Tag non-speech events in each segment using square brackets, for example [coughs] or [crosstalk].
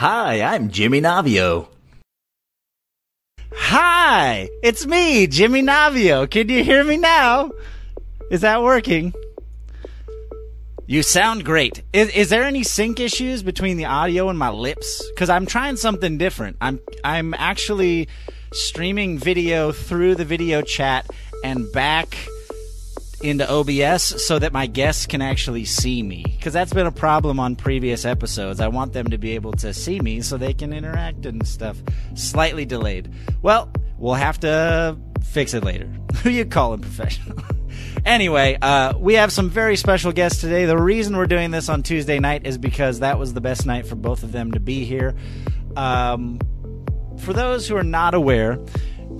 Hi, I'm Jimmy Navio. Hi, it's me, Jimmy Navio. Can you hear me now? Is that working? You sound great. Is, is there any sync issues between the audio and my lips? Because I'm trying something different. I'm I'm actually streaming video through the video chat and back into OBS so that my guests can actually see me. Because that's been a problem on previous episodes. I want them to be able to see me so they can interact and stuff. Slightly delayed. Well, we'll have to fix it later. Who [laughs] you calling professional? [laughs] anyway, uh, we have some very special guests today. The reason we're doing this on Tuesday night is because that was the best night for both of them to be here. Um, for those who are not aware,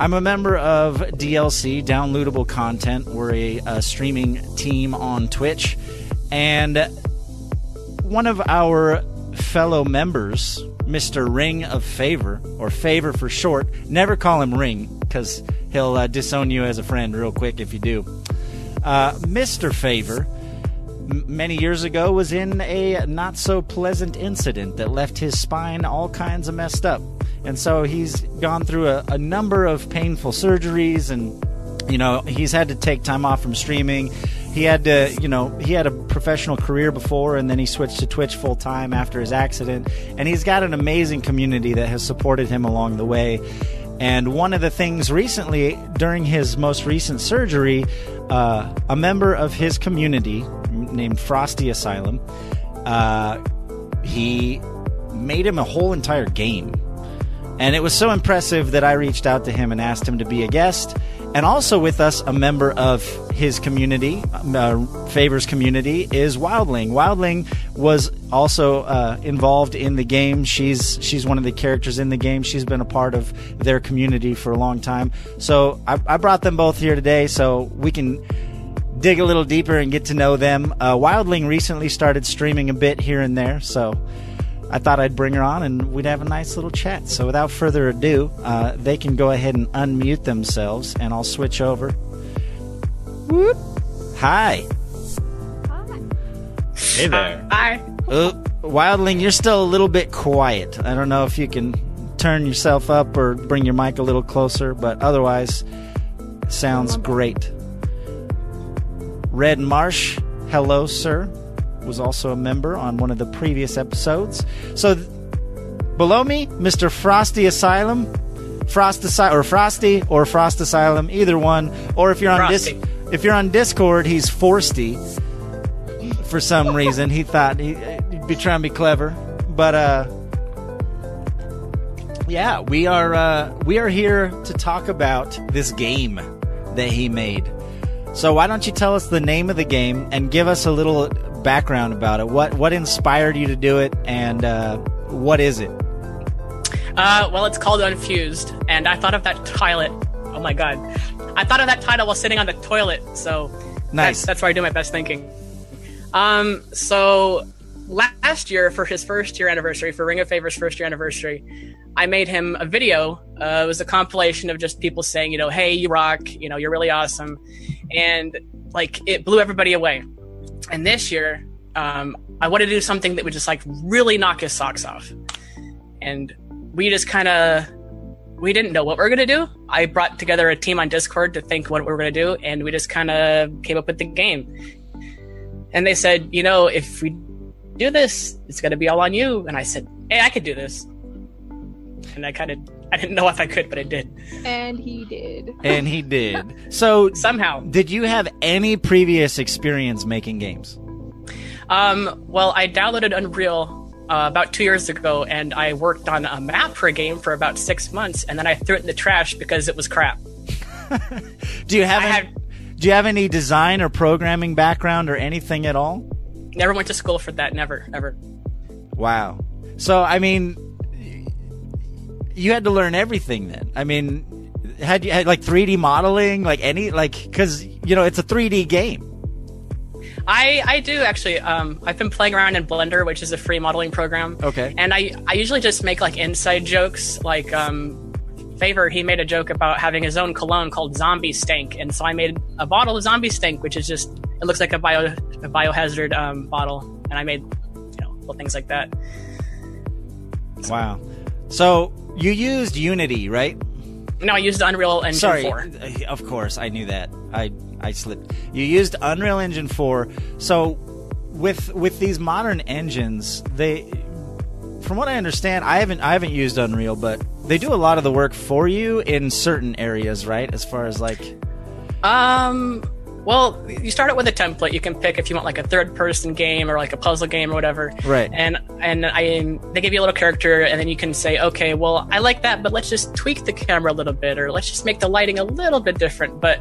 I'm a member of DLC, Downloadable Content. We're a, a streaming team on Twitch. And one of our fellow members, Mr. Ring of Favor, or Favor for short, never call him Ring because he'll uh, disown you as a friend real quick if you do. Uh, Mr. Favor, many years ago, was in a not so pleasant incident that left his spine all kinds of messed up. And so he's gone through a, a number of painful surgeries and you know he's had to take time off from streaming. He had to you know he had a professional career before and then he switched to twitch full time after his accident. And he's got an amazing community that has supported him along the way. And one of the things recently during his most recent surgery uh, a member of his community named frosty asylum uh, he made him a whole entire game and it was so impressive that I reached out to him and asked him to be a guest. And also with us, a member of his community, uh, Favors community, is Wildling. Wildling was also uh, involved in the game. She's she's one of the characters in the game. She's been a part of their community for a long time. So I, I brought them both here today so we can dig a little deeper and get to know them. Uh, Wildling recently started streaming a bit here and there, so I thought I'd bring her on and we'd have a nice little chat. So without further ado, uh, they can go ahead and unmute themselves, and I'll switch over. Whoop. Hi. Hey there. Hi. Uh, Wildling, you're still a little bit quiet. I don't know if you can turn yourself up or bring your mic a little closer, but otherwise, sounds great. Red Marsh, hello, sir. Was also a member on one of the previous episodes. So, th- below me, Mr. Frosty Asylum, Frost or Frosty or Frost Asylum, either one. Or if you're on dis- if you're on Discord, he's Forsty. For some [laughs] reason, he thought he, he'd be trying to be clever, but uh, yeah, we are uh, we are here to talk about this game that he made. So why don't you tell us the name of the game and give us a little background about it? What what inspired you to do it, and uh, what is it? Uh, well, it's called Unfused, and I thought of that toilet. Oh my god, I thought of that title while sitting on the toilet. So Nice. that's, that's where I do my best thinking. Um, so last year for his first year anniversary, for Ring of Favor's first year anniversary, I made him a video. Uh, it was a compilation of just people saying, you know, hey, you rock, you know, you're really awesome, and like it blew everybody away. And this year, um, I wanted to do something that would just like really knock his socks off. And we just kind of we didn't know what we were gonna do. I brought together a team on Discord to think what we were gonna do, and we just kind of came up with the game. And they said, you know, if we do this, it's gonna be all on you. And I said, hey, I could do this. And I kind of I didn't know if I could, but I did And he did. And he did. [laughs] So, somehow. did you have any previous experience making games? Um, well, I downloaded Unreal uh, about two years ago, and I worked on a map for a game for about six months, and then I threw it in the trash because it was crap. [laughs] Do you have any, had do you have any design or programming background or anything at all? never went to school for that. Never, ever. Wow. So I mean, you had to learn everything then. I mean, had you had like 3D modeling, like any like because you know it's a 3D game. I I do actually. Um, I've been playing around in Blender, which is a free modeling program. Okay. And I I usually just make like inside jokes, like um. Favor, he made a joke about having his own cologne called Zombie Stink. and so I made a bottle of Zombie Stink, which is just it looks like a bio a biohazard um, bottle, and I made you know little things like that. Wow. So you used Unity, right? No, I used Unreal Engine Sorry, 4. uh, of course I knew that. I I slipped. You used Unreal Engine 4. So with with these modern engines, they from what I understand, I haven't I haven't used Unreal, but they do a lot of the work for you in certain areas, right? As far as like Um, well, you start out with a template. You can pick if you want like a third-person game or like a puzzle game or whatever. Right. And and I they give you a little character, and then you can say, okay, well, I like that, but let's just tweak the camera a little bit, or let's just make the lighting a little bit different. But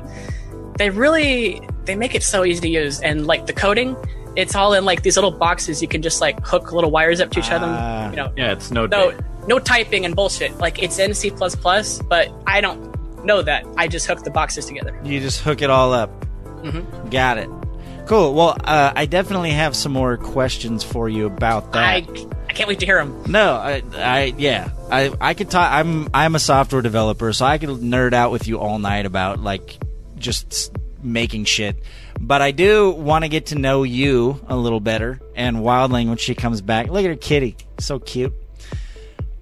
they really they make it so easy to use, and like the coding, it's all in like these little boxes. You can just like hook little wires up to each Ah. other. You know, Yeah, it's no. no date. no typing and bullshit. Like it's in C++, but I don't know that. I just hook the boxes together. you just hook it all up. Mhm. Got it. Cool. Well, uh, I definitely have some more questions for you about that. I I can't wait to hear them. No, I, I, yeah, I, I could talk. I'm, I'm a software developer, so I could nerd out with you all night about like just making shit. But I do want to get to know you a little better. And Wildling, when she comes back, look at her kitty, so cute.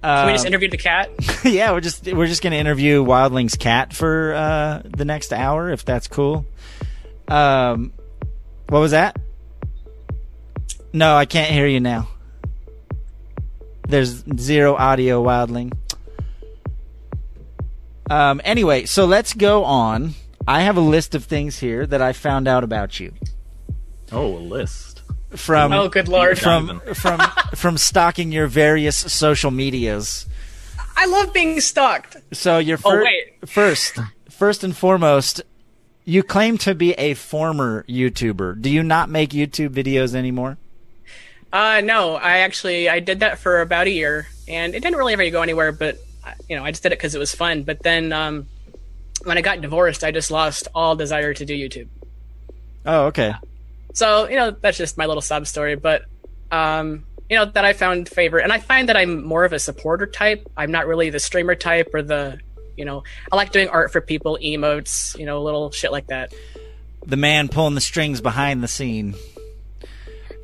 Can we Um, just interview the cat? [laughs] yeah, we're just we're just gonna interview Wildling's cat for uh, the next hour, if that's cool. Um, what was that? No, I can't hear you now. There's zero audio, Wildling. Um, anyway, so let's go on. I have a list of things here that I found out about you Oh, a list. from Oh, good lord! from [laughs] from from stalking your various social medias. I love being stalked. So you're Oh, wait. first, first and foremost, you claim to be a former YouTuber. Do you not make YouTube videos anymore? Uh, no, I actually I did that for about a year, and it didn't really ever go anywhere. But you know, I just did it because it was fun. But then um, when I got divorced, I just lost all desire to do YouTube. Oh, okay. So you know, that's just my little sub story. But um, you know, that I found favorite, and I find that I'm more of a supporter type. I'm not really the streamer type or the you know, I like doing art for people, emotes, you know, little shit like that. The man pulling the strings behind the scene,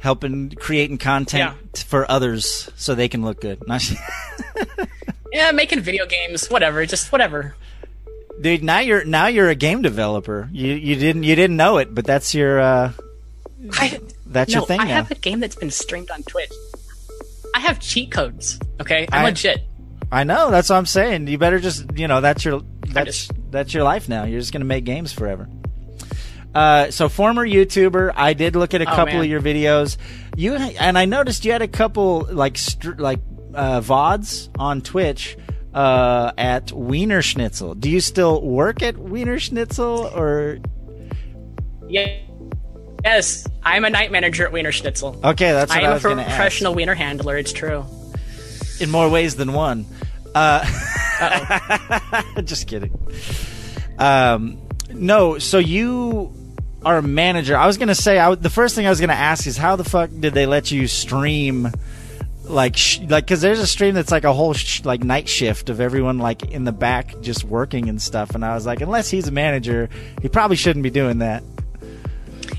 helping creating content for others so they can look good. [laughs] Yeah, making video games, whatever, just whatever. Dude, now you're now you're a game developer. You you didn't you didn't know it, but that's your uh, I, that's no, your thing I now. have a game that's been streamed on Twitch. I have cheat codes. Okay, I'm I- legit. I know. That's what I'm saying. You better just, you know, that's your that's that's your life now. You're just gonna make games forever. Uh, so former YouTuber, I did look at a Oh, couple man. of your videos. You and I noticed you had a couple like str- like uh, vods on Twitch uh, at Wiener Schnitzel. Do you still work at Wiener Schnitzel or? Yeah. Yes, I'm a night manager at Wiener Schnitzel. Okay, that's what I I, am a was to professional wiener handler. It's true. In more ways than one. Uh, [laughs] just kidding. Um, no, so you are a manager. I was gonna say, I, the first thing I was gonna ask is how the fuck did they let you stream? Like, sh- like, cause there's a stream that's like a whole sh- like night shift of everyone like in the back just working and stuff. And I was like, unless he's a manager, he probably shouldn't be doing that.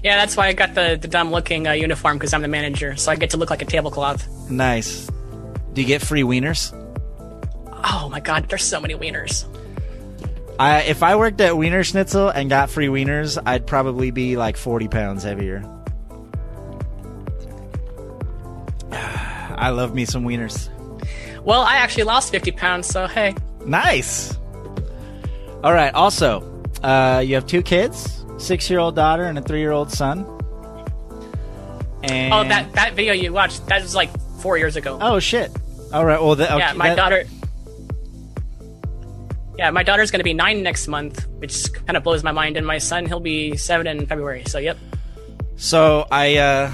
Yeah, that's why I got the, the dumb looking uh, uniform because I'm the manager, so I get to look like a tablecloth. Nice. Do you get free wieners? Oh my god, there's so many wieners. I, if I worked at Wiener Schnitzel and got free wieners, I'd probably be like 40 pounds heavier. [sighs] I love me some wieners. Well, I actually lost 50 pounds, so hey. Nice. All right. Also, uh, you have two kids, six-year-old daughter and a three-year-old son. And Oh, that that video you watched, that was like four years ago. Oh shit. All right. Well, the, okay, yeah, my that- daughter. Yeah, my daughter's going to be nine next month, which kind of blows my mind, and my son he'll be seven in February. So yep. So I uh,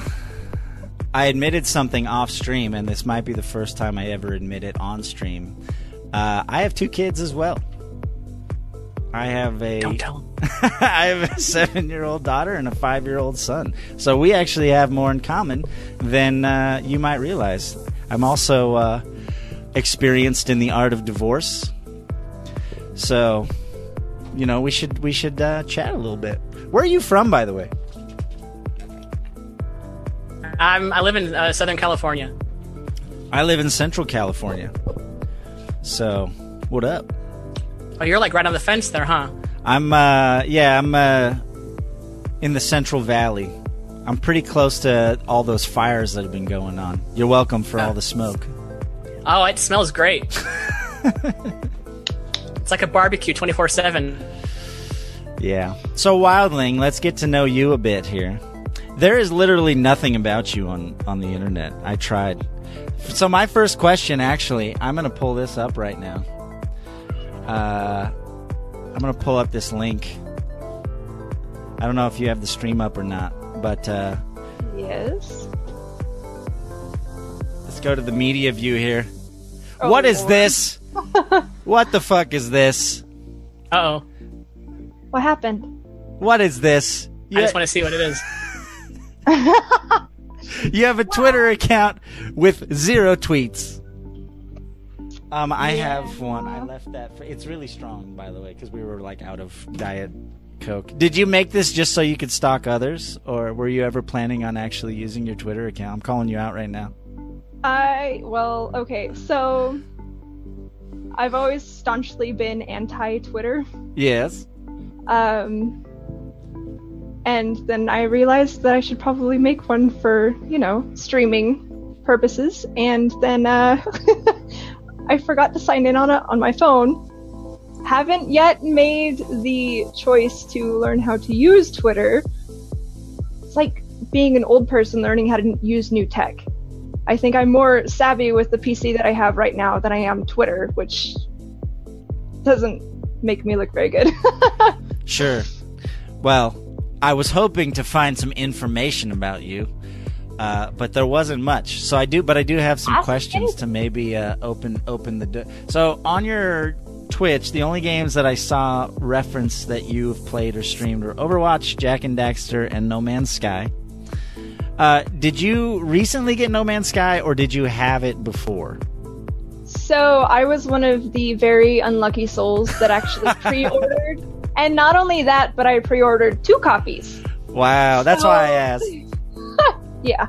I admitted something off stream, and this might be the first time I ever admit it on stream. Uh, I have two kids as well. I have a Don't tell him. [laughs] I have a seven-year-old daughter and a five-year-old son. So we actually have more in common than uh, you might realize. I'm also uh, experienced in the art of divorce. So, you know, we should we should uh, chat a little bit. Where are you from, by the way? I'm, I live in uh, Southern California. I live in Central California. So, what up? Oh, you're like right on the fence there, huh? I'm uh yeah, I'm uh in the Central Valley. I'm pretty close to all those fires that have been going on. You're welcome for all the smoke. Oh, it smells great. [laughs] it's like a barbecue 24 7. Yeah. So Wildling, let's get to know you a bit here. There is literally nothing about you on on the internet. I tried. So my first question actually, I'm going to pull this up right now. Uh I'm going to pull up this link. I don't know if you have the stream up or not, but uh Yes. Let's go to the media view here. Oh, what is Lord. this? [laughs] what the fuck is this? Uh oh. What happened? What is this? You, I just want to see what it is. [laughs] you have a Twitter account with zero tweets. Um, I have one. I left that. For, it's really strong, by the way, because we were like out of diet coke. Did you make this just so you could stalk others, or were you ever planning on actually using your Twitter account? I'm calling you out right now. I well, okay, so I've always staunchly been anti-Twitter. Yes. Um and then I realized that I should probably make one for, you know, streaming purposes and then uh [laughs] I forgot to sign in on it on my phone. Haven't yet made the choice to learn how to use Twitter. It's like being an old person learning how to use new tech. I think I'm more savvy with the PC that I have right now than I am Twitter, which doesn't make me look very good. [laughs] Sure. Well, I was hoping to find some information about you, uh, but there wasn't much. So I do, but I do have some Ask questions to maybe uh, open open the. Do- so on your Twitch, the only games that I saw reference that you've played or streamed were Overwatch, Jak and Daxter, and No Man's Sky. Uh, did you recently get No Man's Sky, or did you have it before? so I was one of the very unlucky souls that actually [laughs] pre-ordered, and not only that, but I pre-ordered two copies. Wow, that's why I asked. [laughs] Yeah,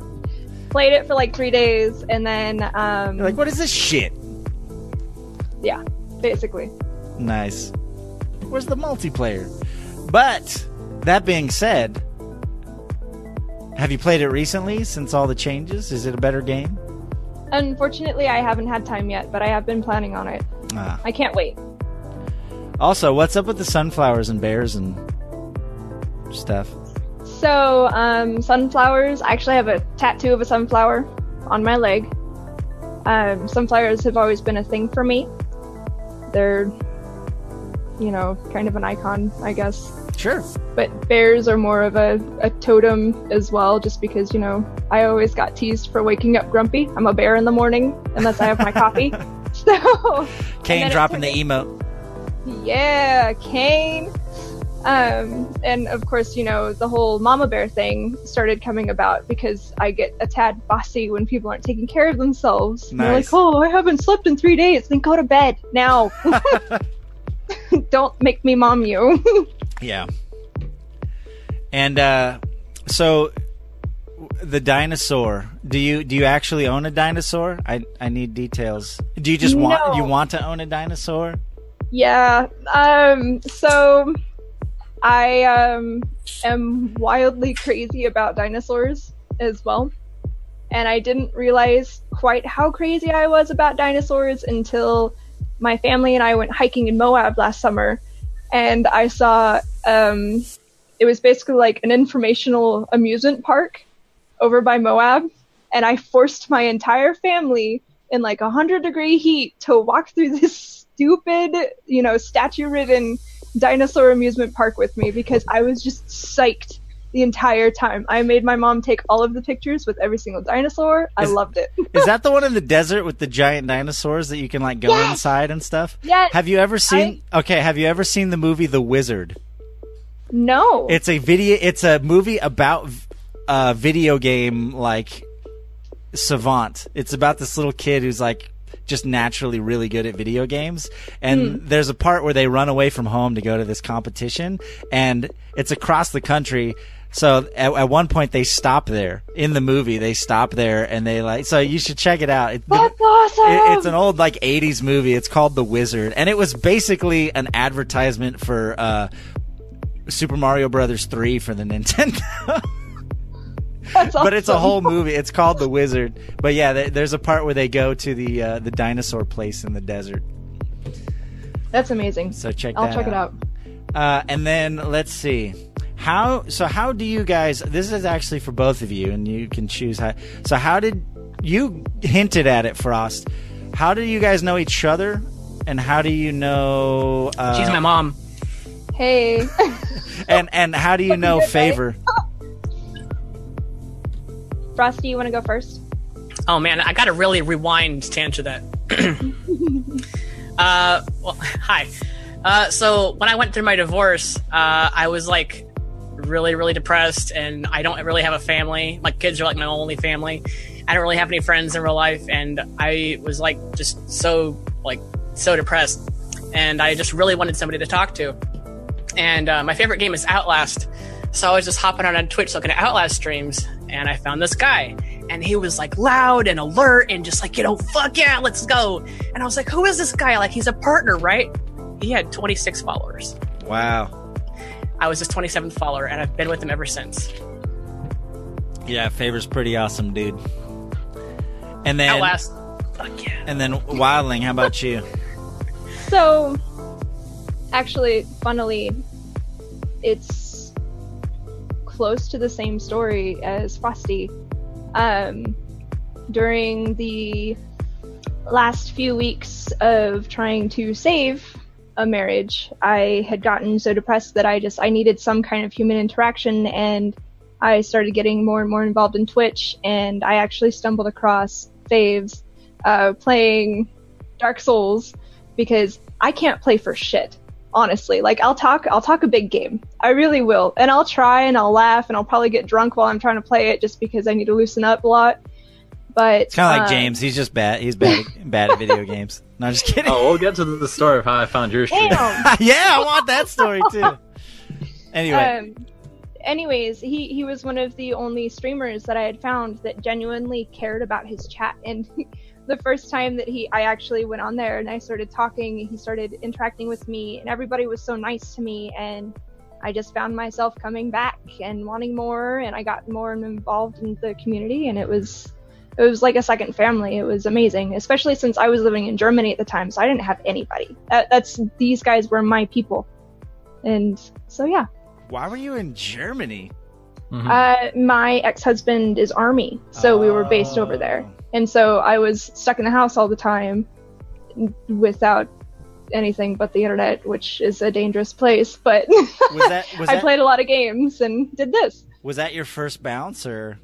played it for like three days, and then um, You're like, what is this shit? yeah, basically. Nice. Where's the multiplayer? But that being said, have you played it recently since all the changes? Is it a better game? Unfortunately, I haven't had time yet, but I have been planning on it. Ah. I can't wait. Also, what's up with the sunflowers and bears and stuff? So, um, sunflowers. I actually have a tattoo of a sunflower on my leg. Um, sunflowers have always been a thing for me. They're, you know, kind of an icon, I guess. Sure. But bears are more of a, a totem as well, just because, you know, I always got teased for waking up grumpy. I'm a bear in the morning, unless I have my coffee. [laughs] So, Kane dropping the emote. yeah, Kane. Um, and of course, you know, the whole mama bear thing started coming about because I get a tad bossy when people aren't taking care of themselves. And They're like, oh, I haven't slept in three days. Then go to bed now. [laughs] [laughs] Don't make me mom you. Yeah. And uh, so the dinosaur. Do you do you actually own a dinosaur? I I need details. Do you just want you want to own a dinosaur? yeah. Um, so I um, am wildly crazy about dinosaurs as well. And I didn't realize quite how crazy I was about dinosaurs until my family and I went hiking in Moab last summer. And I saw, um, it was basically like an informational amusement park over by Moab. And I forced my entire family in like a hundred degree heat to walk through [laughs] this stupid, you know, statue ridden dinosaur amusement park with me because I was just psyched the entire time. I made my mom take all of the pictures with every single dinosaur. I Is- loved it. [laughs] Is that the one in the desert with the giant dinosaurs that you can like go Yes! inside and stuff? Yes. Have you ever seen? Okay, have you ever seen the movie The Wizard? no. It's a video. It's a movie about a video game like savant. It's about this little kid who's like just naturally really good at video games. And hmm. there's a part where they run away from home to go to this competition, and it's across the country. So at, at one point they stop there in the movie. They stop there and they like. So you should check it out. It- the- That's awesome. it- it's an old like '80s movie. It's called The Wizard, and it was basically an advertisement for uh, Super Mario Brothers 3 for the [laughs] Nintendo. That's but it's a whole movie. It's called The Wizard. But yeah, there- there's a part where they go to the uh, the dinosaur place in the desert. That's amazing. So check I'll that check it out. Uh, and then let's see. How so how do you guys this is actually for both of you and you can choose how so how did you hinted at it Frost how do you guys know each other and how do you know uh, She's my mom. Hey. [laughs] and and how do you know Good, right? favor [laughs] Frosty, you want to go first? Oh man, I gotta really rewind to answer that. [laughs] uh, well, hi. Uh, so when I went through my divorce, uh, I was like really, really depressed, and I don't really have a family. My kids are like my only family. I don't really have any friends in real life, and I was like just so like so depressed, and I just really wanted somebody to talk to. And uh, my favorite game is Outlast, so I was just hopping around on Twitch looking at Outlast streams, and I found this guy, and he was like loud and alert and just like you know fuck yeah let's go. And i was like who is this guy? Like he's a partner right? He had 26 followers. Wow i was his 27th follower and i've been with him ever since. Yeah favor's pretty awesome dude. And then outlast fuck yeah. and then wildling how about you? So, actually, funnily, it's close to the same story as Frosty. Um, during the last few weeks of trying to save a marriage, I had gotten so depressed that I just I needed some kind of human interaction, and I started getting more and more involved in Twitch, and I actually stumbled across Faves uh, playing Dark Souls because I can't play for shit. Honestly, like I'll talk, I'll talk a big game. I really will, and I'll try and I'll laugh and I'll probably get drunk while I'm trying to play it just because I need to loosen up a lot. But it's kind of like uh, James he's just bad he's bad [laughs] bad at video games no I'm just kidding Oh, we'll get to the story of how I found your stream. Damn. [laughs] yeah I want that story too anyway Um, anyways, he he was one of the only streamers that I had found that genuinely cared about his chat. And [laughs] the first time that he, I actually went on there and I started talking, he started interacting with me, and everybody was so nice to me. And I just found myself coming back and wanting more, and I got more involved in the community, and it was. It was like a second family. It was amazing, especially since I was living in Germany at the time, so I didn't have anybody. That, that's these guys were my people, and so yeah. why were you in Germany Mhm. Uh, my ex-husband is army, so we were based over there, Oh. and so I was stuck in the house all the time without anything but the internet, which is a dangerous place. But was that was [laughs] I that played a lot of games and did this. was that your first bounce or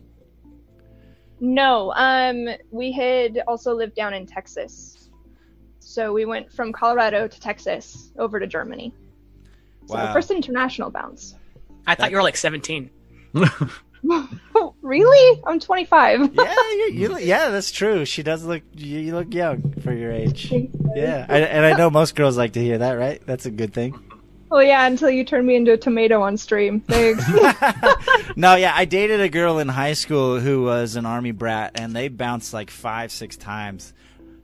No, um, we had also lived down in Texas, so we went from Colorado to Texas over to Germany. So Wow. first international bounce. i thought you were like 17 Oh, [laughs] [laughs] really? I'm 25. yeah, you, you yeah, that's true. She does look you, you look young for your age. Yeah, I, and I know most girls like to hear that, right? That's a good thing. Well, yeah, until you turn me into a tomato on stream. Thanks. [laughs] [laughs] no, yeah, I dated a girl in high school who was an army brat, and they bounced like five, six times.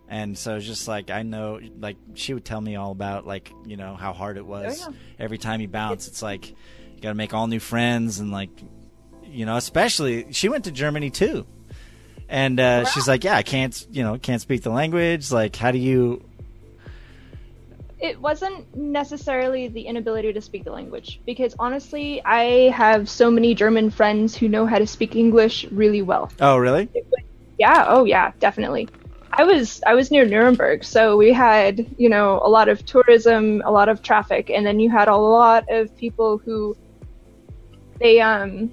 And so it's just like I know, like she would tell me all about like you know how hard it was Oh, yeah. every time you bounce. It's like you got to make all new friends and like you know, especially she went to Germany too, and uh, she's like, yeah, I can't you know can't speak the language. Like, how do you? It wasn't necessarily the inability to speak the language because honestly i have so many german friends who know how to speak english really well Oh, really? yeah oh yeah definitely i was i was near nuremberg so we had you know a lot of tourism a lot of traffic and then you had a lot of people who they um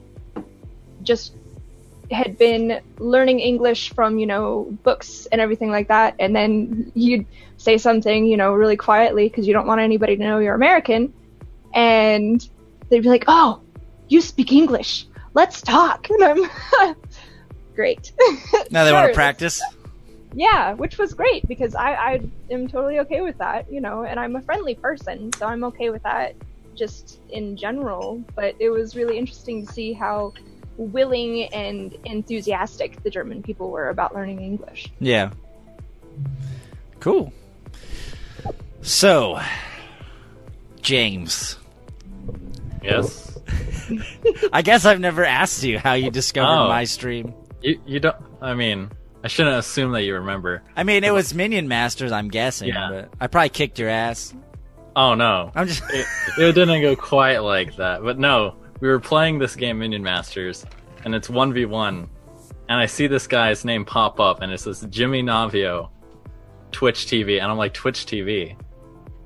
just had been learning english from you know books and everything like that and then you'd say something you know really quietly because you don't want anybody to know you're american and they'd be like oh you speak english let's talk and i'm [laughs] great Now they want to practice. yeah, which was great because I, I am totally okay with that, you know, and I'm a friendly person, so I'm okay with that. just in general. But it was really interesting to see how willing and enthusiastic the German people were about learning English. Yeah. Cool. So, James, Yes. [laughs] I guess I've never asked you how you discovered Oh. my stream. You you don't. I mean, I shouldn't assume that you remember. I mean, it was Minion Masters, I'm guessing, Yeah. but I probably kicked your ass. Oh no. I'm just it, it didn't go quite like that. But no, we were playing this game Minion Masters, and it's one v one, and I see this guy's name pop up, and it says Jimmy Navio, Twitch TV, and I'm like Twitch TV.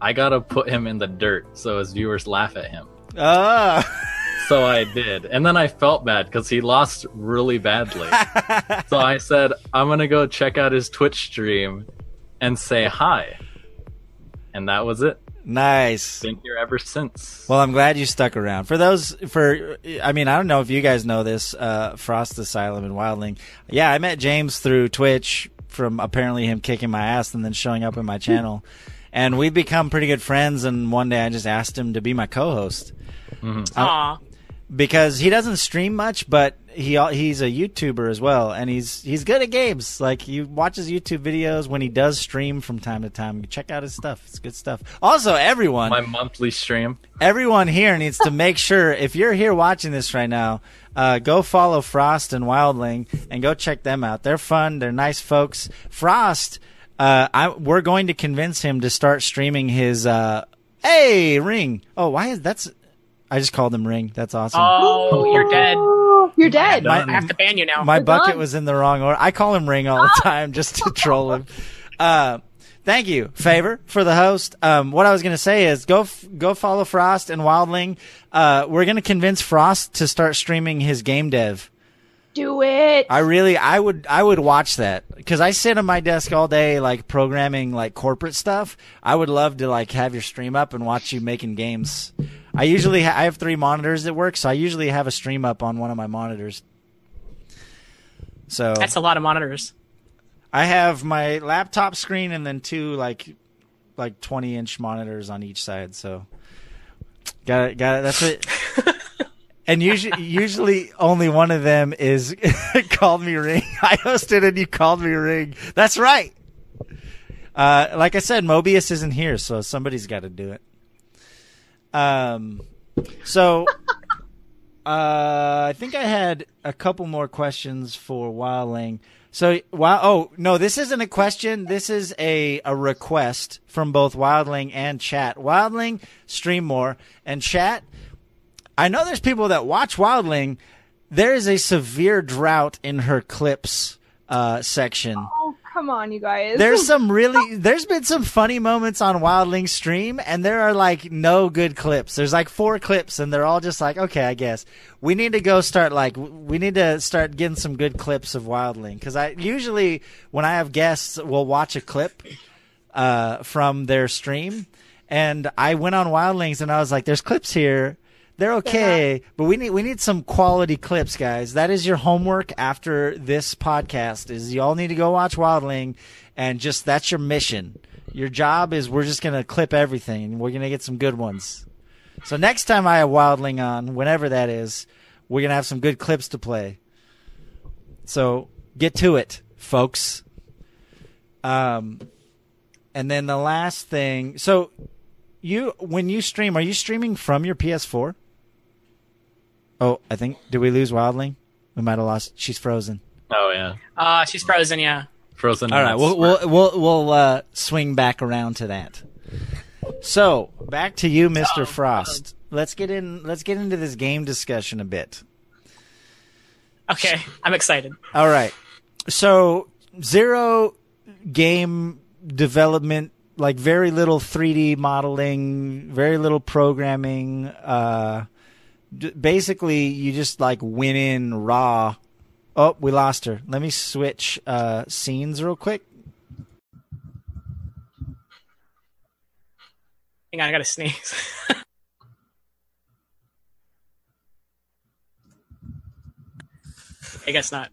I gotta put him in the dirt so his viewers laugh at him. Oh. [laughs] So I did, and then I felt bad because he lost really badly. [laughs] so I said, I'm gonna go check out his Twitch stream and say hi. And that was it. Nice. Been here ever since. Well, I'm glad you stuck around. For those, for I mean, I don't know if you guys know this, uh, Frost Asylum and Wildling. Yeah, I met James through Twitch from apparently him kicking my ass and then showing up in my channel, and we've become pretty good friends. And one day I just asked him to be my co-host Aw. Because he doesn't stream much, but he he's a YouTuber as well, and he's he's good at games. Like he watches YouTube videos when he does stream from time to time. Check out his stuff; it's good stuff. Also, everyone, My monthly stream. everyone here needs to make sure if you're here watching this right now, uh, go follow Frost and Wildling and go check them out. They're fun. They're nice folks. Frost, uh, I, we're going to convince him to start streaming his. Uh, hey, ring. Oh, why is that's? I just called him ring. That's awesome. Oh, you're dead. You're dead. I have to ban you now. My We're bucket done. was in the wrong order. I call him Ring all the [laughs] time just to troll him. Uh, thank you, favor for the host. Um, what I was going to say is go f- go follow Frost and Wildling. Uh, we're going to convince Frost to start streaming his game dev. Do it. I really, I would, I would watch that because I sit on my desk all day, like programming, like corporate stuff. I would love to like have your stream up and watch you making games. I usually, ha- I have three monitors at work, so I usually have a stream up on one of my monitors. So That's a lot of monitors. I have my laptop screen and then two like like 20 inch monitors on each side. So got it, got it. That's it. [laughs] and usually, usually only one of them is [laughs] called me ring. [laughs] I hosted and you called me ring. That's right. Uh, like I said, Mobius isn't here, so somebody's got to do it. Um, so [laughs] uh, I think I had a couple more questions for Wildling. So, wow, oh no, this isn't a question. This is a a request from both Wildling and Chat. Wildling, stream more, and Chat. I know there's people that watch Wildling. There is a severe drought in her clips uh, section. oh, come on, you guys. There's some [laughs] really, there's been some funny moments on Wildling stream, and there are like no good clips. There's like four clips, and they're all just like, okay, I guess we need to go start like, we need to start getting some good clips of Wildling because I usually when I have guests, we'll watch a clip uh, from their stream, and I went on Wildlings and I was like, there's clips here. They're okay, but we need we need some quality clips, guys. That is your homework after this podcast. Is you all need to go watch Wildling, and just that's your mission. Your job is we're just gonna clip everything, and we're gonna get some good ones. So next time I have Wildling on, whenever that is, we're gonna have some good clips to play. So get to it, folks. Um, and then the last thing. So you when you stream, are you streaming from your PS4? Oh, I think did we lose Wildling? We might have lost. She's frozen. Oh yeah, Uh, she's frozen. Yeah. Frozen. All right, we'll we'll we'll, we'll uh, swing back around to that. So back to you, Mister Oh, Frost. Let's get in. Let's get into this game discussion a bit. Okay, I'm excited. All right. So zero game development, like very little 3D modeling, very little programming. Uh, d- basically, you just like went in raw. Oh, we lost her. Let me switch uh, scenes real quick. Hang on, I gotta sneeze. [laughs] I guess not.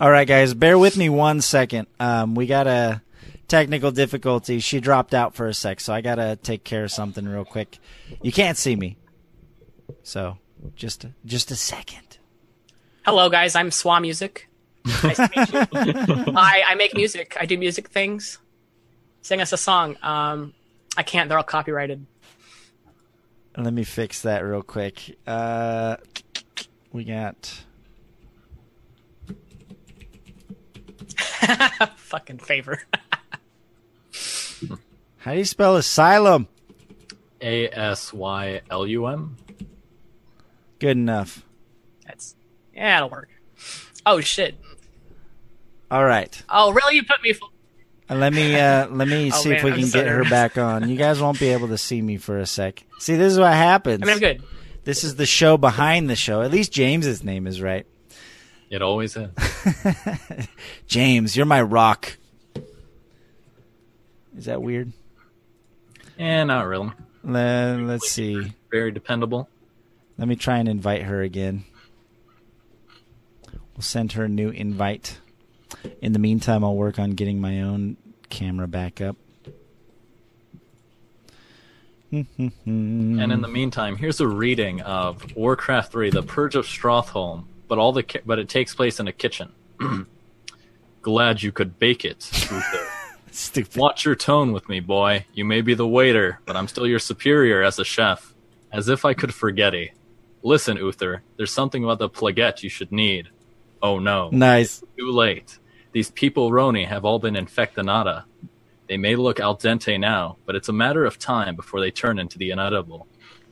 All right, guys, bear with me one second. Um, we got a technical difficulty. She dropped out for a sec, so I gotta take care of something real quick. You can't see me, so just just a second. Hello, guys. I'm Swa Music. Nice to meet you. I, I make music. I do music things. Sing us a song. Um, I can't. They're all copyrighted. Let me fix that real quick. Uh, we got [laughs] Fucking favor. How do you spell asylum? A S Y L U M. Good enough. That's yeah, it'll work. Oh shit. All right. Oh really? You put me. Full- Let me uh, let me [laughs] Oh, see if we I'm can so get her back on. You guys won't be able to see me for a sec. See, this is what happens. I mean, I'm good. This is the show behind the show. At least James's name is right. It always is. [laughs] James, you're my rock. Is that weird? Eh, not really. Let, let's see. Very dependable. Let me try and invite her again. We'll send her a new invite. In the meantime, I'll work on getting my own camera back up. And in the meantime, here's a reading of Warcraft 3: The Purge of Stratholme, but all the ki- but it takes place in a kitchen. [clears throat] Glad you could bake it. Stupid. Watch your tone with me, boy. You may be the waiter, but I'm still your superior as a chef. As if I could forget it. Listen, Uther, there's something about the plaguette you should need. Oh no. Nice. Too late. These people Roni have all been infectinata. They may look al dente now, but it's a matter of time before they turn into the inedible.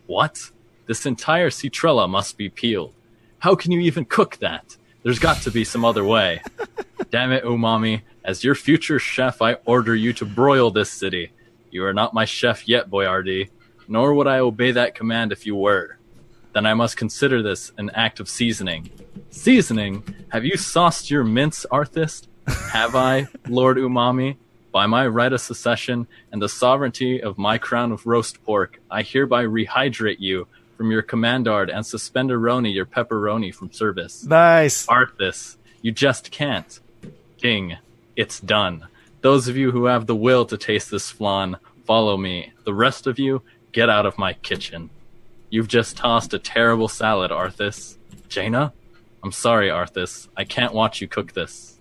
What? This entire citrella must be peeled. How can you even cook that? There's got to be some other way. [laughs] Damn it, Umami. As your future chef, I order you to broil this city. You are not my chef yet, Boyardee, nor would I obey that command if you were. Then I must consider this an act of seasoning. Seasoning? Have you sauced your mince, Arthist? Have I, [laughs] Lord Umami? By my right of secession and the sovereignty of my crown of roast pork, I hereby rehydrate you from your commandard and suspend Aroni your pepperoni from service. Nice. Arthas, you just can't. King, it's done. Those of you who have the will to taste this flan, follow me. The rest of you, get out of my kitchen. You've just tossed a terrible salad, Arthas. Jaina? I'm sorry, Arthas. I can't watch you cook this.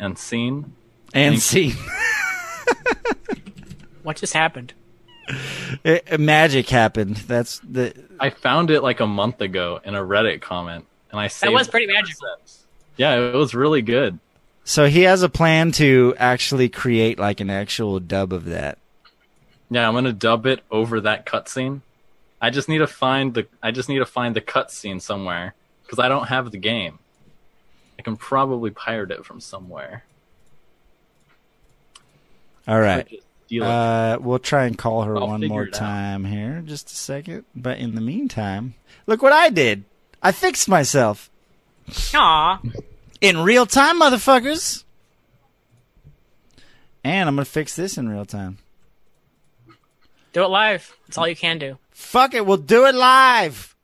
And scene? And Thank see, [laughs] What just happened? It- magic happened. That's the. I found it like a month ago in a Reddit comment, and I saved was pretty the magical. Yeah, it was really good. So he has a plan to actually create like an actual dub of that. Yeah, I'm gonna dub it over that cutscene. I just need to find the I just need to find the cutscene somewhere because I don't have the game. I can probably pirate it from somewhere. All right. Just steal it. Uh, we'll try and call her I'll one more it out. time here. Just a second. But in the meantime, look what I did. I fixed myself Aw. In real time, motherfuckers. And I'm gonna fix this in real time. Do it live. That's all you can do. Fuck it, we'll do it live.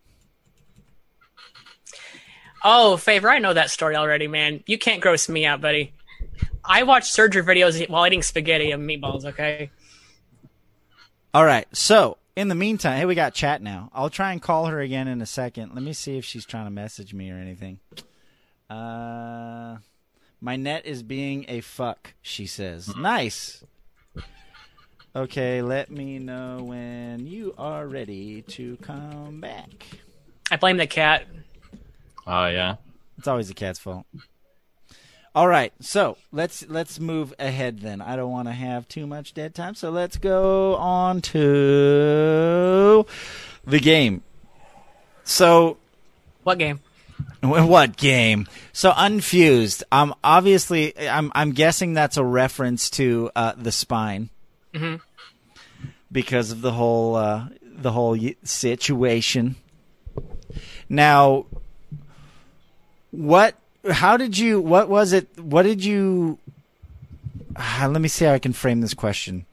Oh, favor, I know that story already, man. You can't gross me out, buddy. I watch surgery videos while eating spaghetti and meatballs. Okay. All right. So in the meantime, hey, we got chat now. I'll try and call her again in a second. Let me see if she's trying to message me or anything. Uh, my net is being a fuck. She says. Nice. Okay, let me know when you are ready to come back. I blame the cat. Oh yeah. It's always the cat's fault. All right, so let's let's move ahead then. I don't want to have too much dead time, so let's go on to the game. So What game? Wh- [laughs] What game? So unfused. Um, obviously, I'm I'm guessing that's a reference to uh, the spine, Mhm. because of the whole uh, the whole situation. Now, what? How did you? What was it? What did you? Ah, let me see how I can frame this question.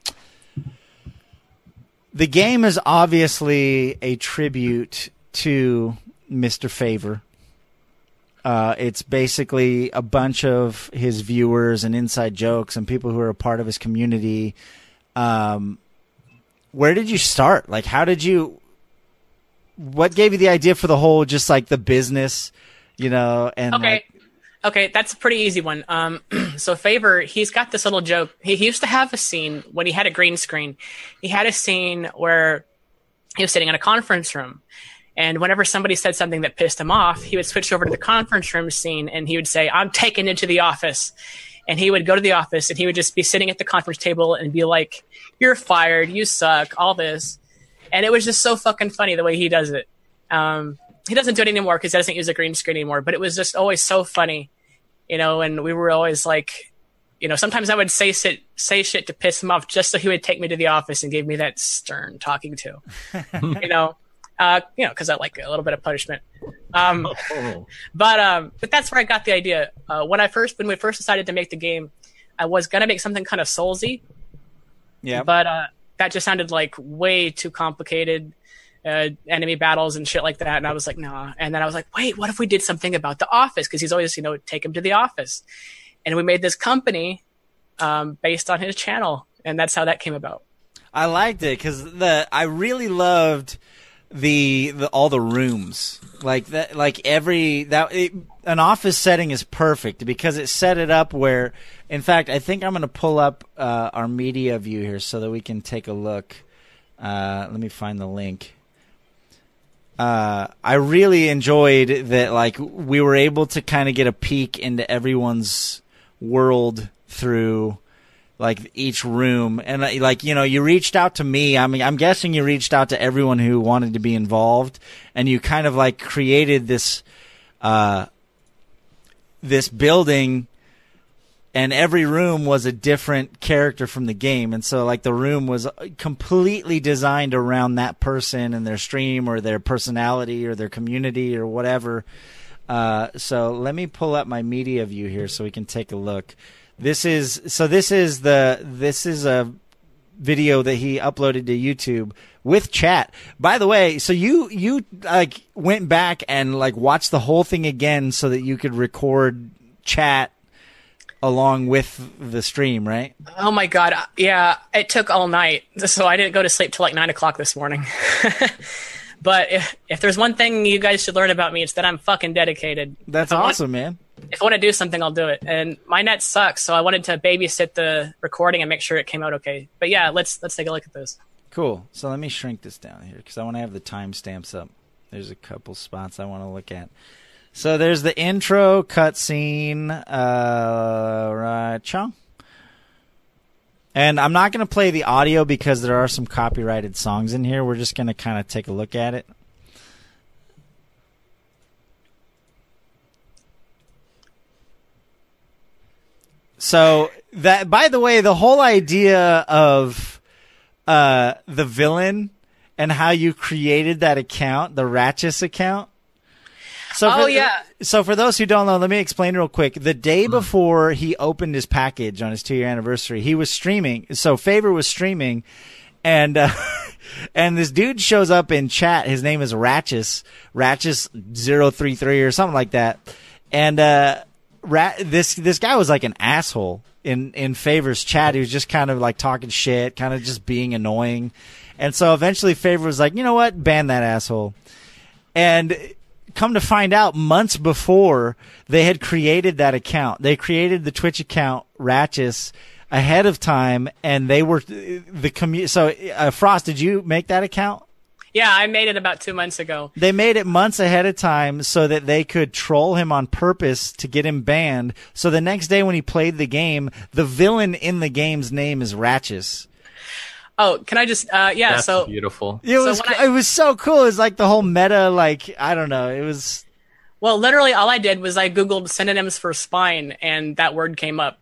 The game is obviously a tribute to Mr. Favor Uh, it's basically a bunch of his viewers and inside jokes and people who are a part of his community. Um, where did you start? Like, how did you? What gave you the idea for the whole, just like the business, you know? And Okay. like, Okay, that's a pretty easy one. Um, [clears throat] so Favor, he's got this little joke. He, he used to have a scene when he had a green screen. He had a scene where he was sitting in a conference room, and whenever somebody said something that pissed him off, he would switch over to the conference room scene and he would say, "I'm taken into the office." And he would go to the office and he would just be sitting at the conference table and be like, "You're fired. You suck. All this." And it was just so fucking funny the way he does it. Um, he doesn't do it anymore because he doesn't use a green screen anymore. But it was just always so funny, you know. And we were always like, you know, sometimes I would say shit, say shit to piss him off, just so he would take me to the office and give me that stern talking to, [laughs] you know, uh, you know, because I like a little bit of punishment. Um, Oh. but um, but that's where I got the idea. Uh, when I first when we first decided to make the game, I was gonna make something kind of soulsy, yeah. but uh, that just sounded like way too complicated. Uh, enemy battles and shit like that, and I was like, nah. And then I was like, wait, what if we did something about the office? Because he's always, you know, take him to the office. And we made this company um, based on his channel, and that's how that came about. I liked it because the I really loved the, the all the rooms like that like every that it, an office setting is perfect because it set it up where in fact I think I'm going to pull up uh, our media view here so that we can take a look. Uh, let me find the link. Uh, I really enjoyed that like we were able to kind of get a peek into everyone's world through like each room. And uh, like you know you reached out to me. I mean i'm guessing you reached out to everyone who wanted to be involved. And you kind of like created this uh this building. And every room was a different character from the game. And so like the room was completely designed around that person and their stream or their personality or their community or whatever. Uh, so let me pull up my media view here so we can take a look this is so this is the this is a video that he uploaded to YouTube with chat. By the way, so you you like went back and like watched the whole thing again so that you could record chat along with the stream, right? Oh my god, uh, yeah, it took all night, so I didn't go to sleep till like nine o'clock this morning. [laughs] but if if there's one thing you guys should learn about me, it's that I'm fucking dedicated. That's If I want- awesome, man. If I want to do something, I'll do it. And my net sucks, so I wanted to babysit the recording and make sure it came out okay. But yeah, let's let's take a look at this. Cool. So let me shrink this down here because I want to have the timestamps up. There's a couple spots I want to look at. So there's the intro cutscene, uh, right, Chung. And I'm not going to play the audio because there are some copyrighted songs in here. We're just going to kind of take a look at it. So that, by the way, the whole idea of uh, the villain and how you created that account, the Ratchus account. So Oh, for, yeah. So for those who don't know, let me explain real quick. The day before he opened his package on his two year anniversary, he was streaming. So Favor was streaming, and uh, [laughs] and this dude shows up in chat. His name is Ratchus, Ratchus 033 or something like that, and uh, Rat this this guy was like an asshole in in Favor's chat. He was just kind of like talking shit, kind of just being annoying. And so eventually Favor was like, "You know what? Ban that asshole." And come to find out months before they had created that account. They created the Twitch account Ratchus ahead of time and they were the commu so uh, Frost, did you make that account? Yeah, I made it about two months ago. They made it months ahead of time so that they could troll him on purpose to get him banned. So the next day when he played the game, the villain in the game's name is Ratchus. Oh, can I just? Uh, yeah. That's so beautiful. It was when I- it was so cool. It was like the whole meta like I don't know. It was Well, literally, all I did was I googled synonyms for spine, and that word came up,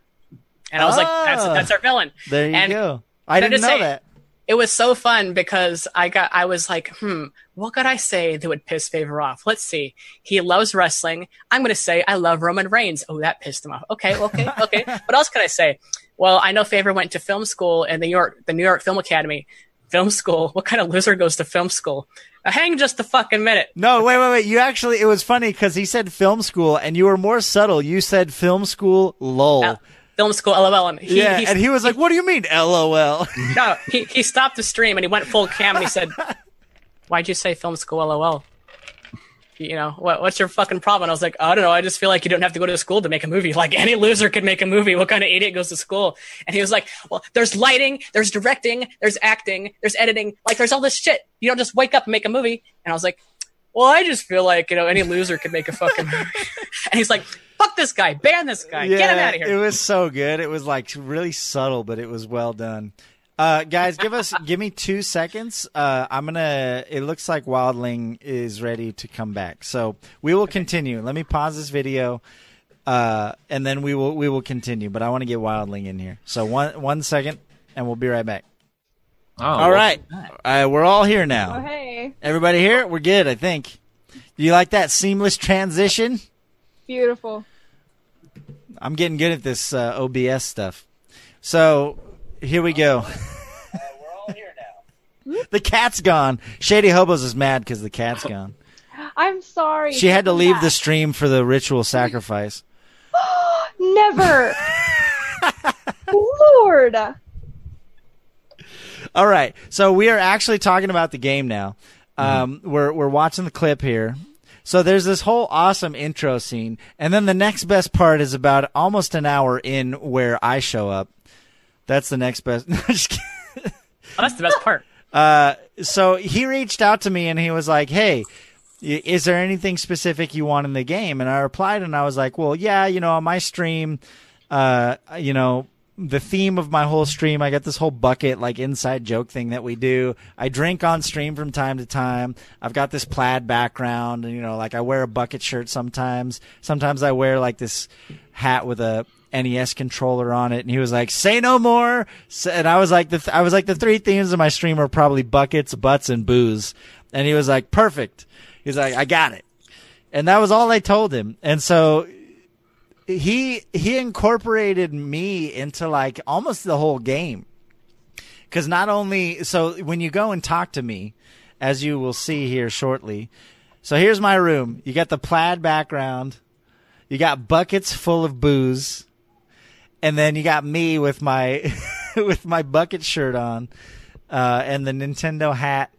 and I was like, "That's Ah. that's our villain." there you And go. I didn't know just say- that. It was so fun because I got I was like, "Hmm, what could I say that would piss Favor off?" Let's see. He loves wrestling. I'm going to say I love Roman Reigns. Oh, that pissed him off. Okay, okay, [laughs] okay. what else can I say? Well, I know Favor went to film school in the New York, the New York Film Academy. Film school? [laughs] What kind of loser goes to film school? Uh, hang just a fucking minute. No, wait, wait, wait. You actually, it was funny because he said film school and you were more subtle. You said film school, lol. Uh, film school, lol. And he, yeah, he, and he was like, what do you mean, lol? [laughs] no, he, he stopped the stream and he went full cam and he said, [laughs] why'd you say film school, lol? you know, what, what's your fucking problem? And I was like, I don't know. I just feel like you don't have to go to school to make a movie. Like any loser could make a movie. What kind of idiot goes to school? And he was like, well, there's lighting, there's directing, there's acting, there's editing. Like there's all this shit. You don't just wake up and make a movie. And I was like, well, I just feel like, you know, any loser could make a fucking movie. [laughs] and he's like, fuck this guy, ban this guy, get him out of here. It was so good. It was like really subtle, but it was well done. Uh, guys, give us give me two seconds. Uh, I'm gonna. It looks like Wildling is ready to come back, so we will continue. Let me pause this video, uh, and then we will we will continue. But I want to get Wildling in here. So one one second, and we'll be right back. Oh, all right, uh, we're all here Oh, now. hey. Everybody here? We're good, I think. Do you like that seamless transition? Beautiful. I'm getting good at this uh, OBS stuff. So here we go. Uh, we're all here now. [laughs] the cat's gone. Shady Hobos is mad because the cat's gone. [gasps] I'm sorry. She had to Come leave back. the stream for the ritual [gasps] sacrifice. [gasps] Never. [laughs] Lord. All right, so we are actually talking about the game now. Um, We're we're watching the clip here. So there's this whole awesome intro scene, and then the next best part is about almost an hour in where I show up. That's the next best. [laughs] No. Oh, that's the best part. [laughs] Uh, so he reached out to me and he was like, "Hey, is there anything specific you want in the game?" And I replied and I was like, "Well, yeah, you know, on my stream, uh, you know, the theme of my whole stream, I got this whole bucket like inside joke thing that we do. I drink on stream from time to time. I've got this plaid background and you know, like I wear a bucket shirt sometimes. Sometimes I wear like this hat with a NES controller on it, and he was like, "Say no more." And I was like, "The th- I was like, the three themes of my stream are probably buckets, butts, and booze." And he was like, "Perfect." He's like, "I got it," and that was all I told him. And so he he incorporated me into like almost the whole game. Because not only so when you go and talk to me as you will see here shortly so here's my room. You got the plaid background. You got buckets full of booze. And then you got me with my [laughs] with my bucket shirt on uh, and the nintendo hat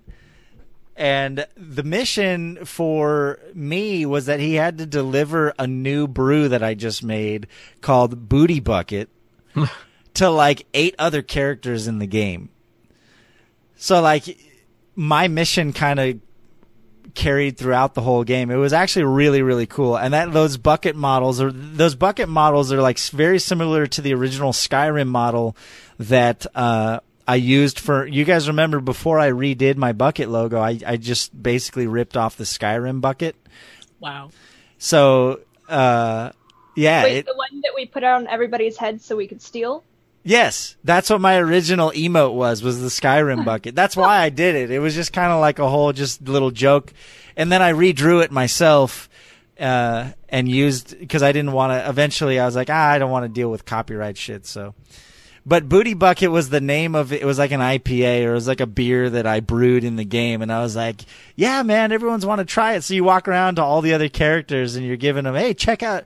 and the mission for me was that he had to deliver a new brew that I just made called Booty Bucket [laughs] to like eight other characters in the game. So like my mission kind of carried throughout the whole game. It was actually really really cool. And that those bucket models are those bucket models are like very similar to the original Skyrim model that uh I used for you guys remember before I redid my bucket logo, I, I just basically ripped off the Skyrim bucket. Wow. So uh yeah, Wait, it, the one that we put on everybody's head so we could steal? yes, that's what my original emote was was the Skyrim [laughs] bucket. That's why I did it. It was just kind of like a whole just little joke. And then I redrew it myself uh and used cuz I didn't want to eventually I was like, ah, I don't want to deal with copyright shit, so But Booty Bucket was the name of it. It was like an IPA or it was like a beer that I brewed in the game. And I was like, yeah, man, everyone's want to try it. So you walk around to all the other characters and you're giving them, hey, check out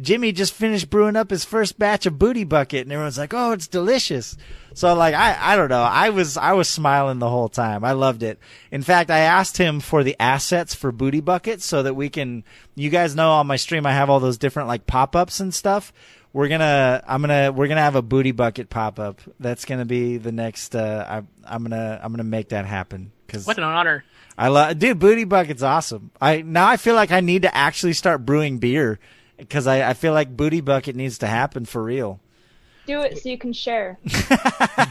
Jimmy just finished brewing up his first batch of Booty Bucket. And everyone's like, oh, it's delicious. So like, I, I don't know. I was, I was smiling the whole time. I loved it. In fact, I asked him for the assets for Booty Bucket so that we can, you guys know on my stream, I have all those different like pop-ups and stuff we're gonna i'm gonna we're gonna have a booty bucket pop up that's gonna be the next uh I, i'm gonna i'm gonna make that happen because What an honor. i love dude booty bucket's awesome i now i feel like i need to actually start brewing beer because I, I feel like booty bucket needs to happen for real Do it so you can share. [laughs]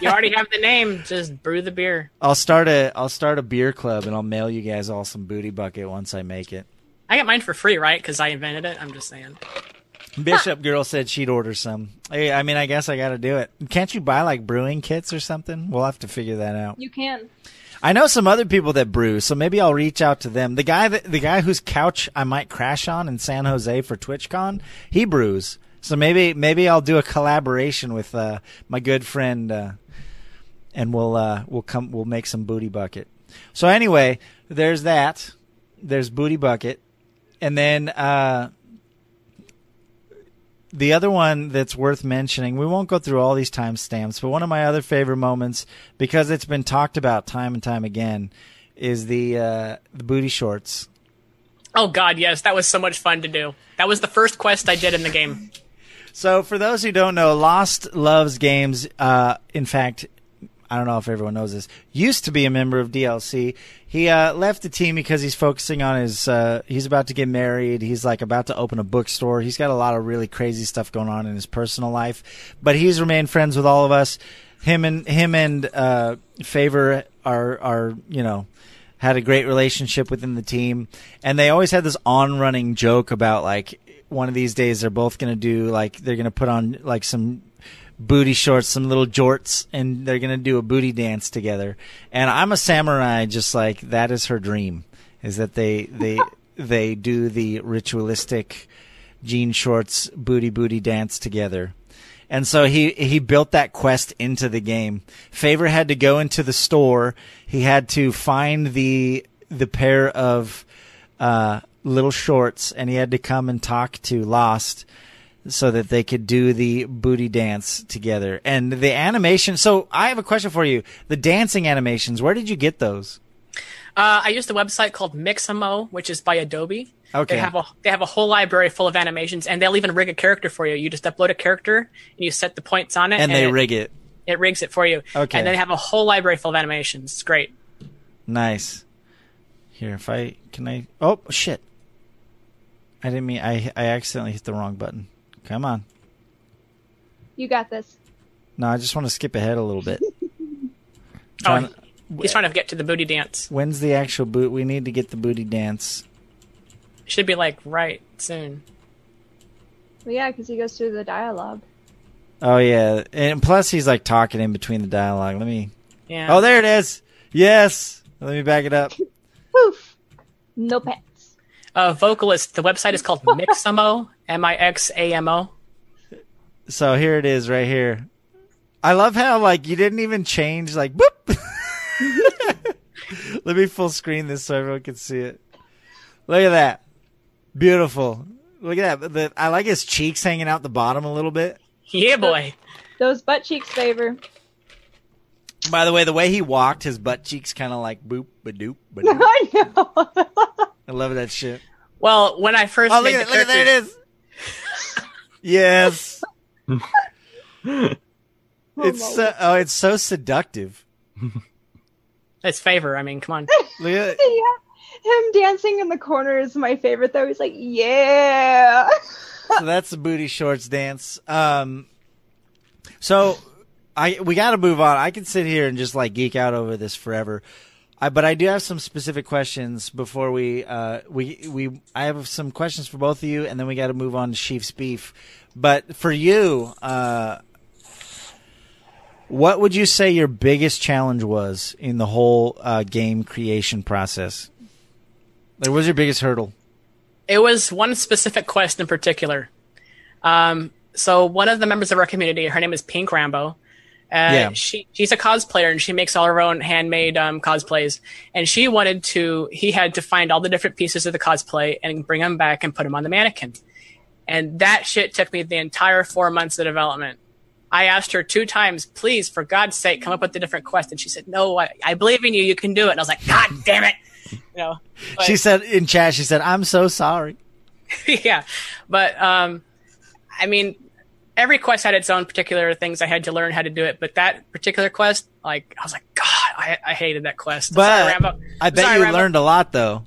You already have the name. Just brew the beer. i'll start a i'll start a beer club and i'll mail you guys all some booty bucket once i make it I got mine for free, right? Because I invented it. I'm just saying. Bishop girl said she'd order some hey, i mean i guess i gotta do it can't you buy like brewing kits or something we'll have to figure that out You can. I know some other people that brew, so maybe I'll reach out to them. The guy that the guy whose couch I might crash on in San Jose for TwitchCon, he brews. So maybe maybe I'll do a collaboration with uh, my good friend uh, and we'll uh, we'll come we'll make some booty bucket. So anyway, there's that. There's booty bucket, and then uh, the other one that's worth mentioning. We won't go through all these timestamps, but one of my other favorite moments because it's been talked about time and time again is the uh, the booty shorts. Oh God, yes, that was so much fun to do. That was the first quest I did in the game. [laughs] So, for those who don't know, Lost Loves Games, uh, in fact, I don't know if everyone knows this, used to be a member of DLC. He uh, left the team because he's focusing on his. Uh, he's about to get married. He's like about to open a bookstore. He's got a lot of really crazy stuff going on in his personal life, but he's remained friends with all of us. Him and him and uh, Favor are are you know had a great relationship within the team, and they always had this on running joke about like one of these days they're both gonna do like they're gonna put on like some booty shorts, some little jorts, and they're gonna do a booty dance together. And I'm a samurai, just like that is her dream, is that they they [laughs] they do the ritualistic jean shorts booty booty dance together. And so he he built that quest into the game. Favor had to go into the store. He had to find the the pair of uh, little shorts, and he had to come and talk to Lost so that they could do the booty dance together. And the animation. So I have a question for you: the dancing animations. Where did you get those? Uh, I used a website called Mixamo, which is by Adobe. Okay. They have a they have a whole library full of animations, and they'll even rig a character for you. You just upload a character, and you set the points on it, And they it, rig it. it rigs it for you. Okay. And then they have a whole library full of animations. It's great. Nice. Here, if I can I. Oh shit! I didn't mean. I I accidentally hit the wrong button. Come on. You got this. No, I just want to skip ahead a little bit. [laughs] Oh, He's trying to get to the booty dance. When's the actual boot? We need to get the booty dance. Should be like right soon. Well, yeah, because he goes through the dialogue. Oh yeah, and plus he's like talking in between the dialogue. Let me. Yeah. Oh, there it is. Yes. Let me back it up. [laughs] Poof! No pants. uh, vocalist. The website is called [laughs] Mixamo. M I X A M O. So here it is, right here. I love how like you didn't even change like boop. [laughs] Let me full screen this so everyone can see it. Look at that, beautiful. Look at that. The, I like his cheeks hanging out the bottom a little bit. Yeah, boy. Those butt cheeks favor. By the way, the way he walked, his butt cheeks kind of like boop, ba doop, ba doop. [laughs] I know. [laughs] I love that shit. Well, when I first Oh, look at, the look at there it characters- is. Yes, [laughs] it's so, oh, it's so seductive. [laughs] It's favor. I mean, come on. [laughs] Yeah. Him dancing in the corner is my favorite though. He's like, yeah. so that's the booty shorts dance. Um, so I we got to move on. I can sit here and just like geek out over this forever. I, but I do have some specific questions before we uh, we we I have some questions for both of you, and then we got to move on to Chief's beef. But for you, uh, what would you say your biggest challenge was in the whole uh, game creation process? Like, what was your biggest hurdle? It was one specific quest in particular. Um, so one of the members of our community, her name is Pink Rambo. Uh, Yeah. she she's a cosplayer and she makes all her own handmade um, cosplays. And she wanted to, he had to find all the different pieces of the cosplay and bring them back and put them on the mannequin. And that shit took me the entire four months of development. I asked her two times, please, for God's sake, come up with a different quest. And she said, no, I, I believe in you. You can do it. And I was like, God damn it. You know, but- She said in chat, she said, "I'm so sorry." [laughs] yeah, but um, I mean, every quest had its own particular things I had to learn how to do it. But that particular quest, like, I was like, God, I, I hated that quest. But Sorry. I bet Sorry, you Rambo. learned a lot though.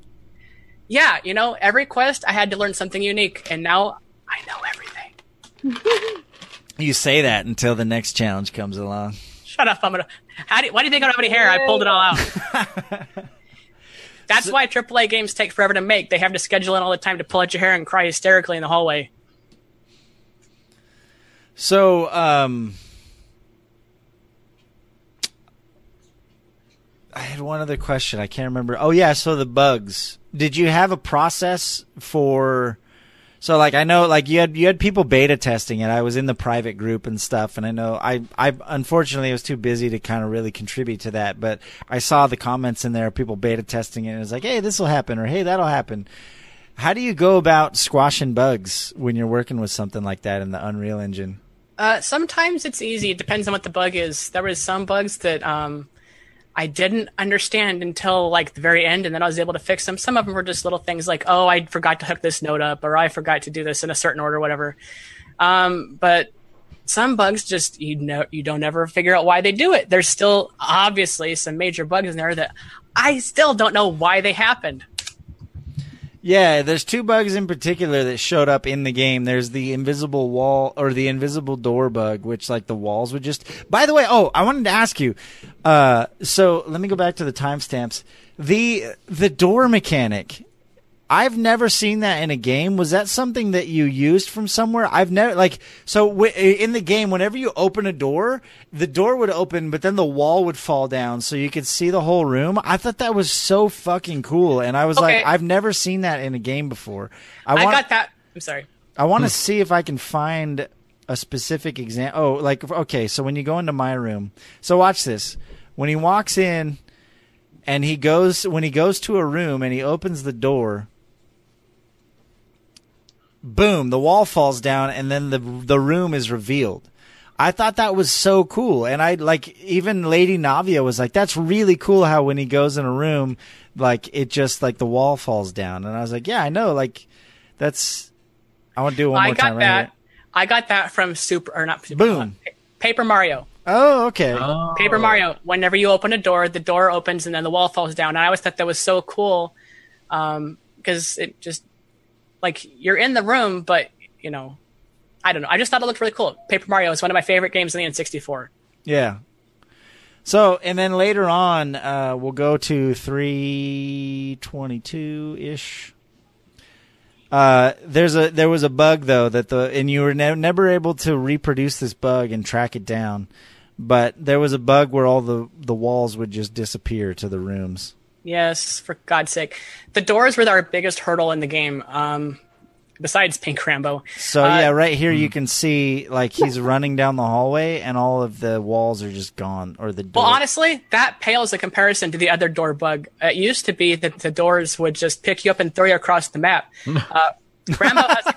Yeah, you know, every quest I had to learn something unique, and now I know everything. [laughs] You say that until the next challenge comes along. Shut up! I'm gonna. How do, why do you think I don't have any hair? I pulled it all out. [laughs] That's why AAA games take forever to make. They have to schedule in all the time to pull out your hair and cry hysterically in the hallway. So, um, I had one other question. I can't remember. Oh yeah, so the bugs. Did you have a process for? So like I know like you had you had people beta testing it. I was in the private group and stuff, and I know I I unfortunately I was too busy to kind of really contribute to that. But I saw the comments in there, people beta testing it, and it was like, hey, this will happen, or hey, that'll happen. How do you go about squashing bugs when you're working with something like that in the Unreal Engine? Uh, sometimes it's easy. It depends on what the bug is. There was some bugs that um, I didn't understand until like the very end, and then I was able to fix them. Some of them were just little things like, oh, I forgot to hook this node up, or I forgot to do this in a certain order, whatever. Um, but some bugs just you know you don't ever figure out why they do it. There's still obviously some major bugs in there that I still don't know why they happened. Yeah, there's two bugs in particular that showed up in the game. There's the invisible wall or the invisible door bug, which like the walls would just. By the way, oh, I wanted to ask you. Uh, so let me go back to the timestamps. The the door mechanic I've never seen that in a game. Was that something that you used from somewhere? I've never like so w- in the game. Whenever you open a door, the door would open, but then the wall would fall down, so you could see the whole room. I thought that was so fucking cool, and I was Okay. like, I've never seen that in a game before. I, I want, got that. I'm sorry. I want to hmm. see if I can find a specific example. Oh, like okay, so when you go into my room, so watch this. When he walks in, and he goes when he goes to a room and he opens the door. Boom! The wall falls down, and then the the room is revealed. I thought that was so cool, and I like even Lady Navia was like, "That's really cool." How when he goes in a room, like it just like the wall falls down, and I was like, "Yeah, I know." Like that's I want to do it one I more got time. right that. here. I got that from Super or not Super. Boom. uh, Paper Mario. Oh, okay. Oh. Paper Mario. Whenever you open a door, the door opens and then the wall falls down. And I always thought that was so cool Um because it just like you're in the room, but you know, I don't know. I just thought it looked really cool. Paper Mario is one of my favorite games in the N64. Yeah. So, and then later on, uh, we'll go to 322 ish. Uh, there's a there was a bug though that the and you were ne- never able to reproduce this bug and track it down, but there was a bug where all the the walls would just disappear to the rooms. Yes, for God's sake. The doors were our biggest hurdle in the game. Um, besides Pink Rambo. So Uh, yeah, right here you can see like he's running down the hallway and all of the walls are just gone or the door. Well, honestly, that pales in comparison to the other door bug. It used to be that the doors would just pick you up and throw you across the map. [laughs] Uh, Rambo has,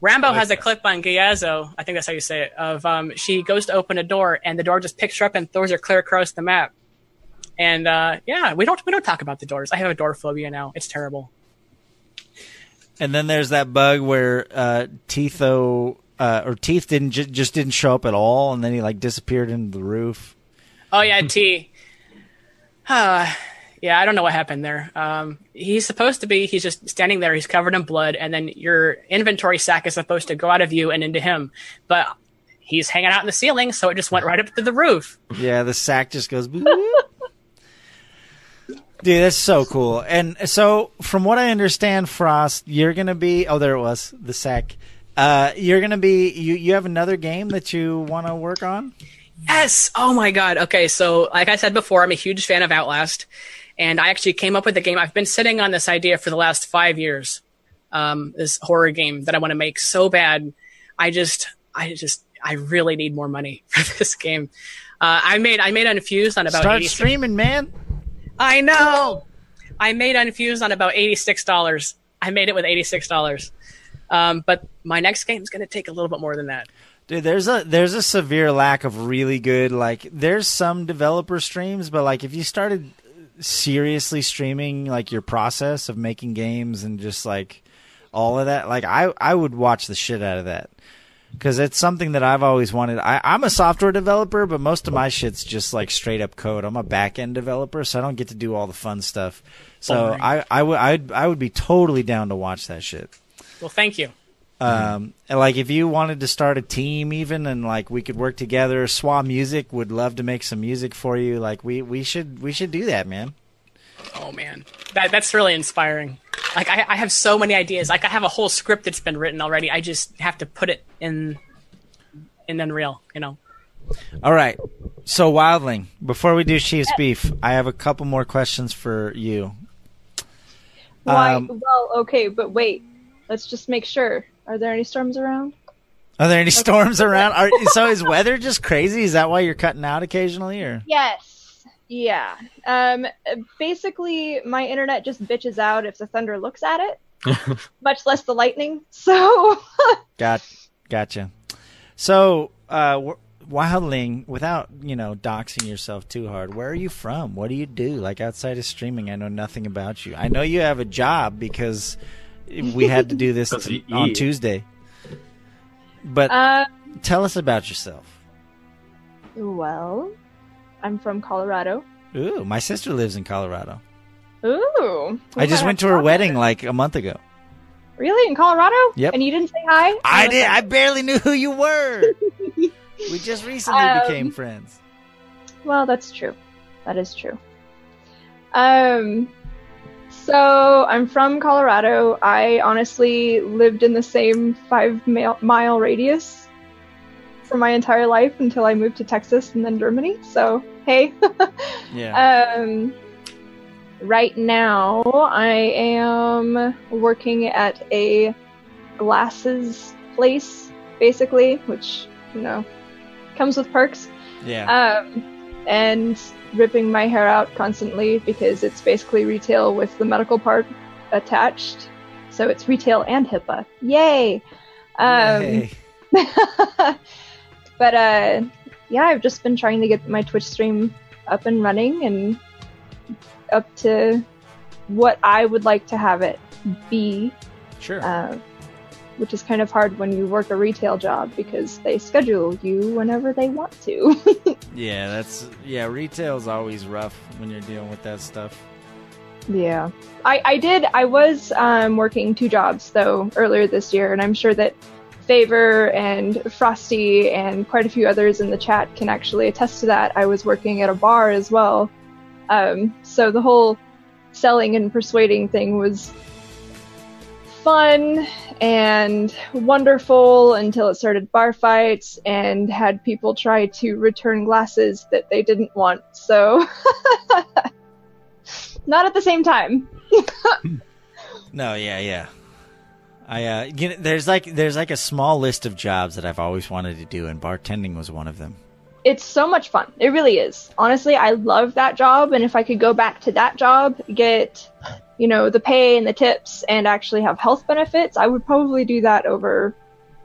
Rambo has a clip on Gyazo, I think that's how you say it, of um, she goes to open a door and the door just picks her up and throws her clear across the map. And uh, yeah, we don't we don't talk about the doors. I have a door phobia now. It's terrible. And then there's that bug where uh, Teetho uh, or Teeth didn't ju- just didn't show up at all, and then he like disappeared into the roof. Oh yeah, T. [sighs] Uh, yeah, I don't know what happened there. Um, he's supposed to be. He's just standing there. He's covered in blood, and then your inventory sack is supposed to go out of you and into him, but he's hanging out in the ceiling, so it just went right up to the roof. Yeah, the sack just goes. Dude, that's so cool. And so, from what I understand, Frost, you're gonna be. Oh, there it was, the sack. Uh, you're gonna be. You you have another game that you want to work on. Yes. Oh my god. Okay, so like I said before, I'm a huge fan of Outlast, and I actually came up with a game. I've been sitting on this idea for the last five years. Um, this horror game that I want to make so bad. I just, I just, I really need more money [laughs] for this game. Uh, I made, I made Unfused on about Start 86 streaming, man. I know. I made Unfused on about eighty six dollars. I made it with eighty six dollars. Um, but my next game is going to take a little bit more than that. Dude, there's a there's a severe lack of really good like there's some developer streams, but like if you started seriously streaming like your process of making games and just like all of that, like I I would watch the shit out of that. Cuz it's something that I've always wanted. I I'm a software developer, but most of my shit's just like straight up code. I'm a back end developer, so I don't get to do all the fun stuff. So Boring. I I would I'd, I would be totally down to watch that shit. Well, thank you. Um, and like if you wanted to start a team even and like we could work together, Swa Music would love to make some music for you. Like we, we should we should do that, man. Oh man, that that's really inspiring. Like I, I have so many ideas. Like I have a whole script that's been written already. I just have to put it in in Unreal. You know. All right. So Wildling, before we do Chief's beef, I have a couple more questions for you. Why? Um, well, okay, but wait. Let's just make sure. Are there any storms around? Are there any storms around? Are, [laughs] so is weather just crazy? Is that why you're cutting out occasionally, or Yes. Yeah. Um. Basically, my internet just bitches out if the thunder looks at it, [laughs] much less the lightning. So. [laughs] got gotcha? So, uh, Wildling, without you know doxing yourself too hard, where are you from? What do you do? Like outside of streaming, I know nothing about you. I know you have a job because we had to do this [laughs] t- on. Tuesday. But Uh. tell us about yourself. Well, I'm from Colorado. Ooh, my sister lives in Colorado. Ooh. I just went to her wedding like a month ago. Really? In Colorado? Yep. And you didn't say hi? I Oh, did. I barely knew who you were. [laughs] we just recently Um, became friends. Well, that's true. That is true. Um, so I'm from Colorado. I honestly lived in the same five mile, mile radius for my entire life until I moved to Texas and then Germany. So hey. [laughs] Yeah. Um, right now, I am working at a glasses place, basically, which you know comes with perks. yeah. Um, and ripping my hair out constantly because it's basically retail with the medical part attached. So it's retail and HIPAA. Yay! Um, Yay. [laughs] but uh, yeah, I've just been trying to get my Twitch stream up and running and up to what I would like to have it be, Sure. uh, which is kind of hard when you work a retail job because they schedule you whenever they want to. [laughs] yeah, that's yeah. Retail's always rough when you're dealing with that stuff. Yeah. I, I did, I was um, working two jobs though earlier this year, and I'm sure that Favor and Frosty and quite a few others in the chat can actually attest to that. I was working at a bar as well. Um, so the whole selling and persuading thing was fun and wonderful until it started bar fights and had people try to return glasses that they didn't want. So [laughs] not at the same time. [laughs] No, yeah, yeah. I uh, you know, there's like there's like a small list of jobs that I've always wanted to do, and bartending was one of them. It's so much fun. It really is. Honestly, I love that job, and if I could go back to that job, get you know the pay and the tips, and actually have health benefits, I would probably do that over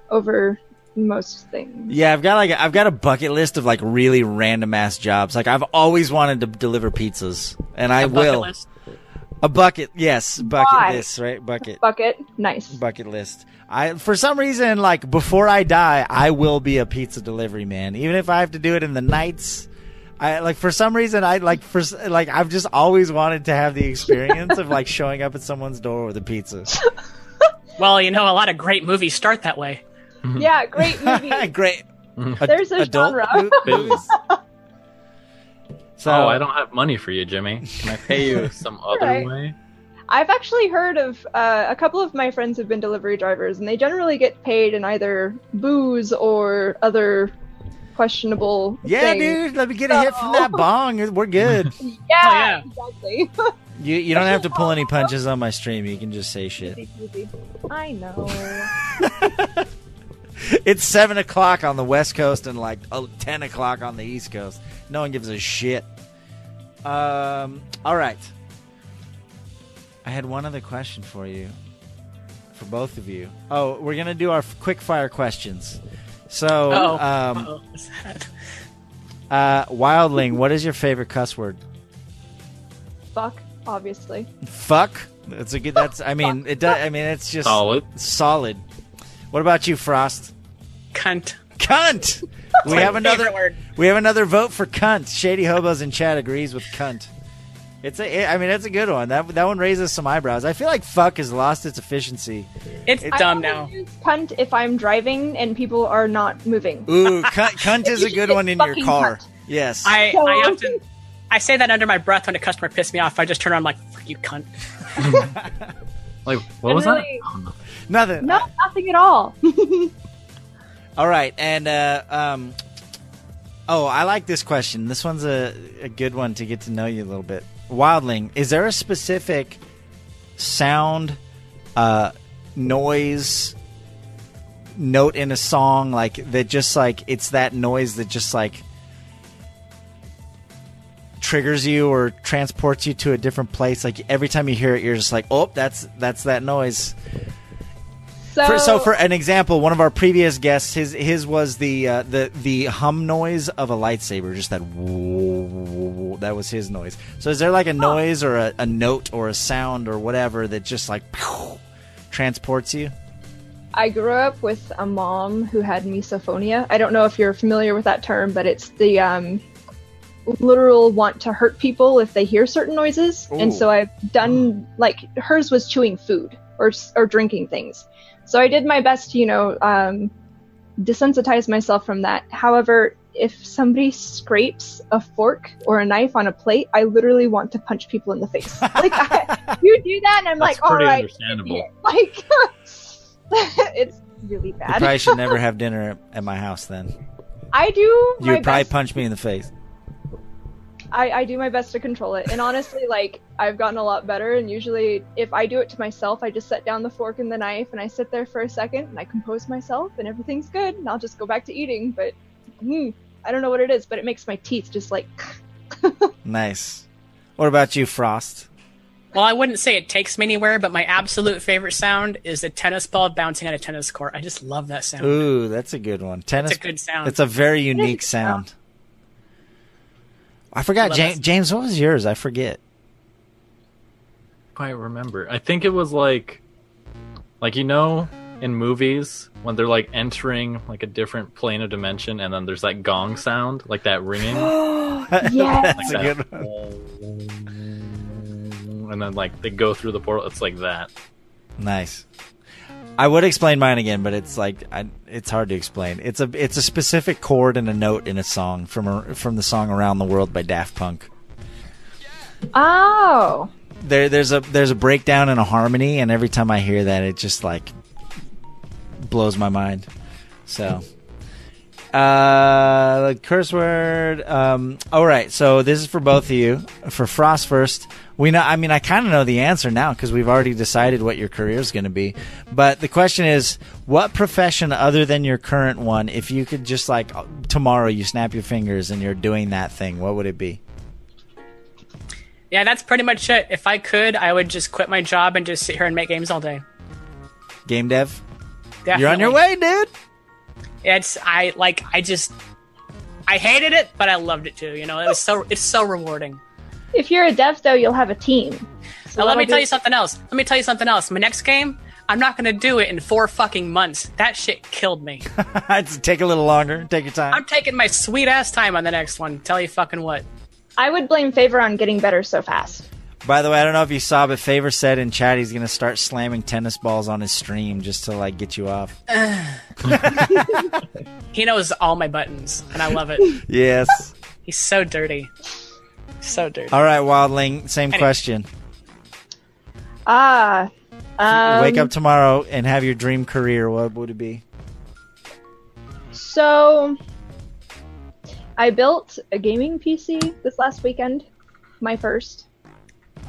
over most things. Yeah, I've got like I've got a bucket list of like really random ass jobs. Like I've always wanted to deliver pizzas, and I bucket will. list. A bucket, yes, bucket Why? list, right? Bucket. Bucket, nice. bucket list. I for some reason like before I die, I will be a pizza delivery man, even if I have to do it in the nights. I like for some reason I like for like I've just always wanted to have the experience of like showing up at someone's door with a pizza. [laughs] Well, you know, a lot of great movies start that way. Yeah, great [laughs] movie. Great. A- There's a adult genre. [laughs] mo- movies. So oh, I don't have money for you, Jimmy. Can I pay you [laughs] some other Right. way? I've actually heard of uh, a couple of my friends who've been delivery drivers, and they generally get paid in either booze or other questionable. Yeah, things. dude, let me get a hit from that bong. We're [laughs] good. Yeah, Oh, yeah. exactly. You you don't have to pull any [laughs] punches on my stream. You can just say shit. Easy, easy. I know. It's seven o'clock on the west coast and like oh, ten o'clock on the east coast. No one gives a shit. Um. All right. I had one other question for you, for both of you. Oh, we're gonna do our quick fire questions. So, Oh, um, uh, Wildling, what is your favorite cuss word? Fuck, obviously. Fuck. That's a good. That's. I mean, it does. I mean, it's just Solid. Solid. What about you, Frost? Cunt. Cunt. We have another. word. We have another vote for cunt. Shady hobos in chat agrees with cunt. It's a. I mean, that's a good one. That that one raises some eyebrows. I feel like fuck has lost its efficiency. It's It- dumb I now. only use cunt if I'm driving and people are not moving. Ooh, cunt, cunt is a good one in your car. cunt. Yes. I, So- I often I say that under my breath when a customer pisses me off. I just turn around like, "Fuck you, cunt." [laughs] Like, what And was really- that? Nothing. No, nothing at all. [laughs] All right, and uh, um, oh, I like this question. This one's a, a good one to get to know you a little bit. Wildling, is there a specific sound, uh, noise, note in a song like that just like it's that noise that just like triggers you or transports you to a different place like every time you hear it you're just like oh that's that's that noise So, for, so for an example one of our previous guests his his was the uh, the the hum noise of a lightsaber just that whoa, [laughs] that was his noise so is there like a noise or a, a note or a sound or whatever that just like [laughs] transports you I grew up with a mom who had misophonia. I don't know if you're familiar with that term, but it's the um, literal want to hurt people if they hear certain noises. And so I've done like hers was chewing food or or drinking things. So I did my best to you know um, desensitize myself from that. However, if somebody scrapes a fork or a knife on a plate, I literally want to punch people in the face. [laughs] Like I, you do that, and I'm That's like, all pretty understandable. [laughs] like [laughs] it's really bad. you probably should never have dinner at- at my house then I do You would probably best. punch me in the face I, I do my best to control it, and honestly, like I've gotten a lot better. And usually, if I do it to myself, I just set down the fork and the knife, and I sit there for a second, and I compose myself, and everything's good, and I'll just go back to eating. But mm, I don't know what it is, but it makes my teeth just like. [laughs] nice what about you frost Well, I wouldn't say it takes me anywhere, but my absolute favorite sound is the tennis ball bouncing on a tennis court. I just love that sound. Ooh, that's a good one. Tennis. It's a good sound. It's a very unique sound. I forgot, Love James. James, what was yours? I forget. quite remember. I think it was like, like you know, in movies when they're like entering like a different plane of dimension, and then there's that gong sound, like that ringing, [gasps] yes. That's a like good that, one. and then like they go through the portal. It's like that. Nice. I would explain mine again, but it's like I, it's hard to explain. It's a it's a specific chord and a note in a song from a, from the song "Around the World" by Daft Punk. Oh, There there's a there's a breakdown and a harmony, and every time I hear that, it just like blows my mind. So, uh, curse word. Um, all right. So this is for both of you. For Frost first, we know. I mean, I kind of know the answer now because we've already decided what your career is going to be. But the question is, what profession other than your current one, if you could just like uh, tomorrow you snap your fingers and you're doing that thing, what would it be? Yeah, that's pretty much it. If I could, I would just quit my job and just sit here and make games all day. Game dev. Definitely. You're on your way, dude. It's I like I just I hated it, but I loved it too. You know, it was so it's so rewarding. If you're a dev though, you'll have a team. So Now, let me that'll tell be- you something else. Let me tell you something else. My next game, I'm not gonna do it in four fucking months. That shit killed me. [laughs] It's take a little longer. Take your time. I'm taking my sweet ass time on the next one. Tell you fucking what. I would blame Favor on getting better so fast. By the way, I don't know if you saw, but Favor said in chat he's gonna start slamming tennis balls on his stream just to like get you off. [sighs] He knows all my buttons, and I love it. [laughs] Yes. He's so dirty. So dirty. All right, Wildling. Same Anyway. question. Ah, um, Wake up tomorrow and have your dream career. What would it be? So, I built a gaming PC this last weekend, my first,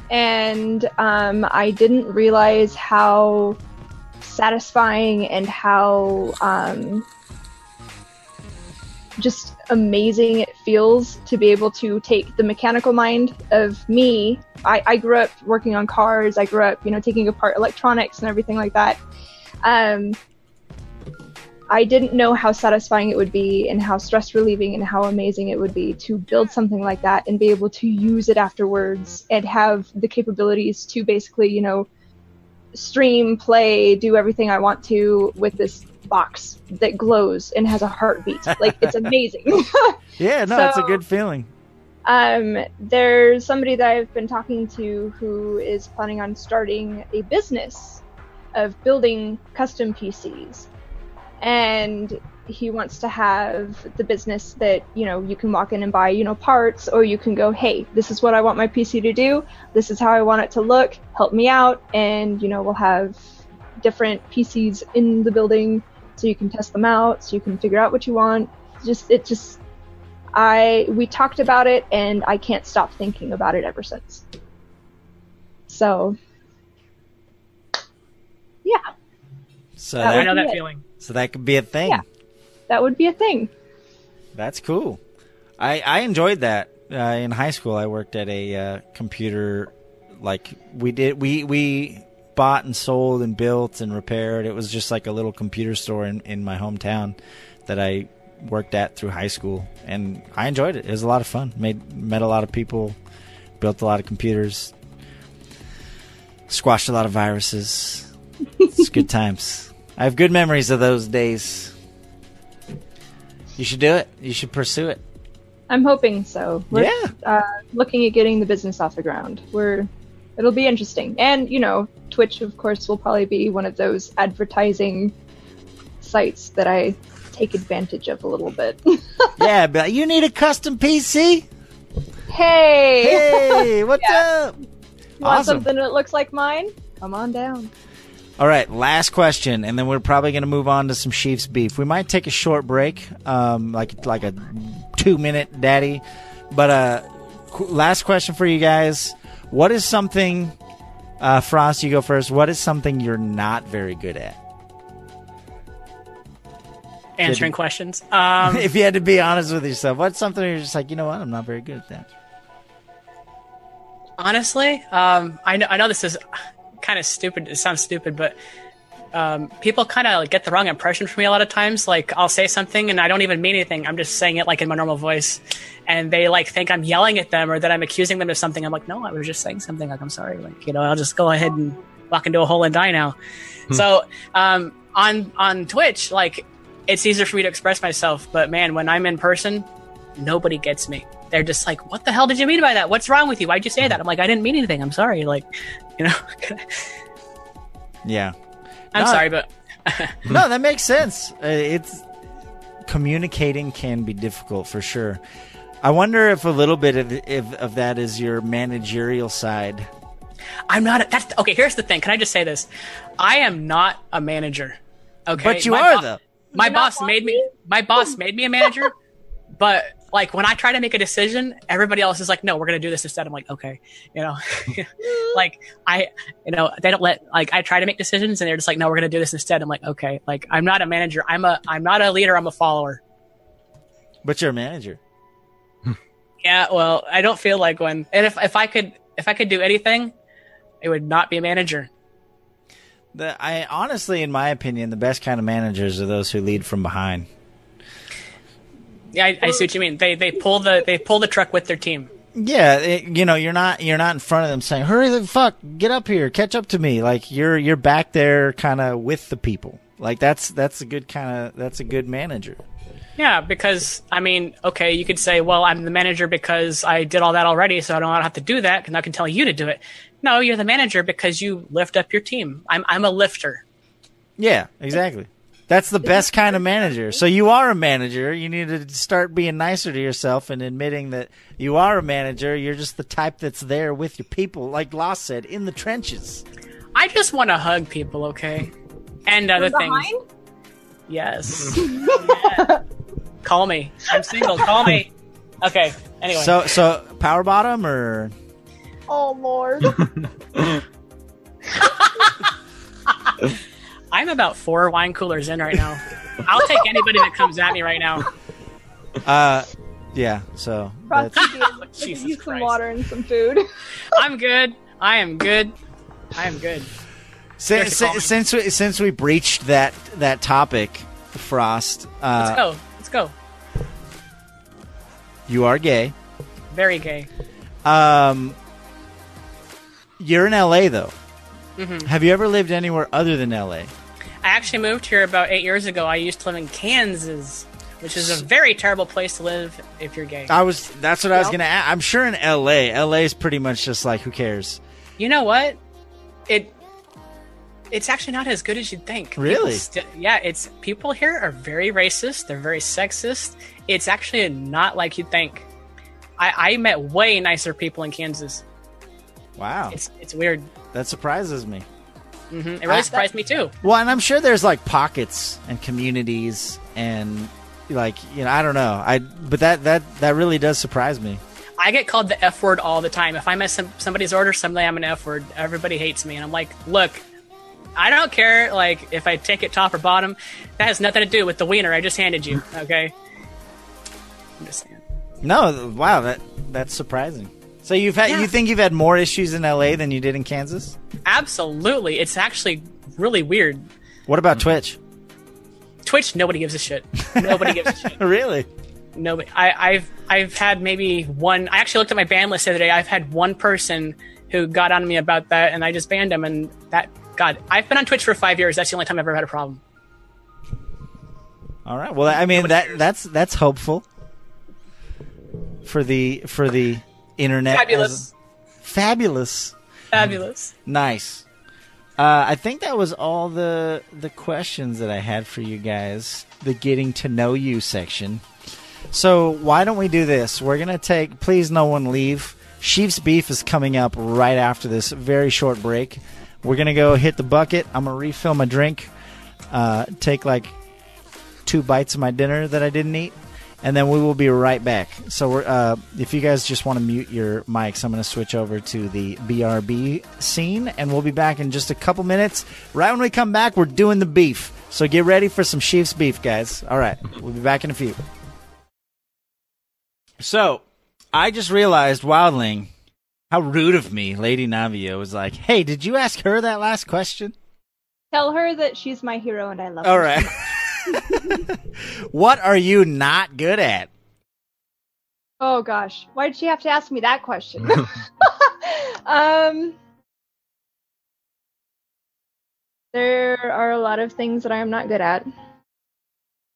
and um, I didn't realize how satisfying and how um, just amazing it feels to be able to take the mechanical mind of me. I, I grew up working on cars. I grew up, you know, taking apart electronics and everything like that. Um, I didn't know how satisfying it would be and how stress relieving and how amazing it would be to build something like that and be able to use it afterwards and have the capabilities to basically, you know, stream, play, do everything I want to with this box that glows and has a heartbeat. Like it's [laughs] amazing. [laughs] Yeah, no, it's a good feeling. Um, there's somebody that I've been talking to who is planning on starting a business of building custom PCs. And he wants to have the business that, you know, you can walk in and buy, you know, parts, or you can go, hey, this is what I want my PC to do. This is how I want it to look. Help me out. And, you know, we'll have different PCs in the building so you can test them out, so you can figure out what you want. Just, it just, I we talked about it and I can't stop thinking about it ever since. So yeah, So Uh, I know that Yeah. feeling. So that could be a thing. Yeah. That would be a thing. That's cool. I I enjoyed that. Uh, in high school, I worked at a uh, computer. Like we did, we we bought and sold and built and repaired. It was just like a little computer store in in my hometown that I worked at through high school, and I enjoyed it. It was a lot of fun. Made met a lot of people, built a lot of computers, squashed a lot of viruses. it's good [laughs] times. I have good memories of those days. You should do it. You should pursue it. I'm hoping so. We're Yeah. uh, looking at getting the business off the ground. We're it'll be interesting, and you know, Twitch, of course, will probably be one of those advertising sites that I take advantage of a little bit. [laughs] Yeah, but you need a custom PC? hey, Hey, [laughs] what's up? want awesome. something that looks like mine? Come on down. All right, last question, and then we're probably going to move on to some Chiefs beef. We might take a short break, um, like like a two minute daddy. But uh, qu- last question for you guys: What is something, uh, Frost? You go first. What is something you're not very good at? Answering questions. [laughs] Um, if you had to be honest with yourself, what's something you're just like, you know what, I'm not very good at that. honestly, um, I know I know this is kind of stupid. It sounds stupid, but um, people kind of like, get the wrong impression from me a lot of times. Like I'll say something and I don't even mean anything. I'm just saying it like in my normal voice, and they like think I'm yelling at them or that I'm accusing them of something. I'm like, no, I was just saying something. Like I'm sorry. Like you know, I'll just go ahead and walk into a hole and die now. So um, on on Twitch, like it's easier for me to express myself. But man, when I'm in person, nobody gets me. They're just like, "What the hell did you mean by that? What's wrong with you? Why'd you say that?" I'm like, "I didn't mean anything. I'm sorry." Like, [laughs] you know, Yeah. I'm No. sorry, but [laughs] no, that makes sense. Uh, it's communicating can be difficult for sure. I wonder if a little bit of, if, of that is your managerial side. I'm not. A, that's okay. Here's the thing. Can I just say this? I am not a manager. Okay, But you My are bo- though. My You're boss made me. My boss made me a manager, [laughs] but like when I try to make a decision, everybody else is like, "No, we're gonna do this instead." I'm like, "Okay," you know, [laughs] like I, you know, they don't let like I try to make decisions and they're just like, "No, we're gonna do this instead." I'm like, "Okay," like I'm not a manager. I'm a. I'm not a leader. I'm a follower. But you're a manager. [laughs] Yeah, well, I don't feel like one. And if if I could if I could do anything, it would not be a manager. The, I honestly, in my opinion, the best kind of managers are those who lead from behind. Yeah, I, I see what you mean. They they pull the they pull the truck with their team. Yeah, it, you know, you're not you're not in front of them saying, "Hurry the fuck, get up here, catch up to me." Like you're you're back there, kind of with the people. Like that's that's a good kind of that's a good manager. Yeah, because I mean, okay, you could say, well, I'm the manager because I did all that already, so I don't have to do that, and I can tell you to do it. No, you're the manager because you lift up your team. I'm I'm a lifter. Yeah, exactly. That's the best kind of manager. So you are a manager. You need to start being nicer to yourself and admitting that you are a manager. You're just the type that's there with your people, like Lost said, in the trenches. I just want to hug people, okay? And other From things. behind? Yes. [laughs] Yeah. Call me. I'm single. Call me. Okay. Anyway. So, so power bottom or Oh lord. [laughs] [laughs] I'm about four wine coolers in right now. I'll take anybody that comes at me right now. uh, yeah. So that's, Frosty [laughs] Jesus you some Christ. water and some food. [laughs] I'm good. I am good. I am good. since, There's a comment. since we since we breached that that topic, Frost, Let's uh, go. Let's go. you are gay. Very gay. Um, you're in LA though. Mm-hmm. Have you ever lived anywhere other than LA? I actually moved here about eight years ago. I used to live in Kansas, which is a very terrible place to live if you're gay. I was. That's what I was Well- gonna. Ask. I'm sure in LA. LA is pretty much just like who cares. You know what? It it's actually not as good as you'd think. People Really? sti- yeah, it's people here are very racist. They're very sexist. It's actually not like you'd think. I, I met way nicer people in Kansas. Wow, It's it's weird. that surprises me. Hmm It really I- surprised me too. Well, and I'm sure there's like pockets and communities and like you know I don't know I but that that that really does surprise me. I get called the F word all the time. If I miss some, somebody's order, suddenly I'm an F word. Everybody hates me, and I'm like, look, I don't care like if I take it top or bottom. That has nothing to do with the wiener I just handed you. [laughs] Okay. I'm just saying. No, wow, that that's surprising. So you've had Yeah. you think you've had more issues in LA than you did in Kansas? Absolutely, it's actually really weird. What about Twitch? Twitch, nobody gives a shit. Nobody gives a [laughs] shit. Really? Nobody. I, I've I've had maybe one. I actually looked at my ban list the other day. I've had one person who got on me about that, and I just banned him. And that God, I've been on Twitch for five years. That's the only time I've ever had a problem. All right. Well, I mean that that's that's hopeful for the for the internet. Fabulous, fabulous. fabulous. Nice. Uh, I think that was all the the questions that I had for you guys. The getting to know you section. So why don't we do this? We're gonna take. Please, no one leave. Chief's beef is coming up right after this very short break. We're gonna go hit the bucket. I'm gonna refill my drink. Uh, take like two bites of my dinner that I didn't eat, and then we will be right back. So we're, uh, if you guys just want to mute your mics, I'm going to switch over to the BRB scene, and we'll be back in just a couple minutes. Right when we come back, we're doing the beef. So get ready for some Chiefs beef, guys. All right, we'll be back in a few. So I just realized, Wildling, how rude of me, Lady Navio was like, "Hey, did you ask her that last question?" Tell her that she's my hero and I love All her. right. [laughs] [laughs] what are you not good at? Oh gosh, why did she have to ask me that question? [laughs] [laughs] um, there are a lot of things that I am not good at,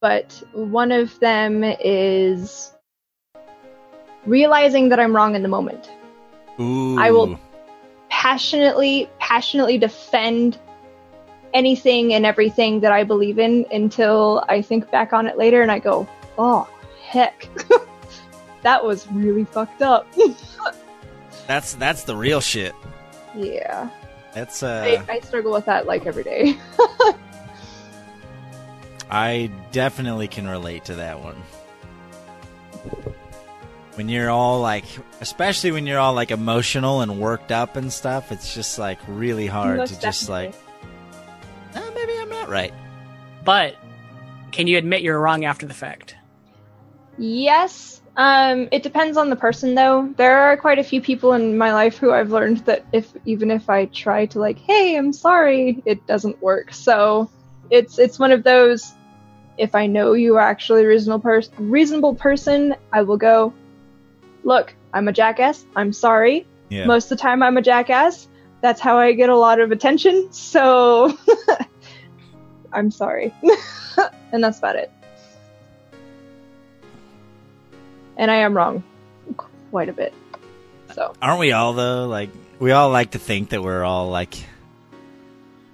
but one of them is realizing that I'm wrong in the moment. Ooh. I will- Passionately, passionately defend anything and everything that I believe in until I think back on it later and I go, oh heck, [laughs] that was really fucked up. [laughs] That's that's the real shit. Yeah, That's I, uh I struggle with that like every day. [laughs] I definitely can relate to that one. When you're all like especially when you're all like emotional and worked up and stuff, it's just like really hard Most to just like right. But can you admit you're wrong after the fact? Yes. Um, it depends on the person though. There are quite a few people in my life who I've learned that if even if I try to like, hey, I'm sorry, it doesn't work. So it's it's one of those if I know you are actually a reasonable person reasonable person, I will go, look, I'm a jackass, I'm sorry. Yeah. Most of the time I'm a jackass. That's how I get a lot of attention, so [laughs] I'm sorry. [laughs] and that's about it. And I am wrong quite a bit. So, Aren't we all though? Like we all like to think that we're all like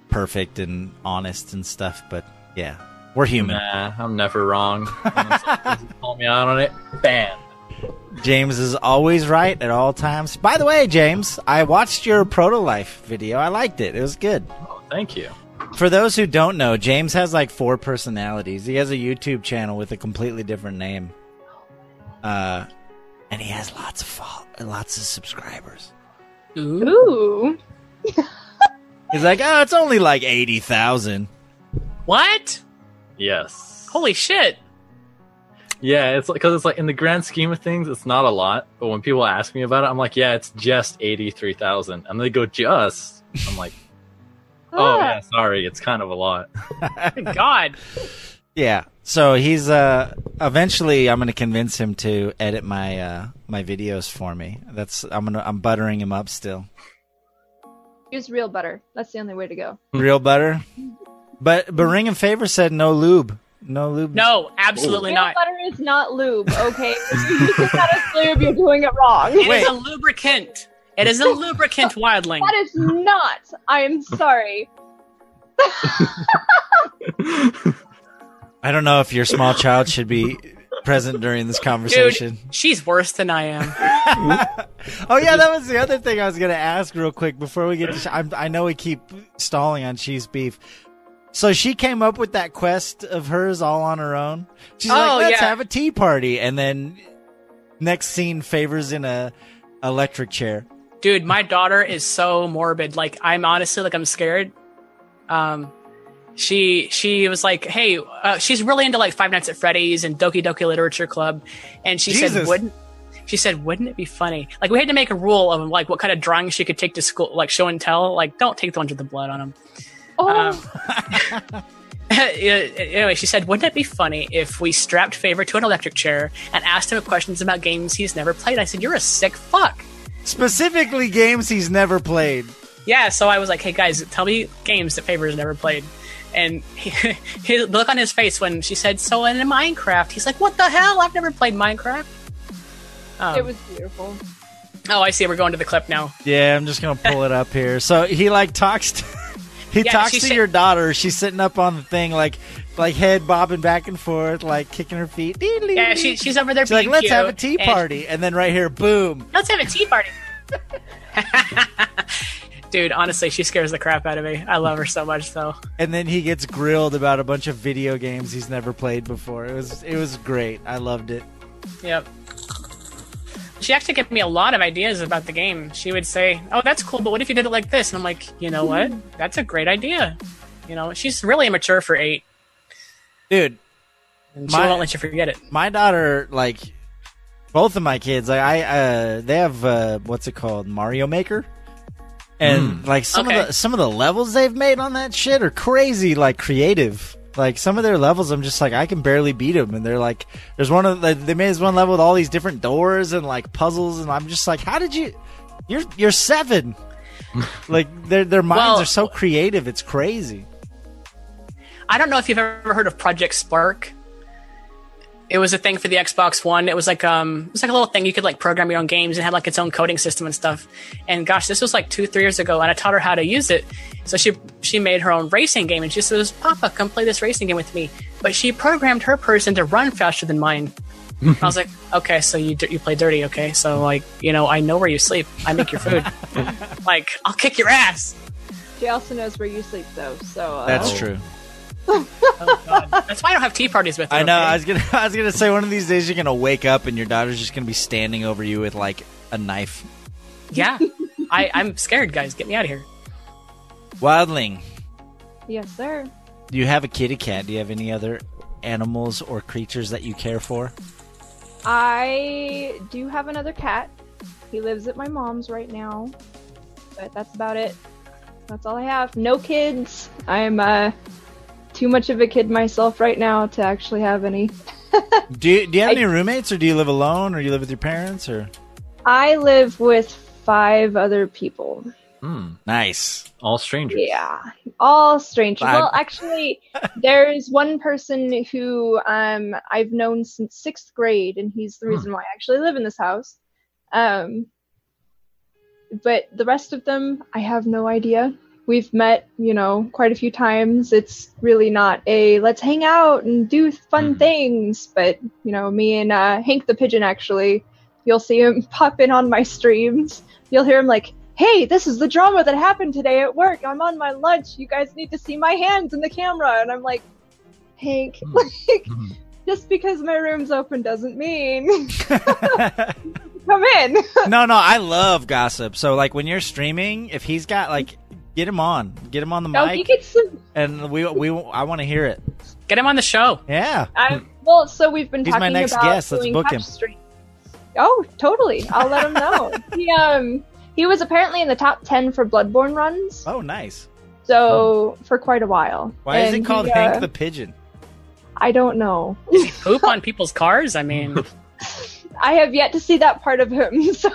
perfect and honest and stuff, but yeah, we're human. Nah, I'm never wrong. [laughs] When someone Call me out on it. Bam. James is always right at all times. By the way, James, I watched your Proto Life video. I liked it. It was good. Oh, thank you. For those who don't know, James has like four personalities. He has a YouTube channel with a completely different name. Uh, and he has lots of fol- lots of subscribers. ooh. [laughs] He's like, oh, it's only like eighty thousand. What? Yes. Holy shit! Yeah, it's because it's like in the grand scheme of things, it's not a lot. But when people ask me about it, I'm like, yeah, it's just eighty three thousand, and they go just. I'm like, oh Ah. yeah, sorry, it's kind of a lot. [laughs] God. Yeah. So he's uh eventually I'm gonna convince him to edit my uh my videos for me. That's I'm gonna I'm buttering him up still. Use real butter. That's the only way to go. [laughs] Real butter. But but Ring of Favor said no lube. No lube. No, absolutely real not. butter is not lube, okay? [laughs] if you use that as lube, you're doing it wrong. It is Wait. a lubricant. It is a [laughs] lubricant, wildling. That is not. I am sorry. [laughs] I don't know if your small child should be present during this conversation. She's worse than I am. [laughs] Oh yeah, that was the other thing I was gonna ask real quick before we get to. Sh- I'm, I know we keep stalling on cheese beef. So she came up with that quest of hers all on her own. She's Oh, like, let's yeah. have a tea party, and then next scene favors in a electric chair. Dude, my daughter is so morbid. Like, I'm honestly like I'm scared. Um, she she was like, "Hey, uh, she's really into like Five Nights at Freddy's and Doki Doki Literature Club," and she said, "Wouldn't." She said, "Wouldn't it be funny? Like we had to make a rule of like what kind of drawings she could take to school, like show and tell. Like don't take the ones with the blood on them." Oh, Um, [laughs] [laughs] anyway, she said, "Wouldn't it be funny if we strapped Favor to an electric chair and asked him questions about games he's never played?" I said, "You're a sick fuck." Specifically, games he's never played. Yeah, so I was like, "Hey guys, tell me games that Favor has never played." And [laughs] he, his look on his face when she said, "So in Minecraft," he's like, "What the hell? I've never played Minecraft." Um, it was beautiful. oh, I see. We're going to the clip now. Yeah, I'm just gonna pull it up here. So he like talks. To, he Yeah, talks to said- your daughter. She's sitting up on the thing, like like head bobbing back and forth, like kicking her feet. Yeah, she, she's over there. She's like, let's have a cute, tea and- party, and then right here, boom. Let's have a tea party. [laughs] Dude, honestly, she scares the crap out of me. I love her so much, though. And then he gets grilled about a bunch of video games he's never played before. It was it was great. I loved it. Yep. She actually gave me a lot of ideas about the game. She would say, "Oh, that's cool, but what if you did it like this?" And I'm like, "You know what? That's a great idea." You know, she's really immature for eight, Dude, and she My- won't let you forget it. my daughter like both of my kids like i uh they have uh what's it called mario maker and like some Okay. of the some of the levels they've made on that shit are crazy like creative like some of their levels i'm just like i can barely beat them and they're like there's one of the, they made this one level with all these different doors and like puzzles and i'm just like how did you you're you're seven [laughs] like their their minds Well- are so creative it's crazy I don't know if you've ever heard of Project Spark. It was a thing for the Xbox One. It was like um, it was like a little thing you could like program your own games and had like its own coding system and stuff. And gosh, this was like two, three years ago, and I taught her how to use it. So she she made her own racing game, and she says, "Papa, come play this racing game with me." But she programmed her person to run faster than mine. I was like, [laughs] "Okay, so you you play dirty, okay? So like, you know, I know where you sleep. I make your food. [laughs] like, I'll kick your ass." She also knows where you sleep, though. So uh, that's true Oh, God. That's why I don't have tea parties with her. I know. okay? I was gonna. [laughs] I was gonna say one of these days you're gonna wake up and your daughter's just gonna be standing over you with like a knife. Yeah, I, I'm scared, guys. Get me out of here. Wildling, Yes, sir. do you have a kitty cat? Do you have any other animals or creatures that you care for? I do have another cat. He lives at my mom's right now, but that's about it. That's all I have. No kids. I'm uh too much of a kid myself right now to actually have any. [laughs] Do you, do you have I- any roommates, or do you live alone, or do you live with your parents, or I live with five other people. Hmm. nice? All strangers. Yeah, all strangers. Five. Well, actually, [laughs] there's one person who um I've known since sixth grade, and he's the reason why I actually live in this house. Um, but the rest of them, I have no idea. We've met, you know, quite a few times. It's really not a let's hang out and do fun Mhm. things. But you know, me and uh, Hank the pigeon actually, you'll see him [laughs] pop in on my streams. You'll hear him like, "Hey, this is the drama that happened today at work. I'm on my lunch. You guys need to see my hands in the camera." And I'm like, Hank, Hmm. [laughs] like, Mhm. just because my room's open doesn't mean [laughs] come in. no, no, I love gossip. So like when you're streaming, if he's got like, get him on, get him on the no, he mic, gets some. and we we I want to hear it. Get him on the show. Yeah. I, well, so we've been talking about. He's my next about guest. Let's doing book him. streams. Oh, totally. I'll let him know. [laughs] he um he was apparently in the top ten for Bloodborne runs, Oh, nice. so for quite a while. Why is it called he, Hank uh, the Pigeon? I don't know. Does he poop on people's cars? I mean, [laughs] I have yet to see that part of him, [laughs] so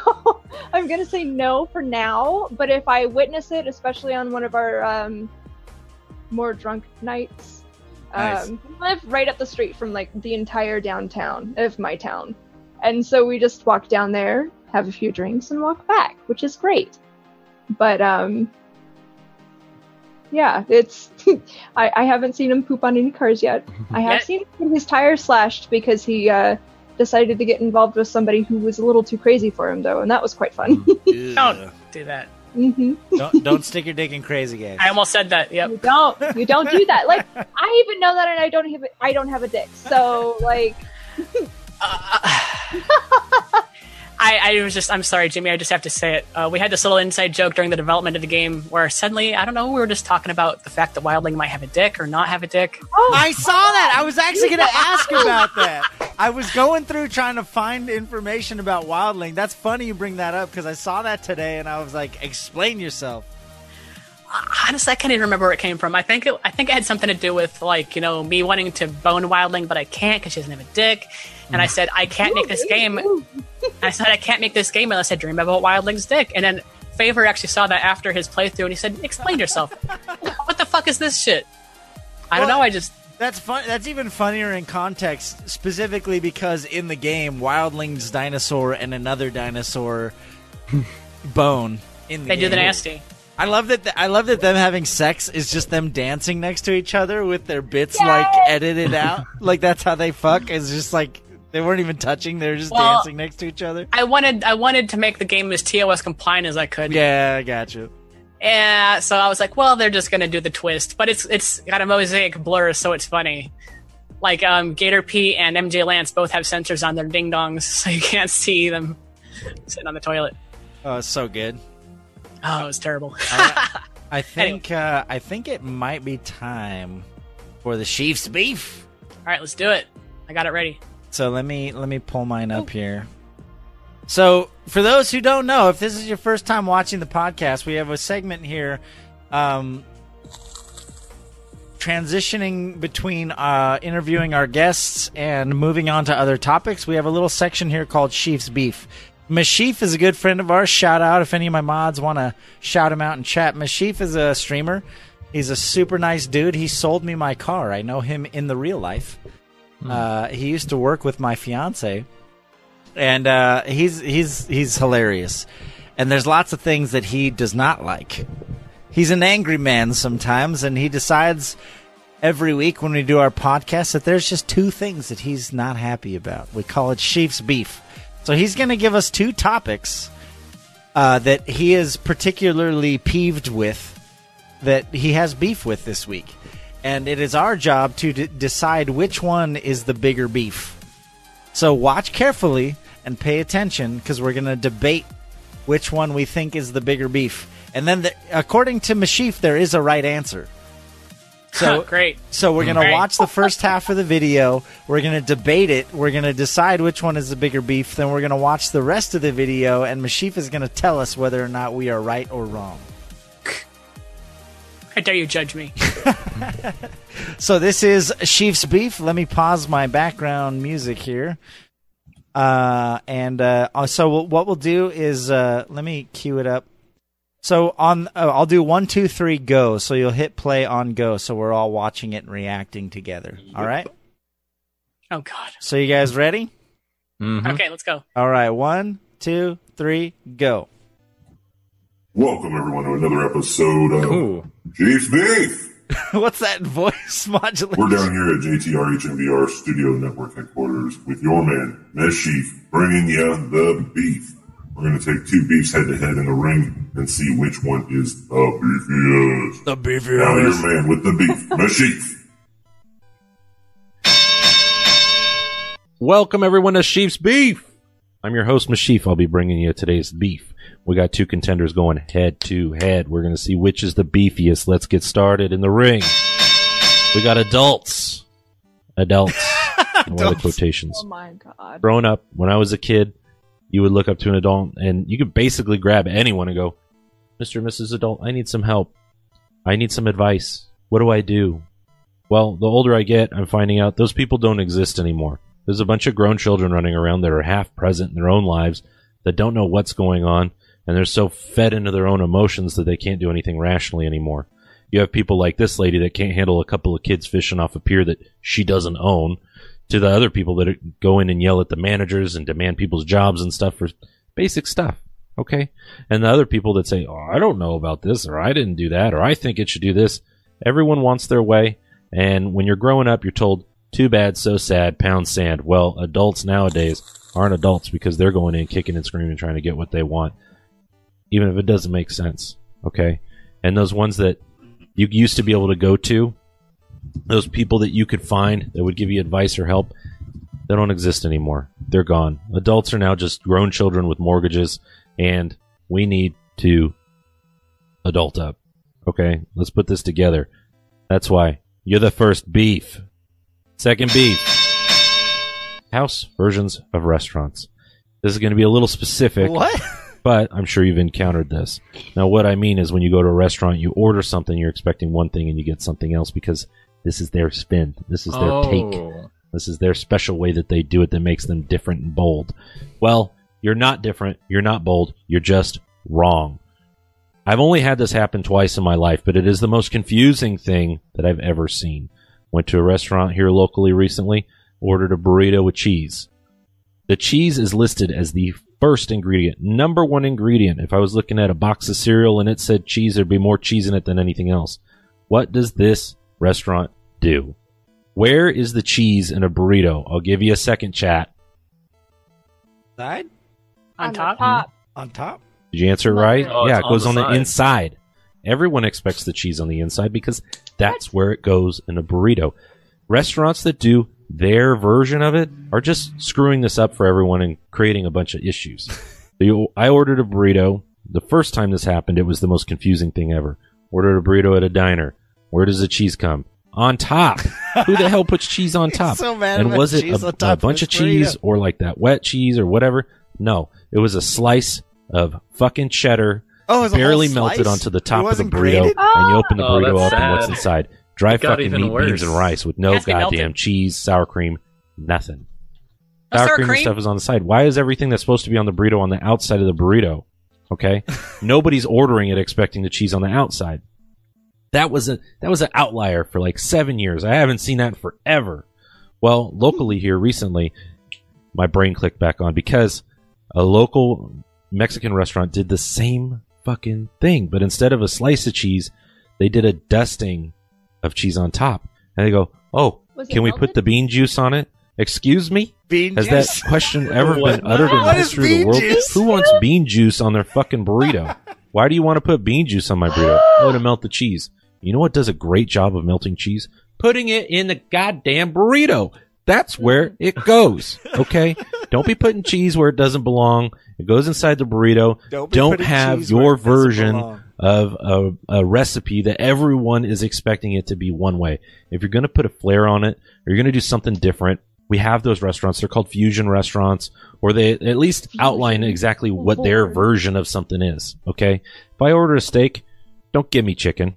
I'm gonna say no for now. But if I witness it, especially on one of our um, more drunk nights, Nice. um, we live right up the street from like the entire downtown of my town, and so we just walk down there, have a few drinks, and walk back, which is great. But um, yeah, it's [laughs] I, I haven't seen him poop on any cars yet. I have Yeah. seen his tire slashed because he uh, decided to get involved with somebody who was a little too crazy for him, though, and that was quite fun. [laughs] don't do that. hmm don't don't stick your dick in crazy games. I almost said that. Yep. You don't, you don't do that. Like I even know that, and I don't have, I don't have a dick. So like, [laughs] Uh, [laughs] I I, was just, I'm sorry, Jimmy. I just have to say it. Uh, we had this little inside joke during the development of the game where suddenly, I don't know, we were just talking about the fact that Wildling might have a dick or not have a dick. Oh, I saw that. I was actually going to ask about that. I was going through trying to find information about Wildling. That's funny you bring that up because I saw that today and I was like, explain yourself. Honestly, I can't even remember where it came from. I think it, I think it had something to do with like you know me wanting to bone Wildling, but I can't because she doesn't have a dick. And I mm. said I can't make this game. I said I can't make this game unless I dream about Wildling's dick. And then Favor actually saw that after his playthrough, and he said, "Explain yourself. [laughs] what the fuck is this shit?" I don't know. I just That's fun. That's even funnier in context, specifically because in the game, Wildling's dinosaur and another dinosaur [laughs] bone in the they do the nasty. I love that. I love that them having sex is just them dancing next to each other with their bits like edited out. like that's how they fuck. It's just like they weren't even touching. They were just Well- dancing next to each other. I wanted I wanted to make the game as TOS compliant as I could. Yeah, I got you. Yeah, so I was like, well, they're just gonna do the twist, but it's it's got a mosaic blur, so it's funny. Like um, Gator P and MJ Lance both have censors on their ding dongs, [laughs] so you can't see them sitting on the toilet. Oh, it's so good. Oh, it was terrible. I [laughs] think. Uh, I think it might be time for the Chiefs beef. All right, let's do it. I got it ready. So let me let me pull mine up here. So for those who don't know, if this is your first time watching the podcast, we have a segment here, um, transitioning between uh, interviewing our guests and moving on to other topics. We have a little section here called Chiefs Beef. Mashif is a good friend of ours. Shout out if any of my mods want to shout him out in chat. Mashif is a streamer. He's a super nice dude. He sold me my car. I know him in the real life. Uh, he used to work with my fiance, and uh, he's he's he's hilarious. And there's lots of things that he does not like. He's an angry man sometimes, and he decides every week when we do our podcast that there's just two things that he's not happy about. We call it Chiefs beef. So he's going to give us two topics uh, that he is particularly peeved with, that he has beef with this week. And it is our job to d- decide which one is the bigger beef. So watch carefully and pay attention because we're going to debate which one we think is the bigger beef. And then, the, according to Mashif, there is a right answer. [laughs] So Great. so we're gonna Great. watch the first half of the video. We're gonna debate it. We're gonna decide which one is the bigger beef. Then we're gonna watch the rest of the video, and Mashif is gonna tell us whether or not we are right or wrong. How dare you judge me? [laughs] So this is Chief's beef. Let me pause my background music here. Uh, and uh, so what we'll do is uh, let me cue it up. So on, uh, I'll do one, two, three, go. So you'll hit play on go. So we're all watching it and reacting together. All right. Oh God. So you guys ready? Mhm. Okay, let's go. All right, one, two, three, go. Welcome everyone to another episode of Ooh. Chiefs Beef. [laughs] What's that voice [laughs] modulation? We're down here at JTR HMVR Studio Network headquarters with your man, Mesh Chief, bringing you the beef. We're going to take two beefs head to head in the ring and see which one is the beefiest. The beefy Now your man with the beef, [laughs] Mesh Chief. Welcome everyone to Chiefs Beef. I'm your host Mashif. I'll be bringing you today's beef. We got two contenders going head to head. We're going to see which is the beefiest. Let's get started in the ring. We got adults. Adults. [laughs] One of the quotations. Oh my god. Growing up, when I was a kid, you would look up to an adult and you could basically grab anyone and go, Mr. and Mrs. Adult, I need some help. I need some advice. What do I do? Well, the older I get, I'm finding out those people don't exist anymore. There's a bunch of grown children running around that are half present in their own lives that don't know what's going on, and they're so fed into their own emotions that they can't do anything rationally anymore. You have people like this lady that can't handle a couple of kids fishing off a pier that she doesn't own, to the other people that go in and yell at the managers and demand people's jobs and stuff for basic stuff. Okay. And the other people that say, Oh, I don't know about this, or I didn't do that, or I think it should do this. Everyone wants their way. And when you're growing up, you're told, too bad, so sad, pound sand. Well, adults nowadays aren't adults because they're going in kicking and screaming trying to get what they want. Even if it doesn't make sense. Okay. And those ones that you used to be able to go to, those people that you could find that would give you advice or help, They don't exist anymore. They're gone. Adults are now just grown children with mortgages, and we need to adult up. Okay, let's put this together. That's why you're the first beef. Second beef. House versions of restaurants. This is going to be a little specific What? But I'm sure you've encountered this. Now, what I mean is when you go to a restaurant, you order something, you're expecting one thing, and you get something else because this is their spin. This is their oh. take. Oh. This is their special way that they do it that makes them different and bold. Well, you're not different. You're not bold. You're just wrong. I've only had this happen twice in my life, but it is the most confusing thing that I've ever seen. Went to a restaurant here locally recently, ordered a burrito with cheese. The cheese is listed as the first ingredient, number one ingredient. If I was looking at a box of cereal and it said cheese, there'd be more cheese in it than anything else. What does this restaurant do? Where is the cheese in a burrito? I'll give you a second chat. Side? On the top? top. On top? Did you answer it right? Oh, yeah, it goes on on the the inside. Everyone expects the cheese on the inside because that's where it goes in a burrito. Restaurants that do their version of it are just screwing this up for everyone and creating a bunch of issues. [laughs] So you- I ordered a burrito. The first time this happened, it was the most confusing thing ever. Ordered a burrito at a diner. Where does the cheese come? On top. Who the hell puts cheese on [laughs] top? so mad and was it a, a bunch of this cheese burrito. or like that wet cheese or whatever? No, it was a slice of fucking cheddar Oh, it was barely slice? melted onto the top of the burrito, grated? and you open the Oh, burrito that's up, and what's inside? Dry fucking even meat, worse. beans, and rice with no Has to be goddamn melted. cheese, sour cream, nothing. No sour sour cream cream? stuff is on the side. Why is everything that's supposed to be on the burrito on the outside of the burrito? Okay, [laughs] nobody's ordering it expecting the cheese on the outside. That was a that was an outlier for like seven years. I haven't seen that forever. Well, locally here recently, my brain clicked back on because a local Mexican restaurant did the same fucking thing, but instead of a slice of cheese, they did a dusting of cheese on top. And they go, "Oh, Was it can we melted? put the bean juice on it?" Excuse me? Bean Has juice? that question [laughs] ever What? been uttered in What the is history of the bean world? juice? Who wants bean juice on their fucking burrito? Why do you want to put bean juice on my burrito? Oh, to melt the cheese. You know what does a great job of melting cheese? Putting it in the goddamn burrito. That's where it goes. Okay? Don't be putting cheese where it doesn't belong. It goes inside the burrito. Don't be Don't putting have cheese where your it doesn't version belong. Of a, a recipe that everyone is expecting it to be one way. If you're going to put a flair on it, or you're going to do something different, we have those restaurants. They're called fusion restaurants, or they at least outline exactly what their version of something is. Okay. If I order a steak, don't give me chicken.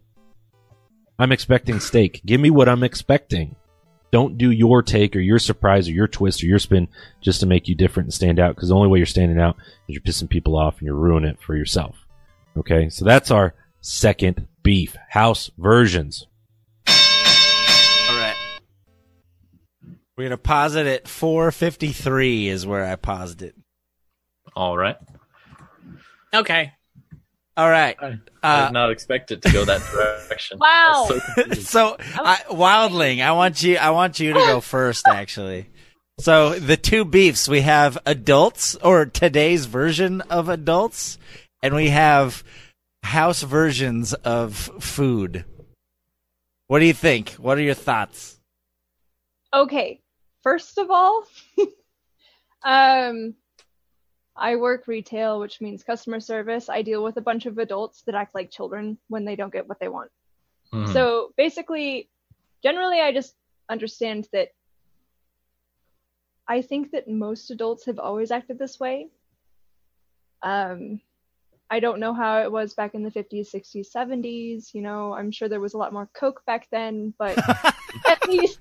I'm expecting steak. Give me what I'm expecting. Don't do your take or your surprise or your twist or your spin just to make you different and stand out. Because the only way you're standing out is you're pissing people off and you're ruining it for yourself. Okay, so that's our second beef house versions. All right. We're gonna pause it at 4:53 is where I paused it. All right. Okay. All right. I Uh, did not expect it to go that direction. [laughs] Wow. So [laughs] so, I, Wildling, I want you. I want you to go first, [laughs] actually. So the two beefs we have adults or today's version of adults, and we have house versions of food. What do you think? What are your thoughts? Okay, first of all, [laughs] um, I work retail, which means customer service. I deal with a bunch of adults that act like children when they don't get what they want. Mhm. So basically, generally, I just understand that I think that most adults have always acted this way. Um, I don't know how it was back in the 50s, 60s, 70s. You know, I'm sure there was a lot more Coke back then, but [laughs] at least,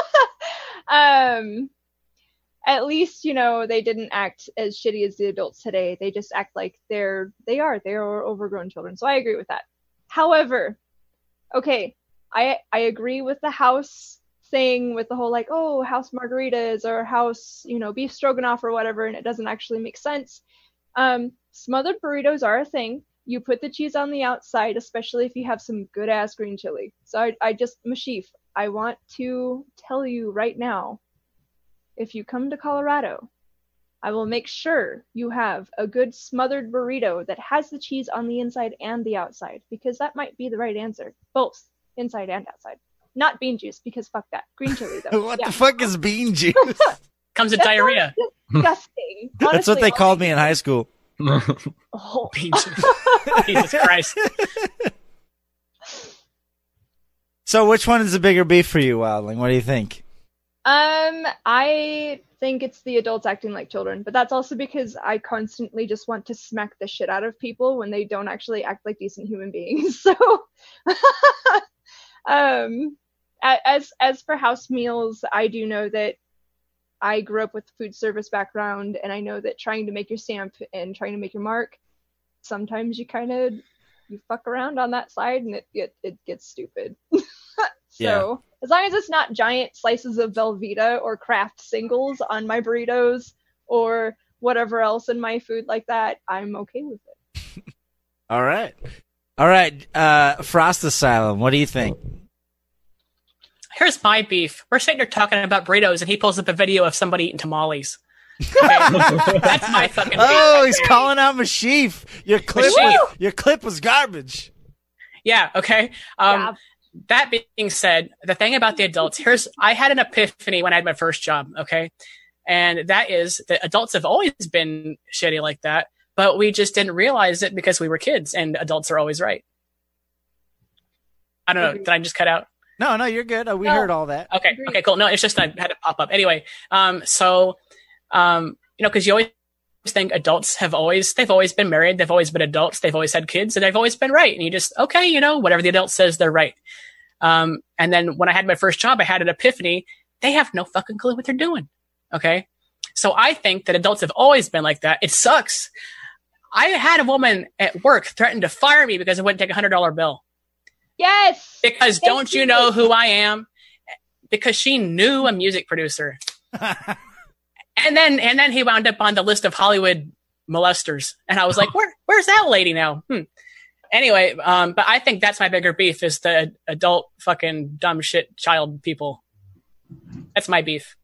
[laughs] um, at least you know they didn't act as shitty as the adults today. They just act like they're they are they are overgrown children. So I agree with that. However, okay, I I agree with the house thing with the whole like oh house margaritas or house you know beef stroganoff or whatever, and it doesn't actually make sense. Um, smothered burritos are a thing. You put the cheese on the outside, especially if you have some good ass green chili. So I, I just Mashif, I want to tell you right now, if you come to Colorado, I will make sure you have a good smothered burrito that has the cheese on the inside and the outside, because that might be the right answer, both inside and outside. not bean juice because fuck that. Green chili though. [laughs] what yeah. the fuck is bean juice? [laughs] Comes with diarrhea. sounds Disgusting. That's what they all called me in high school. Oh. [laughs] Jesus Christ. [laughs] So, which one is the bigger beef for you, Wildling? What do you think? Um, I think it's the adults acting like children, but that's also because I constantly just want to smack the shit out of people when they don't actually act like decent human beings. [laughs] So, um, as as for house meals, I do know that I grew up with food service background, and I know that trying to make your stamp and trying to make your mark, sometimes you kind of you fuck around on that side, and it it, it gets stupid. [laughs] so Yeah. as long as it's not giant slices of Velveeta or Kraft singles on my burritos or whatever else in my food like that, I'm okay with it. [laughs] All right. All right. Uh, Frost Asylum, what do you think? Here's my beef. We're sitting here talking about burritos, and he pulls up a video of somebody eating tamales. Okay? [laughs] That's my fucking beef. Oh, he's calling out Mashif. Your clip, Mashif. was, your clip was garbage. Yeah, okay. Um, yeah. that being said, the thing about the adults, here's I had an epiphany when I had my first job, okay? And that is that adults have always been shitty like that, but we just didn't realize it because we were kids and adults are always right. I don't know. Did I just cut out? No, no, you're good. We No. heard all that. Okay. Agreed. Okay, cool. No, it's just I had to pop up. Anyway, um, so, um, you know, cause you always think adults have always, they've always been married. They've always been adults. They've always had kids and they've always been right. And you just, okay, you know, whatever the adult says, they're right. Um, and then when I had my first job, I had an epiphany. They have no fucking clue what they're doing. Okay. So I think that adults have always been like that. It sucks. I had a woman at work threaten to fire me because I wouldn't take a hundred dollar bill Yes. because Thank don't you you. know who I am? Because she knew a music producer. [laughs] And then and then he wound up on the list of Hollywood molesters. And I was like, [laughs] Where where's that lady now? Hmm. Anyway, um, but I think that's my bigger beef is the adult fucking dumb shit child people. That's my beef.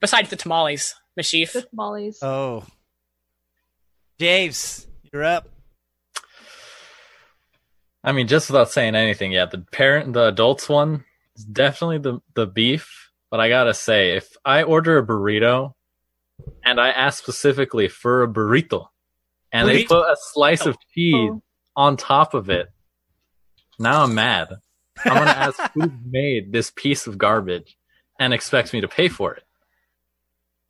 Besides the tamales, Mashif. The tamales. oh. Javes, you're up. I mean, just without saying anything yet, the parent, the adults one is definitely the the beef. But I gotta say, if I order a burrito and I ask specifically for a burrito, and they put a slice of cheese on top of it, now I'm mad. I'm gonna ask [laughs] who made this piece of garbage and expects me to pay for it.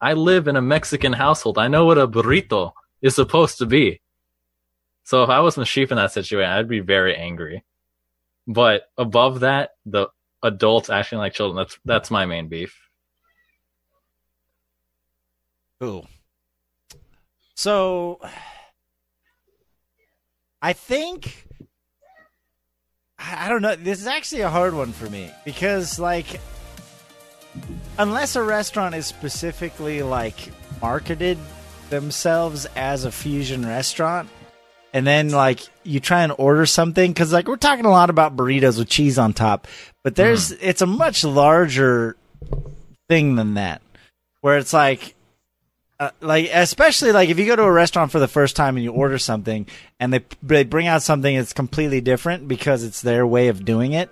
I live in a Mexican household. I know what a burrito is supposed to be. So if I was the sheep in that situation, I'd be very angry. But above that, the adults acting like children, that's that's my main beef. Ooh. So, I think I I don't know. This is actually a hard one for me because, like, unless a restaurant is specifically like marketed themselves as a fusion restaurant, and then like you try and order something because like we're talking a lot about burritos with cheese on top, but there's it's a much larger thing than that, where it's like uh, like especially like if you go to a restaurant for the first time and you order something and they they bring out something that's completely different because it's their way of doing it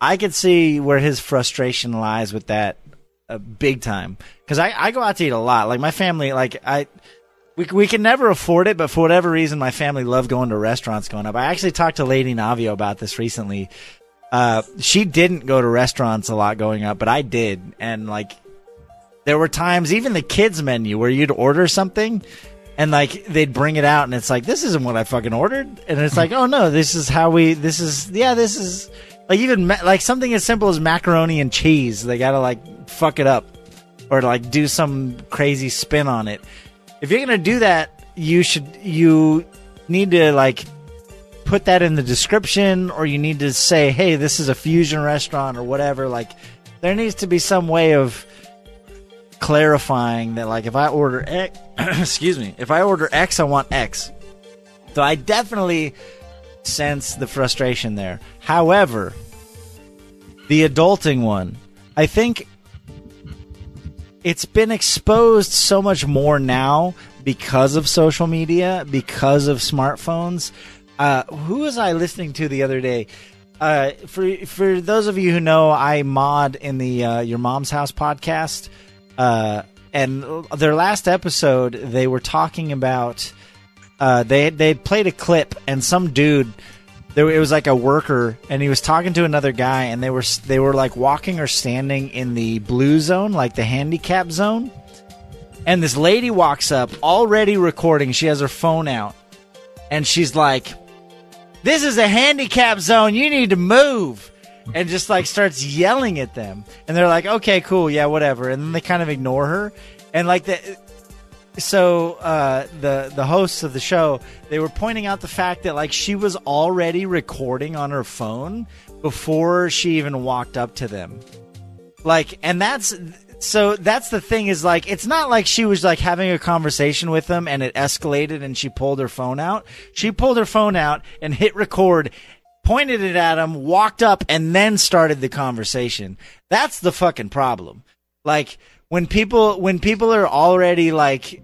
i could see where his frustration lies with that uh, big time. Because I, I go out to eat a lot. Like my family like i we, we can never afford it but for whatever reason my family loved going to restaurants going up. I actually talked to lady navio about this recently. Uh, she didn't go to restaurants a lot going up but i did. And like there were times even the kids menu where you'd order something and like they'd bring it out and it's like this isn't what i fucking ordered. And it's like oh no this is how we this is yeah this is like even ma- like something as simple as macaroni and cheese they gotta like fuck it up or like do some crazy spin on it if you're gonna do that you should you need to like put that in the description or you need to say hey this is a fusion restaurant or whatever like there needs to be some way of clarifying that like if I order X, [clears throat] excuse me, if I order X, I want X. So I definitely sense the frustration there. However, the adulting one, I think it's been exposed so much more now because of social media, because of smartphones. Uh, who was I listening to the other day? Uh, for for those of you who know, I mod in the uh, Your Mom's House podcast, uh, and their last episode they were talking about uh, they they played a clip and some dude there it was like a worker and he was talking to another guy and they were they were like walking or standing in the blue zone like the handicap zone. And this lady walks up already recording. She has her phone out. And she's like this is a handicap zone. You need to move. And just like starts yelling at them. And they're like okay cool. Yeah whatever. And then they kind of ignore her. And like the so uh, the the hosts of the show they were pointing out the fact that like she was already recording on her phone before she even walked up to them. Like and that's so that's the thing is like it's not like she was like having a conversation with them and it escalated and she pulled her phone out. She pulled her phone out and hit record pointed it at him walked up and then started the conversation. That's the fucking problem. Like when people when people are already like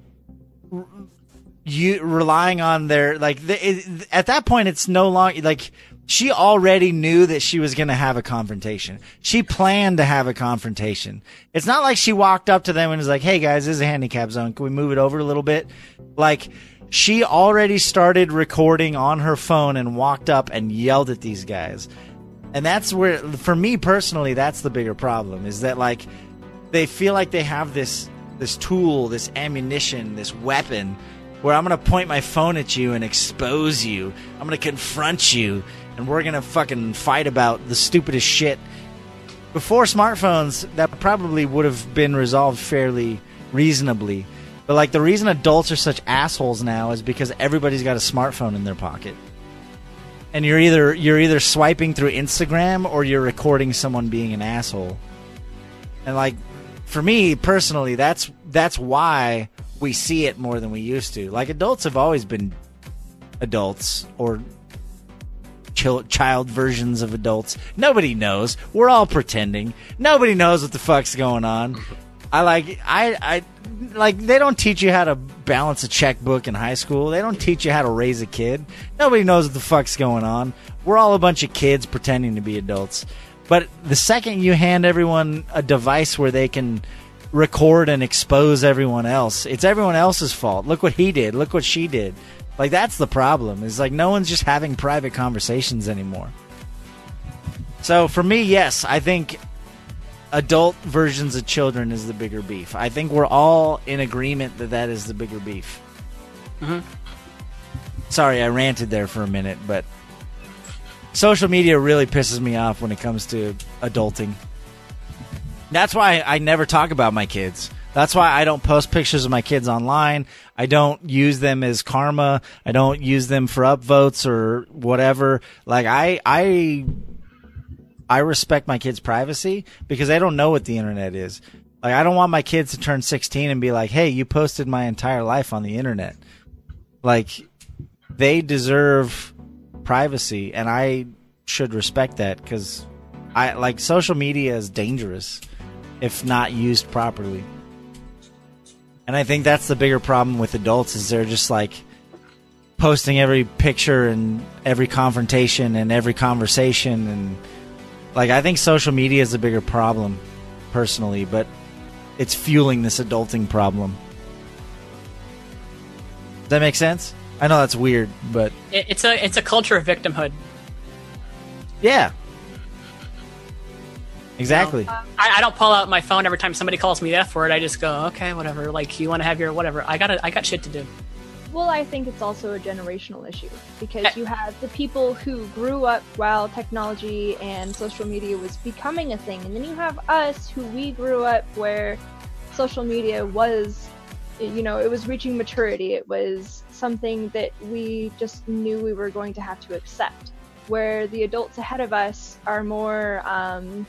you relying on their like the, it, at that point it's no longer like she already knew that she was going to have a confrontation. She planned to have a confrontation. It's not like she walked up to them and was like, "Hey guys, this is a handicap zone. Can we move it over a little bit?" Like she already started recording on her phone and walked up and yelled at these guys. And that's where for me personally that's the bigger problem is that like they feel like they have this this tool, this ammunition, this weapon where I'm going to point my phone at you and expose you. I'm going to confront you and we're going to fucking fight about the stupidest shit. Before smartphones, that probably would have been resolved fairly reasonably. But like the reason adults are such assholes now is because everybody's got a smartphone in their pocket. And you're either you're either swiping through Instagram or you're recording someone being an asshole. And like for me personally, that's that's why we see it more than we used to. Like adults have always been adults or child versions of adults. Nobody knows. We're all pretending. Nobody knows what the fuck's going on. [laughs] I like I I like they don't teach you how to balance a checkbook in high school. They don't teach you how to raise a kid. Nobody knows what the fuck's going on. We're all a bunch of kids pretending to be adults. But the second you hand everyone a device where they can record and expose everyone else, it's everyone else's fault. Look what he did. Look what she did. Like that's the problem. Is like no one's just having private conversations anymore. So for me, yes, I think adult versions of children is the bigger beef. I think we're all in agreement that that is the bigger beef. Mhm. Sorry, I ranted there for a minute, but social media really pisses me off when it comes to adulting. That's why I never talk about my kids. That's why I don't post pictures of my kids online. I don't use them as karma. I don't use them for upvotes or whatever. Like I I I respect my kids' privacy because they don't know what the internet is. Like I don't want my kids to turn 16 and be like, "Hey, you posted my entire life on the internet." Like they deserve privacy and I should respect that cuz I like social media is dangerous if not used properly. And I think that's the bigger problem with adults is they're just like posting every picture and every confrontation and every conversation and like I think social media is a bigger problem personally, but it's fueling this adulting problem. Does that make sense? I know that's weird, but It, it's a it's a culture of victimhood. yeah. Exactly. I, I don't pull out my phone every time somebody calls me the F word. I just go, okay, whatever. Like you want to have your whatever. I got I got shit to do. Well, I think it's also a generational issue because eh. you have the people who grew up while technology and social media was becoming a thing, and then you have us who we grew up where social media was, you know, it was reaching maturity. It was something that we just knew we were going to have to accept. Where the adults ahead of us are more um,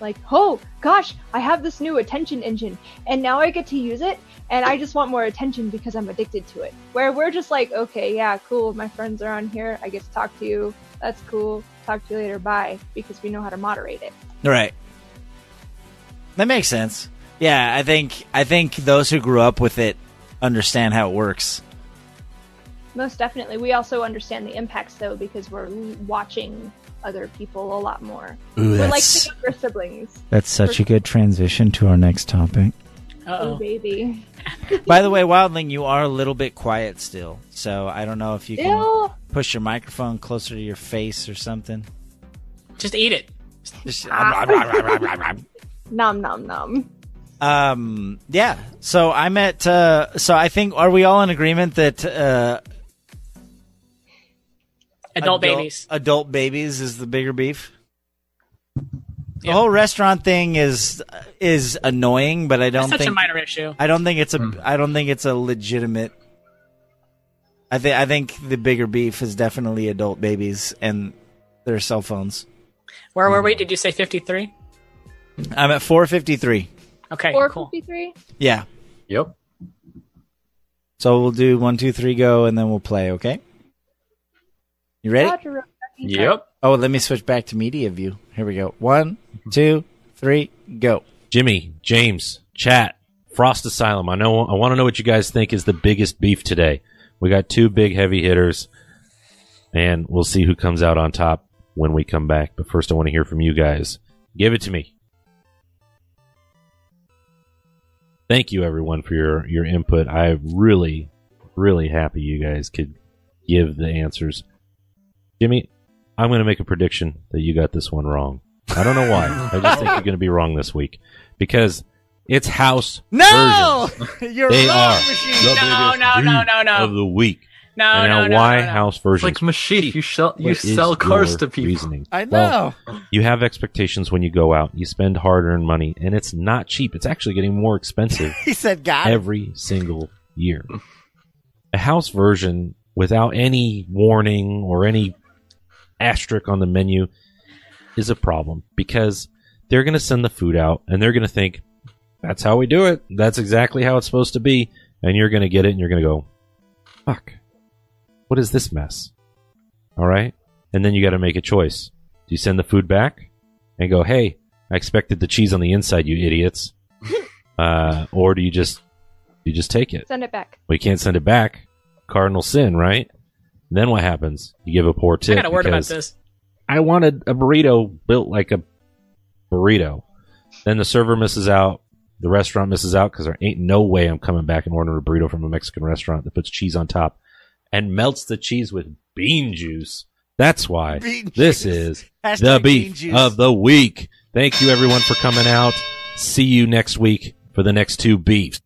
like, oh gosh, I have this new attention engine, and now I get to use it, and I just want more attention because I'm addicted to it. Where we're just like, okay, yeah, cool, my friends are on here, I get to talk to you, that's cool, talk to you later, bye, because we know how to moderate it. Right. That makes sense. Yeah, I think I think those who grew up with it understand how it works. Most definitely. We also understand the impacts though because we're watching other people a lot more. Ooh, we're like that's the younger siblings. that's such a good transition to our next topic. Uh Oh baby. [laughs] By the way, Wildling, you are a little bit quiet still, so I don't know if you can Ew. push your microphone closer to your face or something. Just eat it. Just- Nom nom nom. um, yeah. So I met. Uh, so I think are we all in agreement that uh, Adult babies. adult babies is the bigger beef? The Yeah. whole restaurant thing is is annoying, but I don't That's such think a minor issue. I don't think it's a hmm. I don't think it's a legitimate. I think I think the bigger beef is definitely adult babies and their cell phones. Where were we? Hmm. Did you say 53? I'm at 453. Okay, four fifty three. cool. Yeah. Yep. So we'll do one, two, three, go, and then we'll play. Okay. You ready? Yep. Oh, let me switch back to media view. Here we go. One, mm-hmm. two, three, go. Jimmy, James, chat, Frost Asylum. I know. I want to know what you guys think is the biggest beef today. We got two big heavy hitters, and we'll see who comes out on top when we come back. But first, I want to hear from you guys. Give it to me. Thank you, everyone, for your your input. I'm really, really happy you guys could give the answers. Jimmy, I'm going to make a prediction that you got this one wrong. I don't know why. I just think you're going to be wrong this week because it's house No, you're They wrong, are machine. the No, no, no, no, no. of the week. No, and no, now, no, why no, no. house It's versions? like Mashif. You sell you What is sell cars to people. Reasoning? I Well, know. you have expectations when you go out. You spend hard-earned money, and it's not cheap. It's actually getting more expensive [laughs] he said, "God." every single year. A house version without any warning or any asterisk on the menu is a problem because they're going to send the food out and they're going to think that's how we do it. That's exactly how it's supposed to be. And you're going to get it and you're going to go, fuck, what is this mess? All right. And then you got to make a choice. Do you send the food back and go, hey, I expected the cheese on the inside, you idiots? [laughs] uh, or do you just you just take it? Send it back. We can't send it back. Cardinal sin, right? Then what happens? You give a poor tip. I got a word about this. I wanted a burrito built like a burrito. Then the server misses out. The restaurant misses out because there ain't no way I'm coming back and ordering a burrito from a Mexican restaurant that puts cheese on top and melts the cheese with bean juice. That's why Bean this juice. is Hashtag the beef of the week. Thank you everyone for coming out. See you next week for the next two beefs.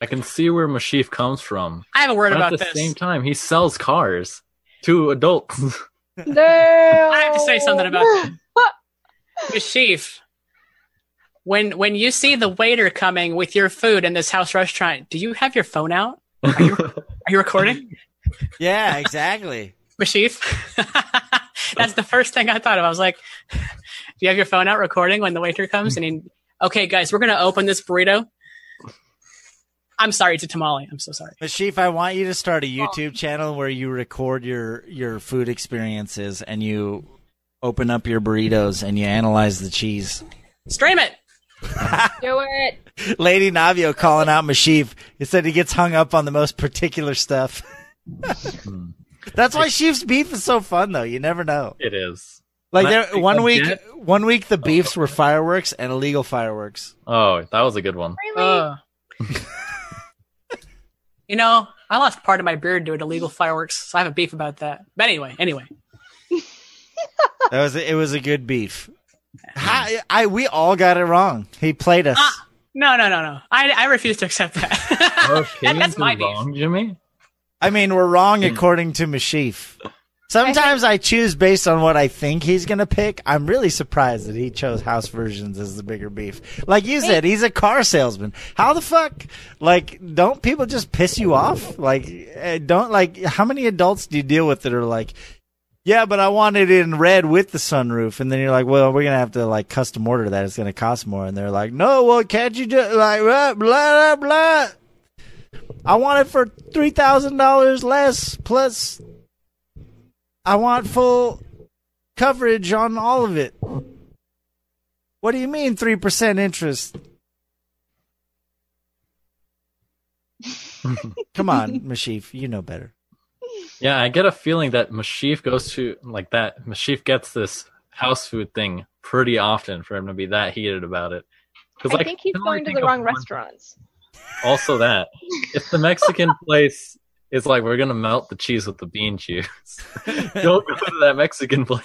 I can see where Mashif comes from. I have a word But about at the this. same time, he sells cars to adults. [laughs] No. I have to say something about Chief. When when you see the waiter coming with your food in this house restaurant, do you have your phone out? Are you, [laughs] are you recording, Yeah, exactly. Mashif? [laughs] That's the first thing I thought of. I was like, "Do you have your phone out recording when the waiter comes?" And he, okay, guys, we're gonna open this burrito. I'm sorry, it's a tamale. I'm so sorry. Mashif, I want you to start a YouTube channel where you record your your food experiences and you open up your burritos and you analyze the cheese. Stream it. [laughs] Do it. Lady Navio calling out Mashif. He said he gets hung up on the most particular stuff. That's why Chief's beef is so fun, though. You never know. it is. Like there, one week, get- one week the beefs were fireworks and illegal fireworks. Oh, that was a good one. Really? Uh, [laughs] you know, I lost part of my beard due to illegal fireworks, so I have a beef about that. But anyway, anyway. [laughs] That was it. Was a good beef. I, I we all got it wrong. He played us. Ah. No, no, no, no. I, I refuse to accept that. Our That- [laughs] that's my are beef. Jimmy. I mean, we're wrong according to Mashif. Sometimes I choose based on what I think he's gonna pick. I'm really surprised that he chose house versions as the bigger beef. Like you said, he's a car salesman. How the fuck? Like, don't people just piss you off? Like, eh, don't like. How many adults do you deal with that are like, yeah, but I want it in red with the sunroof, and then you're like, well, we're gonna have to like custom order that. It's gonna cost more, and they're like, no, well, can't you just like blah blah blah blah. I want it for three thousand dollars less plus. I want full coverage on all of it. What do you mean three percent interest? [laughs] Come on, Mashif, you know better. Yeah, I get a feeling that Mashif goes to like that. Mashif gets this house food thing pretty often for him to be that heated about it. Because I think he's going to the wrong restaurants. Also, that if the Mexican [laughs] place is like, we're gonna melt the cheese with the bean juice, [laughs] don't go to that Mexican place.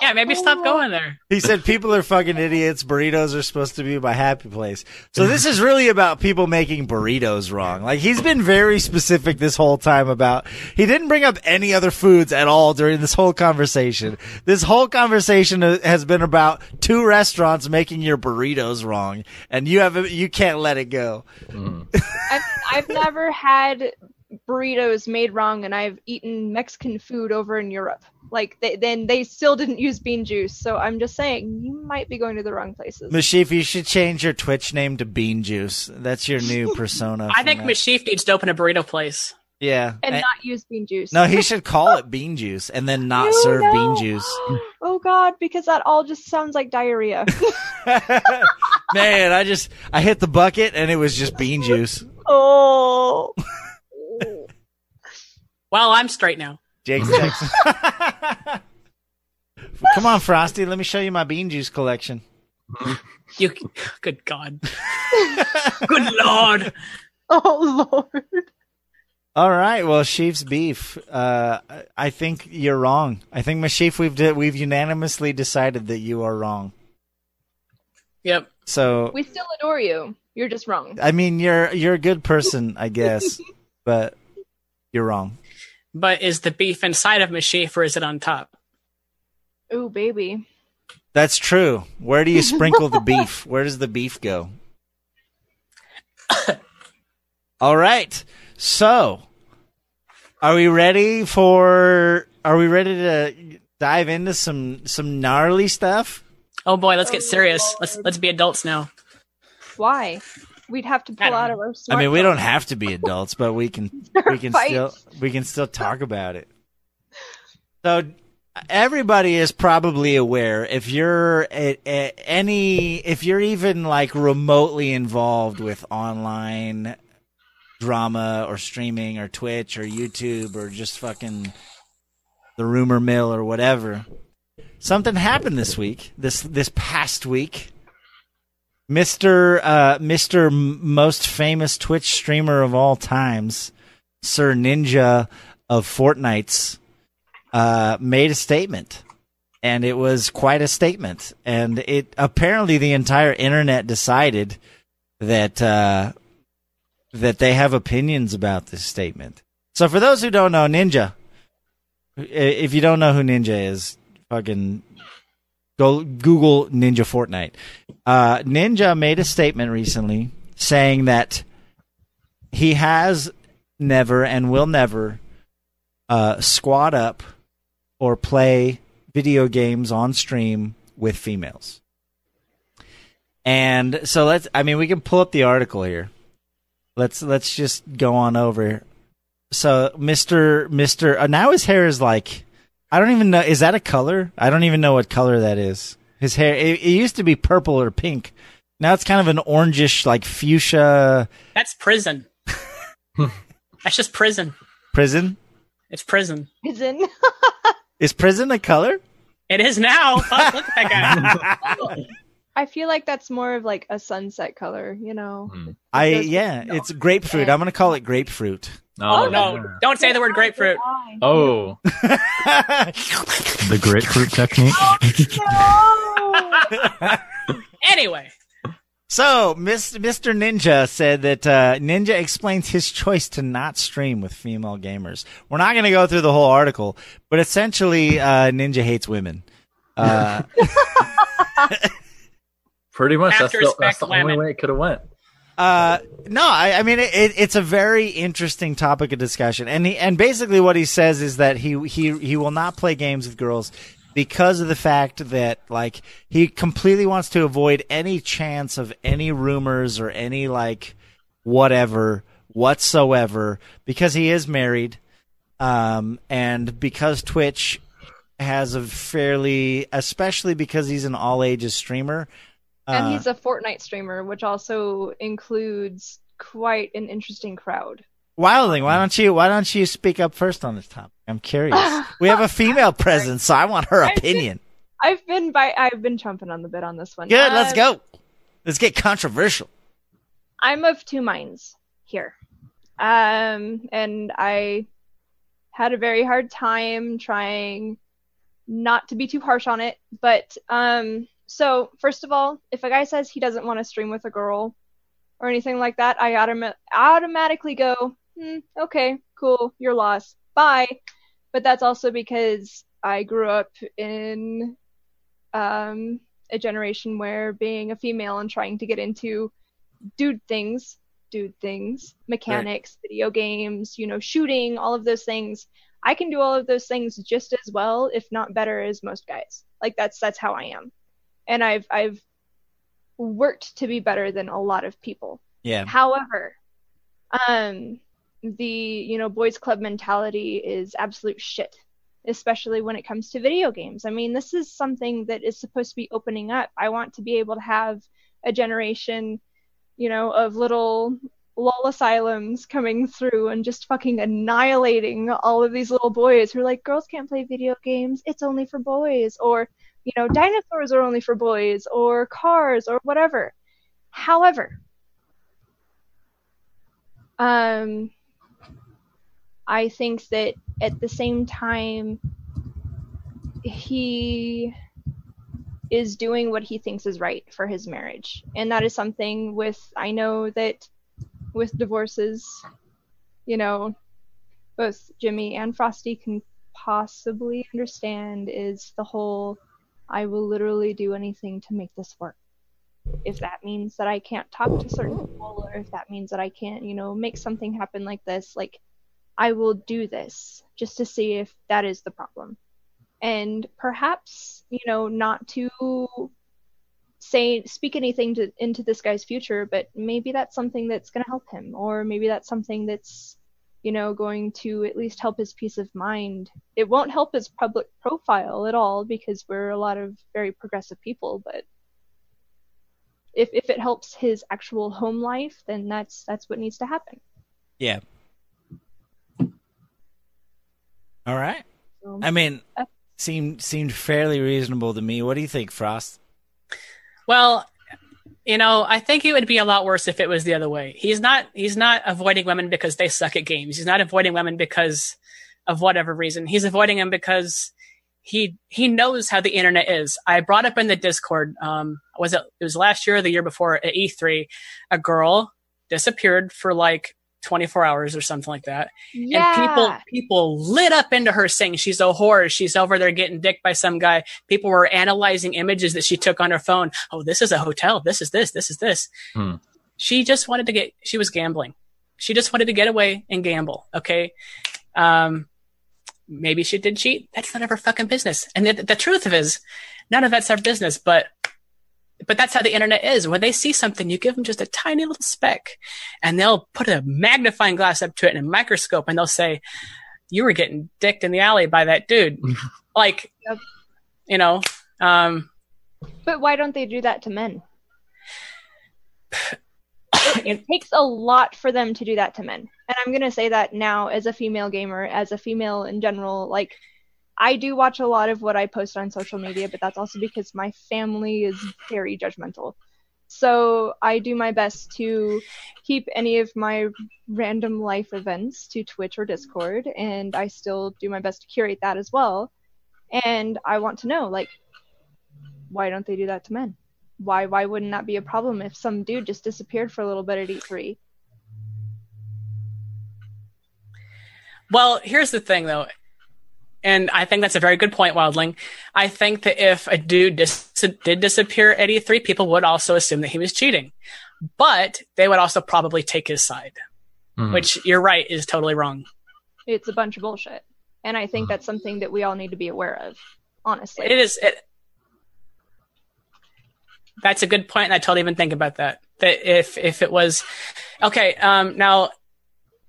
Yeah, maybe stop going there. He said people are fucking idiots. Burritos are supposed to be my happy place. So this is really about people making burritos wrong. Like he's been very specific this whole time about he didn't bring up any other foods at all during this whole conversation. This whole conversation has been about two restaurants making your burritos wrong and you have you can't let it go. Hmm. I've, I've never had burritos made wrong, and I've eaten Mexican food over in Europe. Like, they, then they still didn't use bean juice. So I'm just saying, you might be going to the wrong places. Mashif, you should change your Twitch name to Bean Juice. That's your new [laughs] persona. I think that. Mashif needs to open a burrito place. Yeah. and And- not use bean juice. no, he [laughs] should call it Bean Juice and then not No, serve no. bean juice. [gasps] oh God, because that all just sounds like diarrhea. [laughs] Man, I just I hit the bucket and it was just bean juice. oh. Well, I'm straight now. Jake's [laughs] Jackson. Come on, Frosty. Let me show you my bean juice collection. You, good God, good Lord. [laughs] Oh Lord. All right. Well, Chief's beef. Uh, I think you're wrong. I think, Mashif, we've de- we've unanimously decided that you are wrong. Yep. So, We still adore you. You're just wrong. I mean, you're you're a good person, I guess, [laughs] but you're wrong. But is the beef inside of Mashif or is it on top? Ooh, baby. That's true. Where do you sprinkle the [laughs] beef? Where does the beef go? [coughs] All right. So, are we ready for are we ready to dive into some some gnarly stuff? Oh boy, let's get Oh, serious. Let's let's be adults now. Why? We'd have to pull out of our. I mean, we don't have to be adults, but we can [laughs] we can fights. still we can still talk about it. So everybody is probably aware if you're at, at any if you're even like remotely involved with online drama or streaming or Twitch or YouTube or just fucking the rumor mill or whatever. Something happened this week. This this past week. Mr. Uh, Mr. Most famous Twitch streamer of all times, Sir Ninja of Fortnite's, uh, made a statement. And it was quite a statement. And it apparently the entire internet decided that uh, that they have opinions about this statement. So for those who don't know, Ninja, if you don't know who Ninja is, fucking go Google Ninja Fortnite. Uh, Ninja made a statement recently saying that he has never and will never uh, squad up or play video games on stream with females. And so let's I mean we can pull up the article here. Let's let's just go on over. So Mr. Mr. Uh, now his hair is like I don't even know is that a color? I don't even know what color that is. His hair it, it used to be purple or pink. Now it's kind of an orangish like fuchsia That's prison. [laughs] That's just prison. prison. It's prison. Prison. [laughs] Is prison a color? It is now. Fuck, look at that guy. [laughs] I feel like that's more of like a sunset color, you know. Hmm. I yeah, the it's grapefruit. I'm gonna call it grapefruit. Oh no! Don't say the word grapefruit. Oh, The grapefruit technique. Oh, [laughs] Anyway, So, Mr. Ninja said that uh, Ninja explains his choice to not stream with female gamers. We're not going to go through the whole article, but essentially, uh, Ninja hates women. Uh, [laughs] pretty much. That's the, that's the only way it could have went. uh, no, I, I mean it, it's a very interesting topic of discussion, and he, and basically what he says is that he he he will not play games with girls because of the fact that like he completely wants to avoid any chance of any rumors or any like whatever whatsoever because he is married um and because Twitch has a fairly especially because he's an all ages streamer and uh, he's a Fortnite streamer, which also includes quite an interesting crowd. Wildling, why don't you why don't you speak up first on this topic? I'm curious. [laughs] we have a female presence, so I want her I've been- opinion. I've been by. I've been chomping on the bit on this one. Good, let's Uh, go. Let's get controversial. I'm of two minds here. Um, and I had a very hard time trying not to be too harsh on it. But, um, so first of all, if a guy says he doesn't want to stream with a girl or anything like that, I autom- automatically go, hmm, okay, cool, your loss. Bye. But that's also because I grew up in, um, a generation where being a female and trying to get into dude things, dude things, mechanics, video games, you know, shooting, all of those things. I can do all of those things just as well, if not better, as most guys. Like that's that's how I am, and I've I've worked to be better than a lot of people. Yeah. However, um, the you know boys club mentality is absolute shit, especially when it comes to video games. I mean, this is something that is supposed to be opening up. I want to be able to have a generation, you know, of little lol asylums coming through and just fucking annihilating all of these little boys who are like, girls can't play video games. It's only for boys, or you know, dinosaurs are only for boys, or cars, or whatever. However, um, I think that at the same time, he is doing what he thinks is right for his marriage. And that is something with, I know that with divorces, you know, both Jimmy and Frosty can possibly understand is the whole I will literally do anything to make this work. If that means that I can't talk to certain people, or if that means that I can't, you know, make something happen like this, like I will do this just to see if that is the problem. And perhaps, you know, not to say speak anything to, into this guy's future, but maybe that's something that's going to help him, or maybe that's something that's, you know, going to at least help his peace of mind. It won't help his public profile at all because we're a lot of very progressive people, but if if it helps his actual home life, then that's that's what needs to happen. Yeah. All right. So, I mean, Uh, seemed seemed fairly reasonable to me. What do you think, Frost? Well, you know, I think it would be a lot worse if it was the other way. He's not he's not avoiding women because they suck at games. He's not avoiding women because of whatever reason. He's avoiding them because he he knows how the internet is. I brought up in the Discord, um, was it it was last year or the year before at E3, a girl disappeared for like 24 hours or something like that. yeah. And people people lit up into her saying she's a whore. She's over there getting dicked by some guy. People were analyzing images that she took on her phone. Oh, this is a hotel. This is this. This is this. Hmm. She just wanted to get. She was gambling. She just wanted to get away and gamble. Okay. Um, maybe she did cheat. That's none of her fucking business. And the, the truth of it is, none of that's our business. But but that's how the internet is. When they see something, you give them just a tiny little speck and they'll put a magnifying glass up to it and a microscope and they'll say, you were getting dicked in the alley by that dude. [laughs] like, Yep. you know, um, But why don't they do that to men? [coughs] it takes a lot for them to do that to men. And I'm going to say that now as a female gamer, as a female in general, like I do watch a lot of what I post on social media, but that's also because my family is very judgmental. So I do my best to keep any of my random life events to Twitch or Discord, and I still do my best to curate that as well. And I want to know, like, why don't they do that to men? Why why wouldn't that be a problem if some dude just disappeared for a little bit at E3? Well, here's the thing though. And I think that's a very good point, Wildling. I think that if a dude dis- did disappear at E3, people would also assume that he was cheating. But they would also probably take his side, Mhm. which you're right is totally wrong. It's a bunch of bullshit. And I think that's something that we all need to be aware of, honestly. It is. It, that's a good point, and I totally even think about that. That if if it was okay, um, now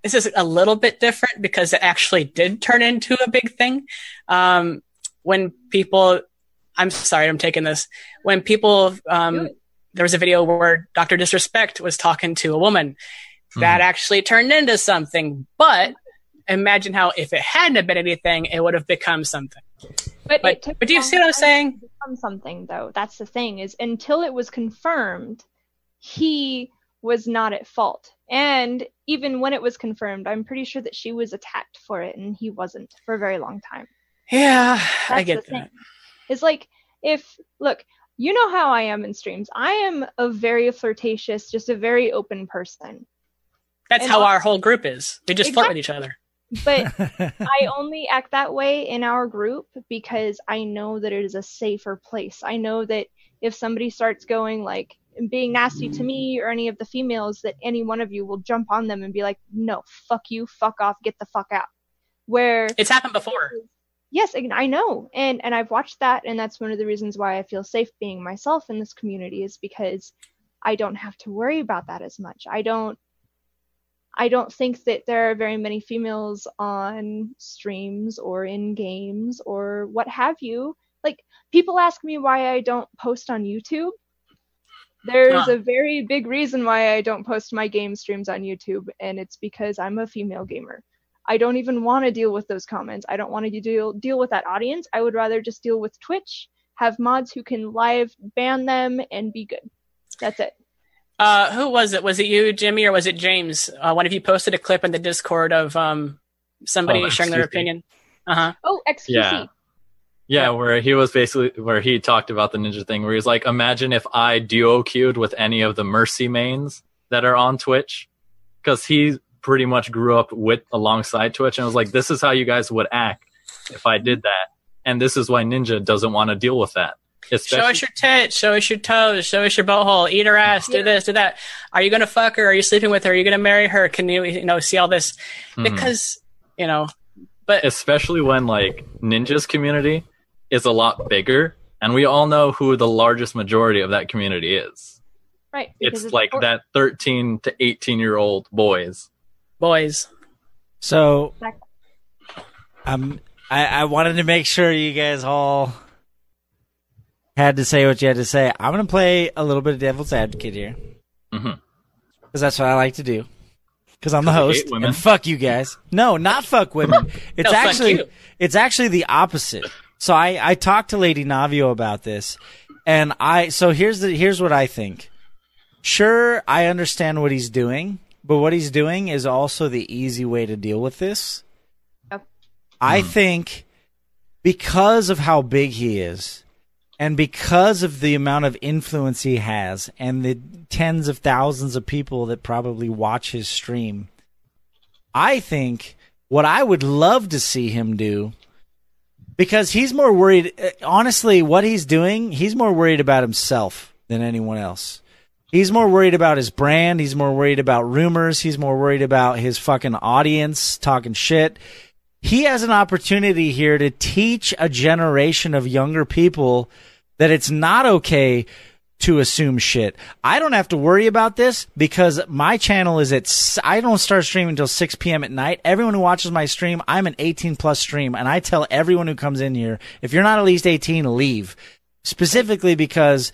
this is a little bit different because it actually did turn into a big thing. Um, when people, I'm sorry, I'm taking this. When people, um, there was a video where Doctor Disrespect was talking to a woman, that actually turned into something. But imagine how if it hadn't have been anything, it would have become something. But, But- it but do you see what I'm saying? Become something though. That's the thing is until it was confirmed, he was not at fault. And even when it was confirmed, I'm pretty sure that she was attacked for it, and he wasn't for a very long time. Yeah, I get the thing. that. It's like if look, you know how I am in streams. I am a very flirtatious, just a very open person. That's And how al- our whole group is. We just flirt with each other. [laughs] But I only act that way in our group because I know that it is a safer place. I know that if somebody starts going like being nasty to me or any of the females, that any one of you will jump on them and be like, "No, fuck you, fuck off, get the fuck out." Where It's happened before. yes, I I know, and and I've watched that, and that's one of the reasons why I feel safe being myself in this community is because I don't have to worry about that as much. I don't. I don't think that there are very many females on streams or in games or what have you. Like people ask me why I don't post on YouTube. There's Huh. a very big reason why I don't post my game streams on YouTube, and it's because I'm a female gamer. I don't even want to deal with those comments. I don't want to deal deal with that audience. I would rather just deal with Twitch, have mods who can live ban them, and be good. That's it. Uh, who was it? Was it you, Jimmy, or was it James? Uh, one of you posted a clip in the Discord of um somebody Oh, sharing their opinion. Uh huh. Oh, XQC. Yeah. Yeah, where he was basically where he talked about the ninja thing, where he's like, imagine if I duo queued with any of the Mercy mains that are on Twitch, because he pretty much grew up with alongside Twitch, and I was like, this is how you guys would act if I did that, and this is why Ninja doesn't want to deal with that. Show us your tits, show us your toes, show us your butthole, eat her ass, do this, do that. Are you gonna fuck her? Are you sleeping with her? Are you gonna marry her? Can you, you know, see all this? Mhm. Because, you know, but especially when like Ninja's community is a lot bigger, and we all know who the largest majority of that community is. Right. because It's like for- that 13 to 18 year old boys. boys, So, um, I, I wanted to make sure you guys all had to say what you had to say. I'm going to play a little bit of devil's advocate here Mhm. because that's what I like to do. Because I'm the 'Cause you host, and fuck you guys. No, not fuck women. [laughs] It's No, actually it's actually the opposite. So I I talked to Lady Navio about this, and I so here's the here's what I think. Sure, I understand what he's doing, but what he's doing is also the easy way to deal with this. Yep. I hmm. think because of how big he is, and because of the amount of influence he has, and the tens of thousands of people that probably watch his stream, I think what I would love to see him do, because he's more worried, honestly, what he's doing, he's more worried about himself than anyone else. He's more worried about his brand. He's more worried about rumors. He's more worried about his fucking audience talking shit. He has an opportunity here to teach a generation of younger people that it's not okay to assume shit. I don't have to worry about this because my channel is at, I don't start streaming until 6 p.m. at night. Everyone who watches my stream, I'm an 18 plus stream and I tell everyone who comes in here, if you're not at least 18, leave. Specifically because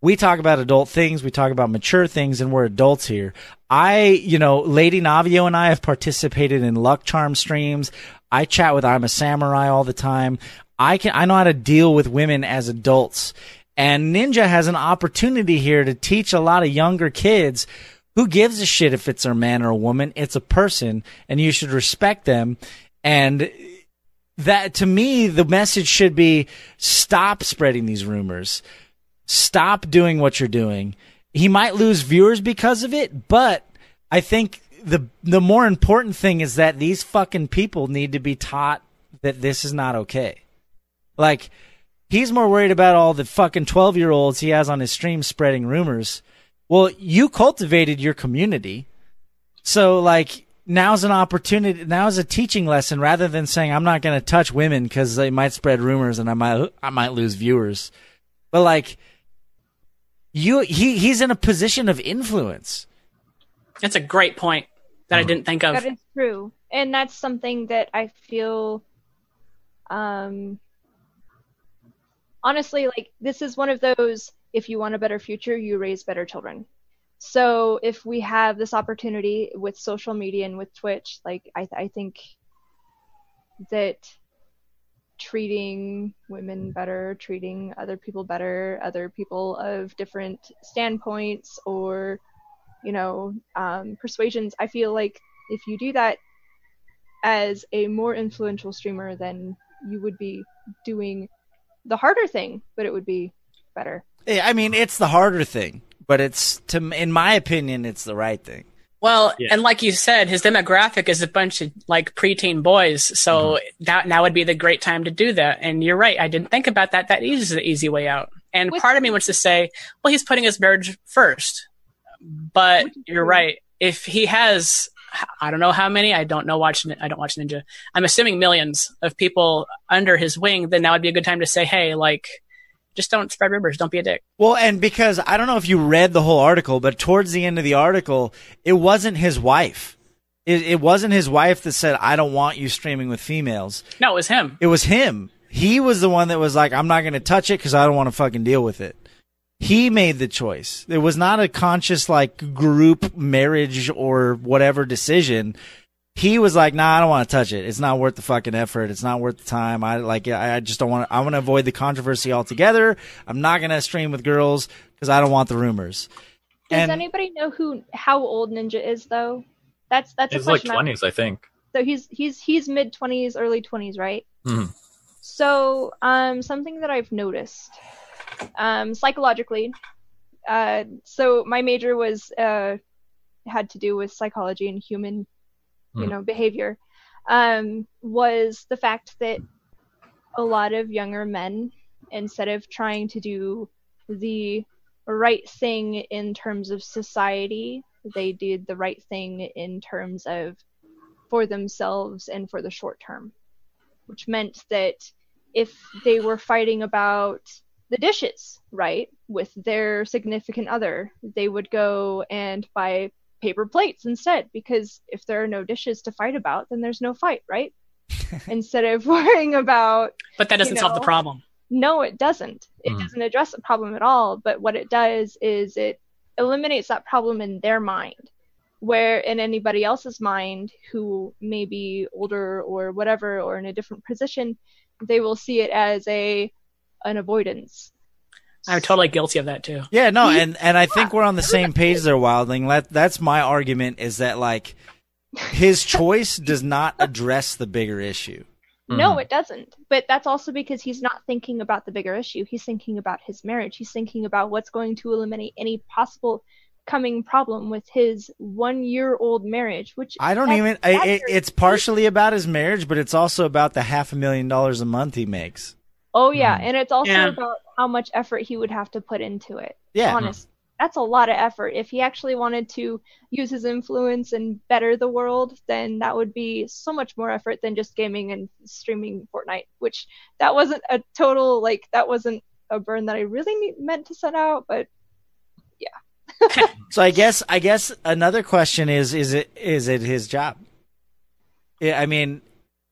we talk about adult things, we talk about mature things, and we're adults here. I, you know, Lady Navio and I have participated in luck charm streams. I chat with I'm a Samurai all the time. I can, I know how to deal with women as adults. And Ninja has an opportunity here to teach a lot of younger kids who gives a shit if it's a man or a woman. It's a person and you should respect them. And that to me, the message should be stop spreading these rumors stop doing what you're doing. He might lose viewers because of it, but I think the the more important thing is that these fucking people need to be taught that this is not okay. Like he's more worried about all the fucking 12-year-olds he has on his stream spreading rumors. Well, you cultivated your community. So like now's an opportunity now's a teaching lesson rather than saying I'm not going to touch women cuz they might spread rumors and I might I might lose viewers. But like you he he's in a position of influence. that's a great point that I didn't think of. That is true. And that's something that I feel um honestly like this is one of those if you want a better future, you raise better children. So if we have this opportunity with social media and with Twitch, like I, I think that treating women better, treating other people better, other people of different standpoints or, you know, um, persuasions, I feel like if you do that as a more influential streamer, then you would be doing the harder thing, but it would be better. Yeah, I mean, it's the harder thing, but it's to, in my opinion, it's the right thing. Well, Yeah. and like you said, his demographic is a bunch of like preteen boys, so mm-hmm. that now would be the great time to do that. And you're right, I didn't think about that. That is the easy way out. And With- part of me wants to say, well, he's putting his marriage first. But you're right. If he has, I don't know how many. I don't know. Watch. I don't watch Ninja. I'm assuming millions of people under his wing. Then now would be a good time to say, hey, like, just don't spread rumors. Don't be a dick. Well, and because I don't know if you read the whole article, but towards the end of the article, it wasn't his wife. It, it wasn't his wife that said, I don't want you streaming with females. No, it was him. It was him. He was the one that was like, I'm not going to touch it because I don't want to fucking deal with it. He made the choice. It was not a conscious, like, group marriage or whatever decision. He was like, nah, I don't want to touch it. It's not worth the fucking effort. It's not worth the time. I like, I I just don't want to, I want to avoid the controversy altogether. I'm not going to stream with girls because I don't want the rumors. Does And- anybody know who how old Ninja is though? That's that's a He's like question. I- twenties, I think. So he's he's he's mid twenties, early twenties, right? Mhm. So um, something that I've noticed, um, psychologically. Uh, so my major was uh, had to do with psychology and human, you Mhm. know, behavior. Um, was the fact that a lot of younger men, instead of trying to do the right thing in terms of society, they did the right thing in terms of for themselves and for the short term, which meant that if they were fighting about the dishes, right, with their significant other, they would go and buy paper plates instead because if there are no dishes to fight about, then there's no fight, right? [laughs] Instead of [laughs] worrying about But that doesn't You solve the problem. no, it doesn't. It Mhm. doesn't address the problem at all. But what it does is it eliminates that problem in their mind, where in anybody else's mind who may be older or whatever or in a different position, they will see it as a an avoidance. I'm totally guilty of that too. Yeah, no, and and I think we're on the same page there, Wildling. That that's my argument is that like his choice does not address the bigger issue. No, Mhm. it doesn't. But that's also because he's not thinking about the bigger issue. He's thinking about his marriage. He's thinking about what's going to eliminate any possible coming problem with his one year old marriage, which I don't that's- even. I, it, it's partially about his marriage, but it's also about the half a million dollars a month he makes. Oh yeah, Mhm. and it's also Yeah. about how much effort he would have to put into it. Yeah, Honest. That's a lot of effort. If he actually wanted to use his influence and better the world, then that would be so much more effort than just gaming and streaming Fortnite, which that wasn't a total like that wasn't a burn that I really meant to set out, but yeah. [laughs] So I guess I guess another question is is it is it his job? Yeah, I mean,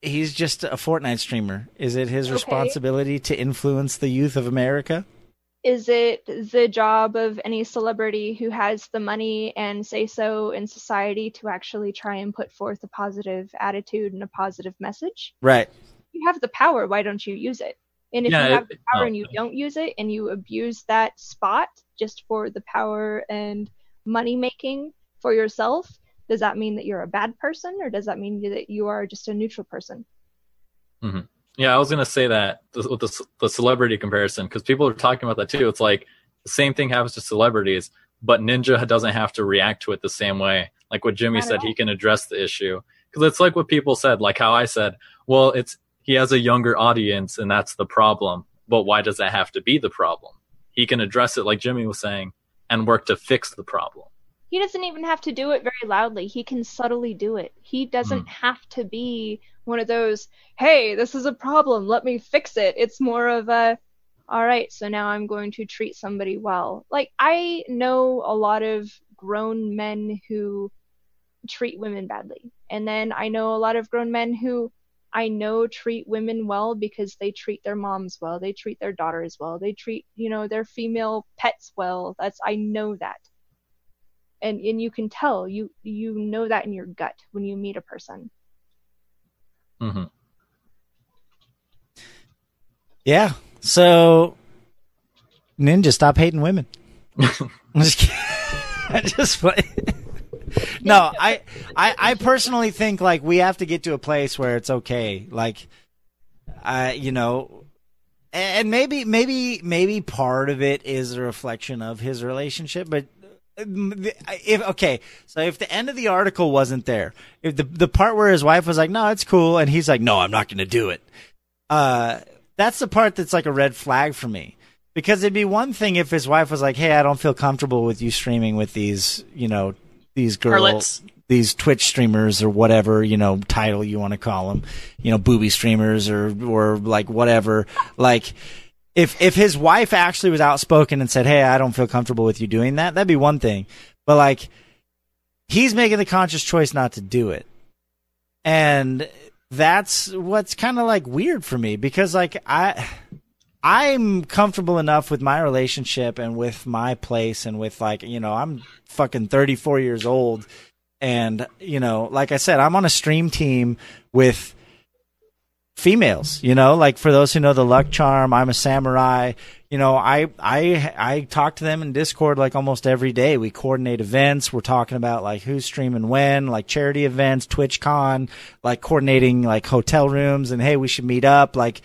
he's just a Fortnite streamer. Is it his Okay. responsibility to influence the youth of America? is it the job of any celebrity who has the money and say so in society to actually try and put forth a positive attitude and a positive message? Right. you have the power, why don't you use it? And if Yeah, you have the power oh, and you oh. don't use it and you abuse that spot just for the power and money making for yourself, does that mean that you're a bad person or does that mean that you are just a neutral person? Mm-hmm. Yeah, I was gonna say that with the, the celebrity comparison because people are talking about that too. It's like the same thing happens to celebrities, but Ninja doesn't have to react to it the same way. Like what Jimmy said, he can address the issue because it's like what people said, like how I said, well, it's he has a younger audience and that's the problem. But why does that have to be the problem? He can address it like Jimmy was saying and work to fix the problem. He doesn't even have to do it very loudly. He can subtly do it. He doesn't hmm. have to be one of those, hey, this is a problem, let me fix it. It's more of a, all right, so now I'm going to treat somebody well. Like, I know a lot of grown men who treat women badly. And then I know a lot of grown men who I know treat women well because they treat their moms well, they treat their daughters well, they treat, you know, their female pets well. That's, I know that and and you can tell you you know that in your gut when you meet a person. hmm Yeah. So, Ninja, stop hating women. [laughs] I'm just kidding. [laughs] I just play. [laughs] no, I, I, I personally think like we have to get to a place where it's okay. Like, I, you know, and maybe, maybe, maybe part of it is a reflection of his relationship, but if okay, so if the end of the article wasn't there, if the the part where his wife was like, "No, it's cool," and he's like, "No, I'm not going to do it," uh, that's the part that's like a red flag for me. Because it'd be one thing if his wife was like, "Hey, I don't feel comfortable with you streaming with these, you know, these girls, these Twitch streamers or whatever, you know, title you want to call them, you know, booby streamers or or like whatever." Like if if his wife actually was outspoken and said, "Hey, I don't feel comfortable with you doing that," that'd be one thing. But like he's making the conscious choice not to do it. And that's what's kind of like weird for me because like I I'm comfortable enough with my relationship and with my place and with like, you know, I'm fucking 34 years old and you know, like I said, I'm on a stream team with females, you know, like for those who know the luck charm, I'm a samurai. You know, I I I talk to them in Discord like almost every day. We coordinate events. We're talking about like who's streaming when, like charity events, TwitchCon, like coordinating like hotel rooms and hey, we should meet up like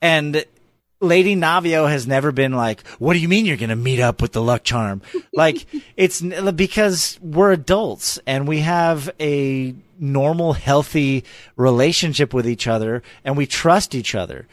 and Lady Navio has never been like, "What do you mean you're going to meet up with the luck charm?" [laughs] like it's because we're adults and we have a normal, healthy relationship with each other, and we trust each other.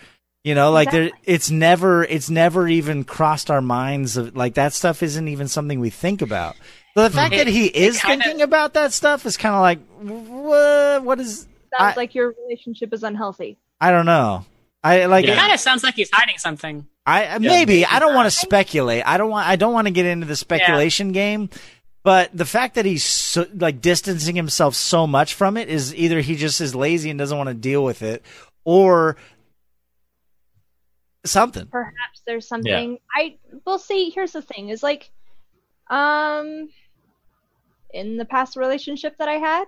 You know, like there, it's never, it's never even crossed our minds. Of, like that stuff isn't even something we think about. So the hmm. fact It- that he is kinda- thinking about that stuff is kind of like, what? What is? Sounds I- like your relationship is unhealthy. I don't know. I like. It kind of sounds like he's hiding something. I maybe I don't want to speculate. I don't want I don't want to get into the speculation game. But the fact that he's so, like distancing himself so much from it is either he just is lazy and doesn't want to deal with it, or something. perhaps there's something i will see here's the thing is like um in the past relationship that i had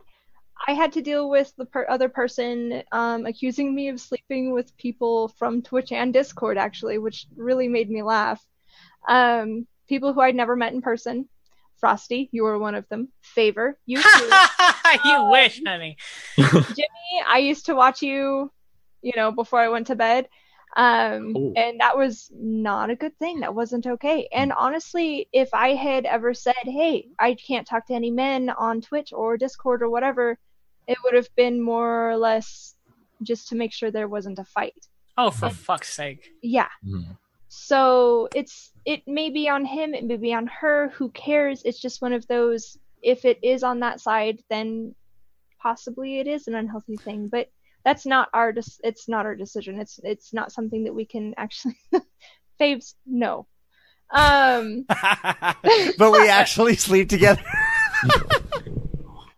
i had to deal with the per- other person um accusing me of sleeping with people from twitch and discord actually which really made me laugh um people who i'd never met in person frosty you were one of them favor you [laughs] too you wish, honey. Jimmy, I used to watch you, you know, before I went to bed. Um, Ooh. and that was not a good thing. That wasn't okay. And honestly, if I had ever said, Hey, I can't talk to any men on Twitch or Discord or whatever, it would have been more or less just to make sure there wasn't a fight. Oh, for fuck's sake. Yeah. Mhm. So it's it may be on him, it may be on her. Who cares? It's just one of those. If it is on that side, then possibly it is an unhealthy thing. But that's not our. Dis- it's not our decision. It's it's not something that we can actually. [laughs] Faves, no. Um. [laughs] but we actually sleep together. [laughs]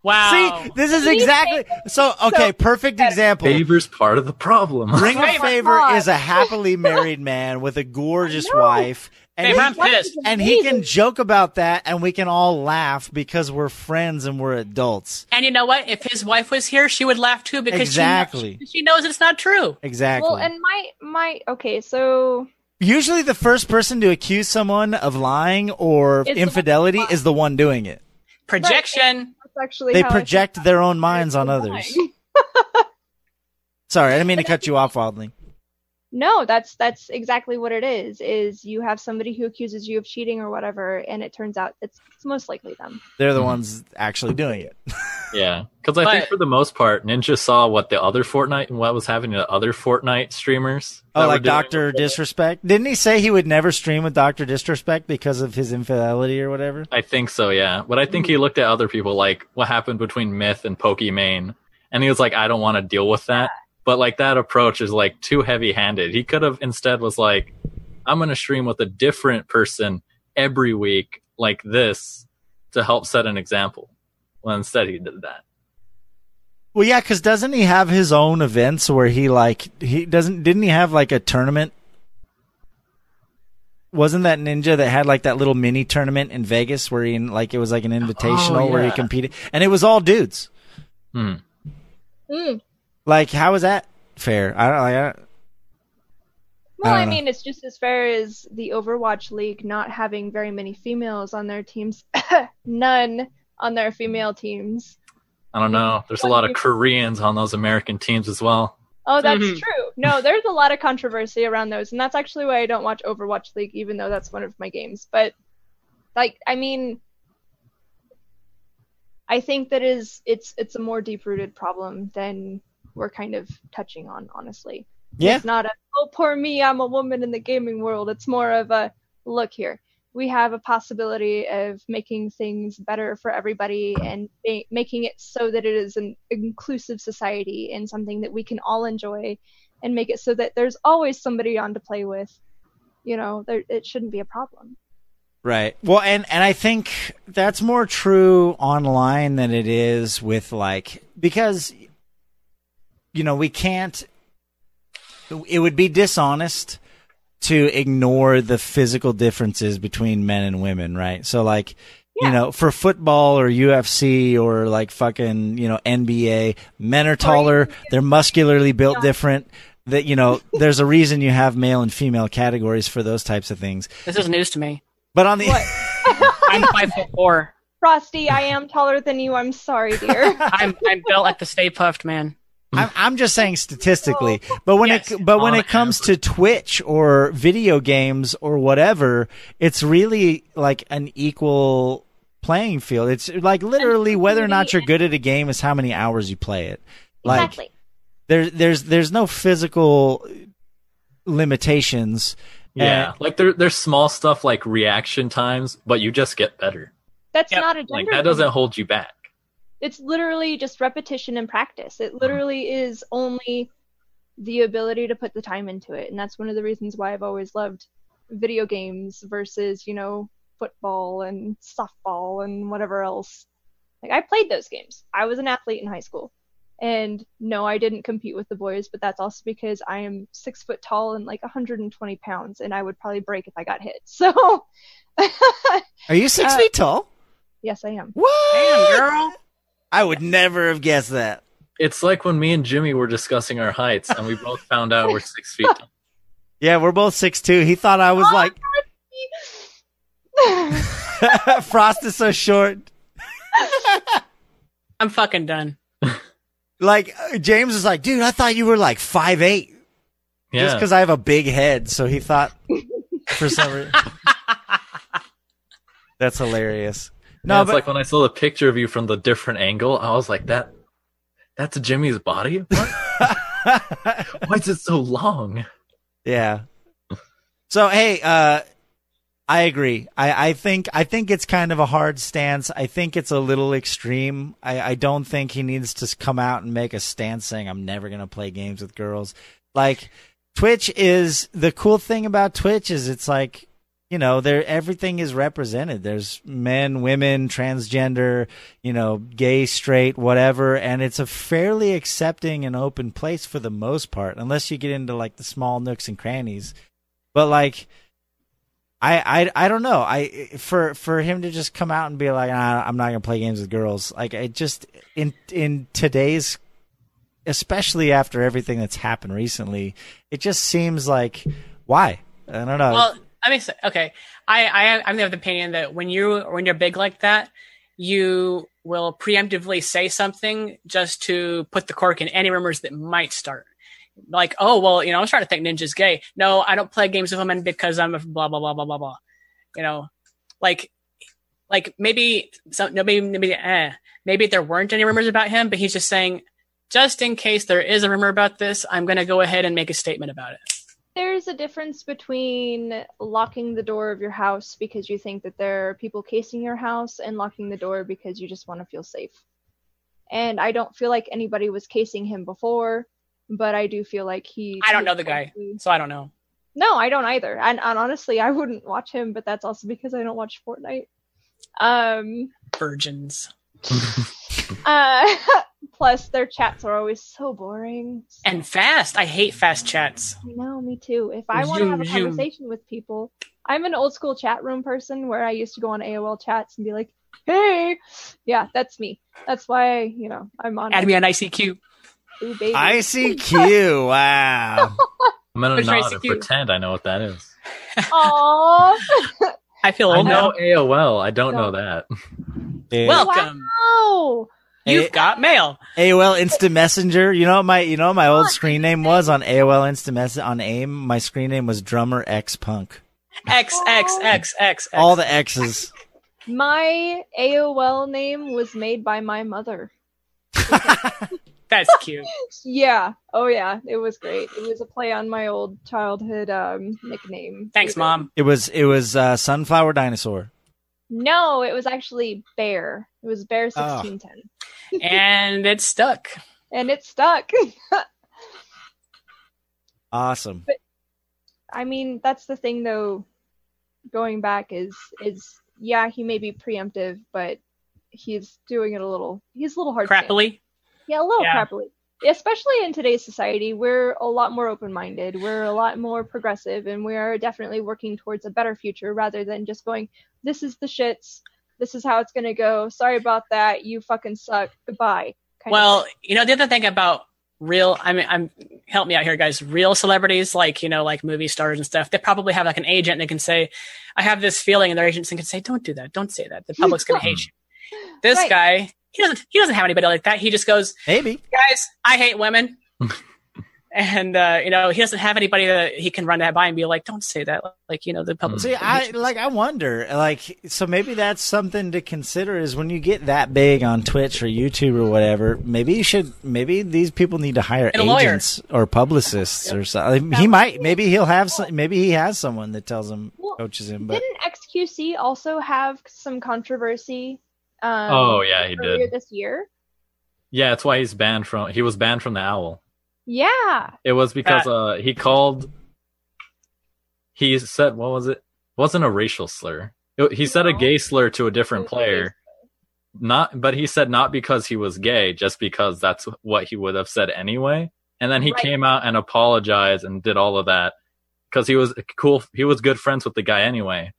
Wow. See, this is exactly so. Okay, perfect example. Favor's part of the problem. Ring of Oh my Favor is a happily married man with a gorgeous wife, and Favor, I'm he, pissed. and he can joke about that, and we can all laugh because we're friends and we're adults. And you know what? If his wife was here, she would laugh too because Exactly. she, knows, she knows it's not true. Exactly. Well, and my my okay, so Usually, the first person to accuse someone of lying or Is infidelity lying. is the one doing it. Projection. that's actually They project their own minds on they're others. [laughs] Sorry, I didn't mean to cut you off, Wildling. No, that's that's exactly what it is. Is you have somebody who accuses you of cheating or whatever, and it turns out it's, it's most likely them. They're the ones actually doing it. [laughs] Yeah, because I think for the most part, Ninja saw what the other Fortnite and what was happening to other Fortnite streamers. Oh, like Doctor. Disrespect. Didn't he say he would never stream with Doctor Disrespect because of his infidelity or whatever? I think so, yeah. But I think he looked at other people, like what happened between Myth and Pokimane, and he was like, I don't want to deal with that. But like that approach is like too heavy handed. He could have instead was like, I'm going to stream with a different person every week like this to help set an example. Well, instead he did that. Well, yeah, because doesn't he have his own events where he like he doesn't? Didn't he have like a tournament wasn't that ninja that had like that little mini tournament in Vegas where he like it was like an invitational where he competed and it was all dudes. Hmm. Mm. Like how is that fair? I don't like. I don't, Well, I I, don't know. mean, it's just as fair as the Overwatch League not having very many females on their teams. [laughs] None on their female teams. I don't know. There's a lot of Koreans on those American teams as well. Oh, that's Mhm. true. No, there's a lot of controversy around those, and that's actually why I don't watch Overwatch League, even though that's one of my games. But, like, I mean, I think that is it's it's a more deep rooted problem than we're kind of touching on, honestly. yeah. It's not a oh poor me, I'm a woman in the gaming world. It's more of a look here. We have a possibility of making things better for everybody and ma- making it so that it is an inclusive society and something that we can all enjoy and make it so that there's always somebody on to play with. You know, there, it shouldn't be a problem. Right. Well, and and I think that's more true online than it is with like because you know, we can't it would be dishonest to ignore the physical differences between men and women, right? So like you know, for football or UFC or like fucking, you know, NBA, men are taller, they're muscularly built different. That you know, [laughs] there's a reason you have male and female categories for those types of things. This is news to me. But on the What? [laughs] I'm five foot four. Frosty, I am taller than you. I'm sorry, dear. [laughs] I'm I'm built like the Stay Puft man. I'm, I'm just saying statistically, but when Yes, it but when it oh, comes to Twitch or video games or whatever, it's really like an equal playing field. It's like literally whether or not you're good at a game is how many hours you play it. Like exactly. there there's there's no physical limitations. Yeah, And- like there, there's small stuff like reaction times, but you just get better. That's Yep. not a gender. Like that doesn't hold you back. It's literally just repetition and practice. It literally is only the ability to put the time into it. And that's one of the reasons why I've always loved video games versus, you know, football and softball and whatever else. Like I played those games. I was an athlete in high school. And no, I didn't compete with the boys, but that's also because I am six foot tall and like 120 pounds, and I would probably break if I got hit. [laughs] So, Are you six Uh, feet tall? yes, I am. What? Damn, girl. I would never have guessed that. It's like when me and Jimmy were discussing our heights, and we [laughs] both found out we're six feet tall. Yeah, we're both six two. He thought I was like [laughs] Frost is so short. [laughs] I'm fucking done. Like uh, James is like, dude, I thought you were like five eight, Yeah. just because I have a big head. So he thought for some reason. That's hilarious. No, it's but like when I saw the picture of you from the different angle, I was like, that, that's Jimmy's body. What? [laughs] Why is it so long? yeah. So hey, uh, I agree. I, I think I think it's kind of a hard stance. I think it's a little extreme. I, I don't think he needs to come out and make a stance saying I'm never gonna play games with girls. Like Twitch is the cool thing about Twitch is it's like you know there everything is represented. There's men, women, transgender, you know, gay, straight, whatever, and it's a fairly accepting and open place for the most part, unless you get into like the small nooks and crannies. But like I, I I don't know. I for for him to just come out and be like, ah, I'm not gonna play games with girls. Like it just in in today's, especially after everything that's happened recently, it just seems like why I don't know. Well, I mean, okay. I, I I'm of the opinion that when you when you're big like that, you will preemptively say something just to put the cork in any rumors that might start. Like, oh well, you know, I'm starting to think Ninja's gay. No, I don't play games with women because I'm a blah blah blah blah blah blah. You know, like, like maybe some nobody maybe eh, maybe there weren't any rumors about him, but he's just saying, just in case there is a rumor about this, I'm going to go ahead and make a statement about it. There's a difference between locking the door of your house because you think that there are people casing your house and locking the door because you just want to feel safe. And I don't feel like anybody was casing him before, but I do feel like he. I don't know the guy, so I don't know. No, I don't either. And, and honestly, I wouldn't watch him, but that's also because I don't watch Fortnite. Um, Virgins. [laughs] Uh, [laughs] plus, their chats are always so boring. And fast. I hate fast chats. I know, me too. If I want to have a Zoom, zoom. conversation with people, I'm an old school chat room person where I used to go on AOL chats and be like, "Hey, yeah, that's me. That's why you know I'm on." Add me on ICQ. Ooh, baby. ICQ. [laughs] Wow. I'm gonna Which nod makes and pretend I know what that is. Aww. [laughs] I feel I old now. know AOL. I don't know that. Welcome. Wow. You've Hey- got mail. AOL Instant Messenger. You know my you know my old screen name was on AOL Instant Mess on AIM. My screen name was Drummer X Punk. X X X X. X. All the X's. My AOL name was made by my mother. [laughs] That's cute. Yeah. Oh yeah. It was great. It was a play on my old childhood um nickname. Thanks, mom. It was it was uh, Sunflower Dinosaur. No, it was actually Bear. It was Bear Oh. sixteen ten, [laughs] And it stuck. and it stuck. [laughs] Awesome. I mean, that's the thing though. Going back is is yeah, he may be preemptive, but he's doing it a little. He's a little hard. to get. Crappily. Yeah, a little Yeah. crappily. Especially in today's society, we're a lot more open minded, we're a lot more progressive, and we are definitely working towards a better future rather than just going, this is the shits, this is how it's gonna go, sorry about that, you fucking suck, goodbye. kind Well, you know the other thing about real I mean I'm help me out here guys. Real celebrities like, you know, like movie stars and stuff, they probably have like an agent and they can say, I have this feeling and their agents can say, Don't do that, don't say that. The public's gonna hate you. [laughs] This Right. guy, he doesn't he doesn't have anybody like that. He just goes, Maybe. Guys, I hate women. [laughs] and uh, you know, he doesn't have anybody that he can run that by and be like, Don't say that. Like, you know, the public See, I like. I wonder, like, so maybe that's something to consider. Is when you get that big on Twitch or YouTube or whatever, maybe you should. Maybe these people need to hire And a lawyer. agents or publicists or something. He might. Maybe he'll have. Some, maybe he has someone that tells him, Well, coaches him. But Didn't XQC also have some controversy? Um, Oh, yeah, he did. this year. Yeah, that's why he's banned from. He was banned from the OWL. Yeah, It was because uh he called. He said, "What was it? It wasn't a racial slur. It- he said a gay slur to a different It was a player. Not, but he said not because he was gay, just because that's what he would have said anyway. And then he Right. came out and apologized and did all of that because he was cool. He was good friends with the guy anyway.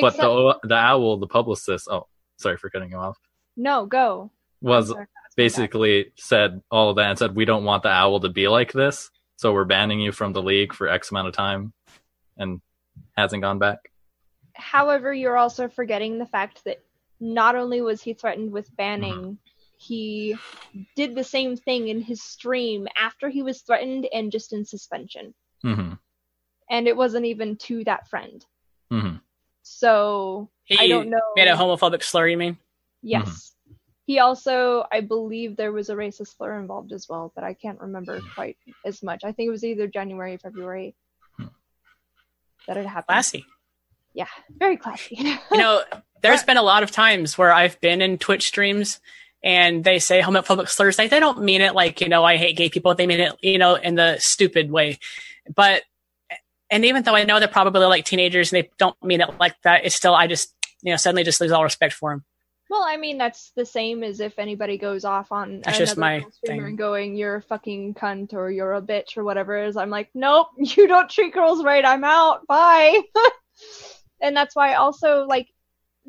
But the the OWL, the publicist. Oh, sorry for cutting you off. no, go. Was Sorry, that's my bad. basically said all of that and said we don't want the OWL to be like this, so we're banning you from the league for X amount of time, and hasn't gone back. However, you're also forgetting the fact that not only was he threatened with banning, Mm-hmm. he did the same thing in his stream after he was threatened and just in suspension. hmm And it wasn't even to that friend. hmm So He I don't know. made a homophobic slur, you mean? Yes. Mm-hmm. He also, I believe there was a racist slur involved as well, but I can't remember quite as much. I think it was either January or February that it happened. Classy. Yeah, very classy. you know, there's been a lot of times where I've been in Twitch streams and they say homophobic slurs. Like they don't mean it like, you know, I hate gay people. They mean it, you know, in the stupid way. But, and even though I know they're probably like teenagers and they don't mean it like that, it's still, I just, you know, suddenly just lose all respect for them. Well, I mean, that's the same as if anybody goes off on That's another just my streamer thing. and going, "You're a fucking cunt" or "You're a bitch" or whatever it is. I'm like, nope, [laughs] you don't treat girls right. I'm out. Bye. [laughs] and that's why also like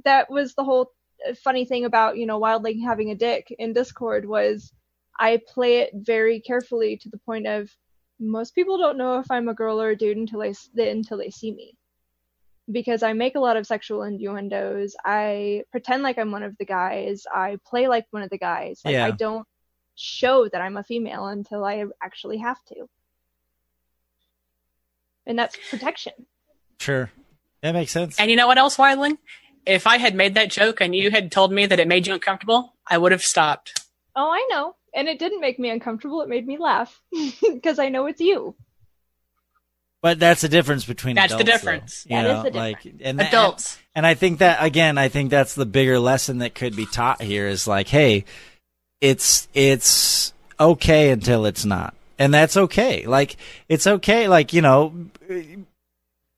that was the whole uh, funny thing about you know Wildling having a dick in Discord was I play it very carefully to the point of most people don't know if I'm a girl or a dude until they until they see me because I make a lot of sexual innuendos. I pretend like I'm one of the guys. I play like one of the guys. Like Yeah. I don't show that I'm a female until I actually have to. And that's protection. sure, that makes sense. And you know what else, Wildling? If I had made that joke and you had told me that it made you uncomfortable, I would have stopped. Oh, I know. And it didn't make me uncomfortable. It made me laugh [laughs] because I know it's you. But that's the difference between That's the adults, though. difference. You That is know, the like difference. and that- Adults. And I think that again, I think that's the bigger lesson that could be taught here is like, hey, it's it's okay until it's not. And that's okay. Like it's okay like, you know,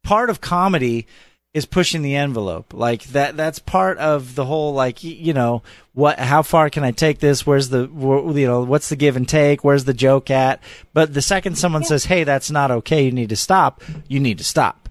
part of comedy is pushing the envelope. Like that that's part of the whole like you know, what how far can I take this? Where's the wh- you know, what's the give and take? Where's the joke at? But the second someone says, "Hey, that's not okay. You need to stop." You need to stop.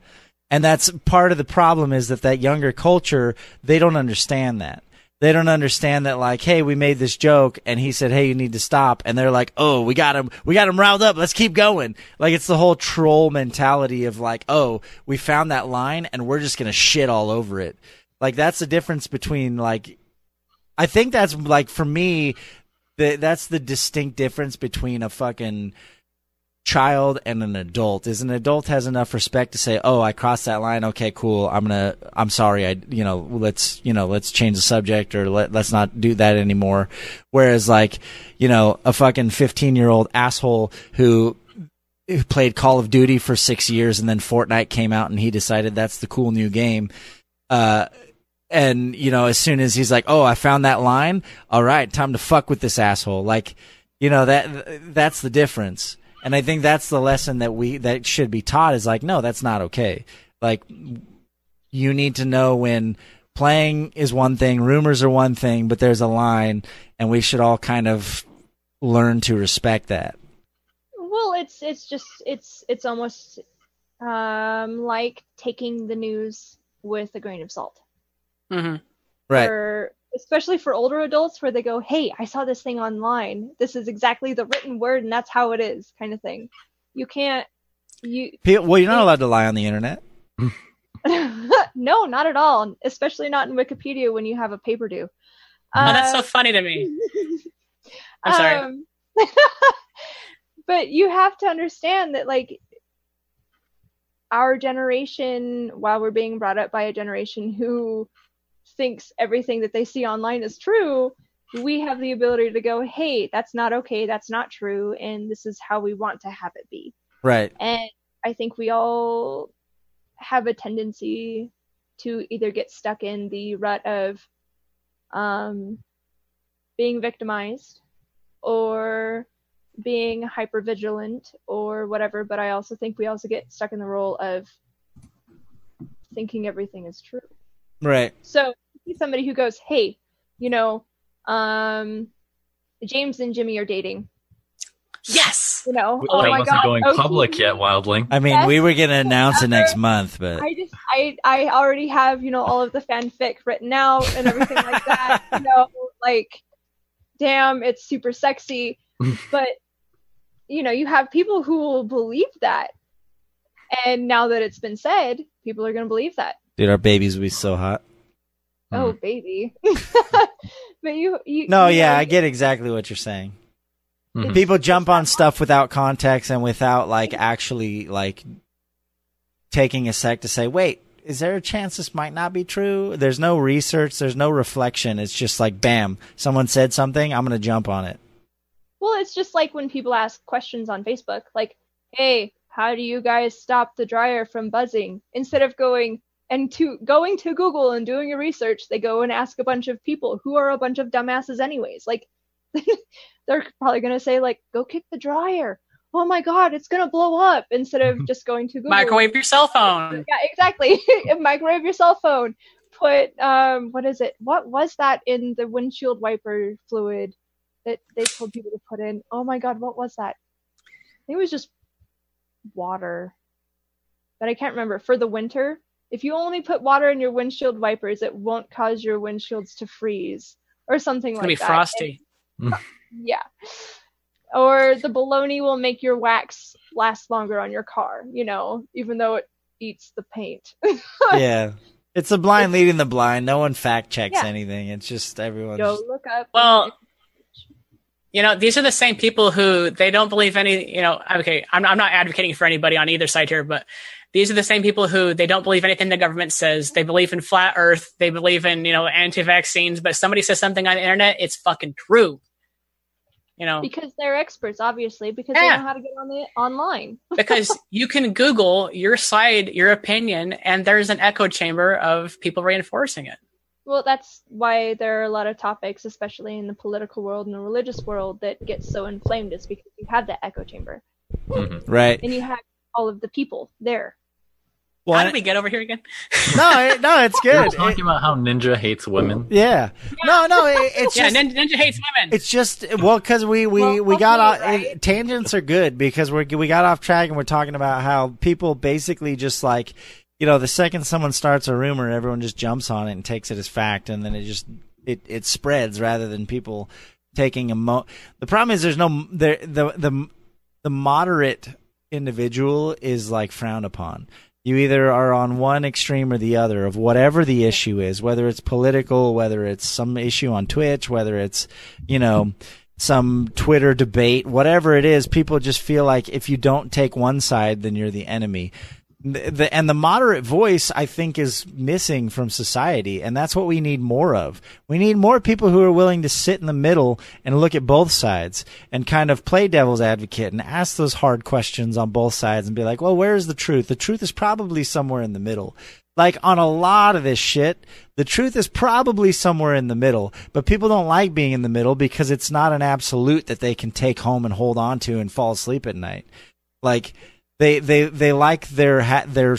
And that's part of the problem is that that younger culture, they don't understand that. They don't understand that like, hey, we made this joke and he said, hey, you need to stop. And they're like, oh, we got him, we got him riled up. Let's keep going. Like it's the whole troll mentality of like, oh, we found that line and we're just to shit all over it. Like that's the difference between like, I think that's like for me, the, that's the distinct difference between a fucking child and an adult. Is an adult has enough respect to say oh i crossed that line. Okay cool. I'm gonna i'm sorry. I you know let's you know let's change the subject or let, let's not do that anymore. Whereas like you know a fucking 15 year old asshole who who played call of duty for six years and then fortnite came out and he decided that's the cool new game uh and you know as soon as he's like oh i found that line? All right time to fuck with this asshole. Like you know that that's the difference and i think that's the lesson that we that should be taught is like no that's not okay. Like you need to know when playing is one thing rumors are one thing but there's a line and we should all kind of learn to respect that. Well, it's it's just it's it's almost um like taking the news with a grain of salt. hmm right. For, especially for older adults where they go, "Hey, I saw this thing online. This is exactly the written word and that's how it is." kind of thing. You can't you well you're not allowed to lie on the internet [laughs] No, not at all, especially not in Wikipedia when you have a paper due. Oh, that's so Uh, funny to me. [laughs] I'm sorry. Um, [laughs] but you have to understand that, like, our generation, while we're being brought up by a generation who thinks everything that they see online is true, we have the ability to go, hey, that's not okay, that's not true, and this is how we want to have it be. right And I think we all have a tendency to either get stuck in the rut of um, being victimized or being hyper vigilant or whatever. But I also think we also get stuck in the role of thinking everything is true. right So see somebody who goes, "Hey, you know, um, James and Jimmy are dating." Yes. You know, That oh my wasn't god, going okay. public yet, Wildling. i mean Yes. we were gonna announce it next month but I just I I already have you know all of the fanfic written out and everything like that. [laughs] You know, like damn, it's super sexy, [laughs] but you know, you have people who will believe that, and now that it's been said, people are gonna believe that. dude our babies will be so hot Oh baby, [laughs] [laughs] but you you no you yeah know, i get exactly what you're saying. Mhm. people jump on stuff without context and without like actually like taking a sec to say wait is there a chance this might not be true? There's no research there's no reflection. It's just like bam someone said something i'm gonna jump on it. Well, it's just like when people ask questions on Facebook, like, "Hey, how do you guys stop the dryer from buzzing?" Instead of going and to going to Google and doing a research, they go and ask a bunch of people who are a bunch of dumbasses anyways. Like, [laughs] they're probably gonna say like, "Go kick the dryer." Oh my God, it's gonna blow up! Instead of [laughs] just going to Google. Microwave your cell phone. Yeah, exactly. [laughs] Microwave your cell phone. Put um, what is it? What was that in the windshield wiper fluid that they told people to put in? Oh my god, what was that? I think it was just water, but I can't remember. For the winter, if you only put water in your windshield wipers, it won't cause your windshields to freeze or something It's like gonna be that. frosty. [laughs] Yeah. Or the baloney will make your wax last longer on your car, you know, even though it eats the paint. [laughs] yeah it's the blind leading the blind no one fact checks Yeah. anything it's just everyone Go look up. Well, you know, these are the same people who they don't believe any, you know, okay, I'm, I'm not advocating for anybody on either side here, but these are the same people who they don't believe anything the government says. They believe in flat earth. They believe in, you know, anti-vaccines, but somebody says something on the internet, it's fucking true. You know, because they're experts, obviously, because Yeah. they know how to get on the online. [laughs] because you can Google your side, your opinion, and there's an echo chamber of people reinforcing it. Well, that's why there are a lot of topics, especially in the political world and the religious world, that get so inflamed. Is because you have that echo chamber Mhm. right and you have all of the people there. Well, How I- did we get over here again? [laughs] no, it, no, it's good. We were good. talking about how Ninja hates women. yeah, no, no, it, it's yeah, just Ninja, Ninja hates women. It's just well because we we Well, we got off, hopefully, right? tangents are good because we we got off track and we're talking about how people basically just like you know the second someone starts a rumor everyone just jumps on it and takes it as fact and then it just it it spreads rather than people taking a mo. The problem is there's no there the the the moderate individual is like frowned upon. You either are on one extreme or the other of whatever the issue is, whether it's political, whether it's some issue on Twitch, whether it's, you know, some Twitter debate, whatever it is, people just feel like if you don't take one side, then you're the enemy. The, and the moderate voice, I think, is missing from society, and that's what we need more of. We need more people who are willing to sit in the middle and look at both sides and kind of play devil's advocate and ask those hard questions on both sides and be like, well, where's the truth? The truth is probably somewhere in the middle. Like on a lot of this shit, the truth is probably somewhere in the middle, but people don't like being in the middle because it's not an absolute that they can take home and hold on to and fall asleep at night. Like, they they they like their ha- their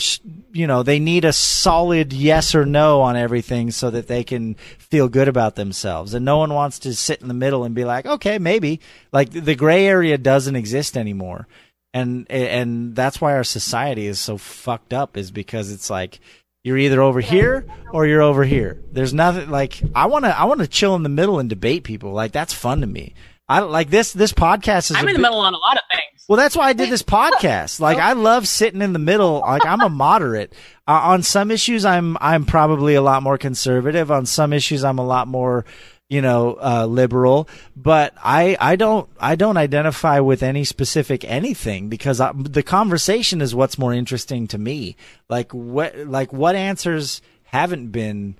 you know they need a solid yes or no on everything so that they can feel good about themselves. And no one wants to sit in the middle and be like okay maybe. Like the gray area doesn't exist anymore. And and that's why our society is so fucked up is because it's like you're either over here or you're over here. There's nothing like i want to i want to chill in the middle and debate people. Like that's fun to me i don't like this this podcast is I'm in the middle on a lot of things. well, that's why I did this podcast. Like, I love sitting in the middle. Like, I'm a moderate. Uh, on some issues, I'm I'm probably a lot more conservative. On some issues, I'm a lot more, you know, uh, liberal. But I I don't I don't identify with any specific anything because I, the conversation is what's more interesting to me. Like what like what answers haven't been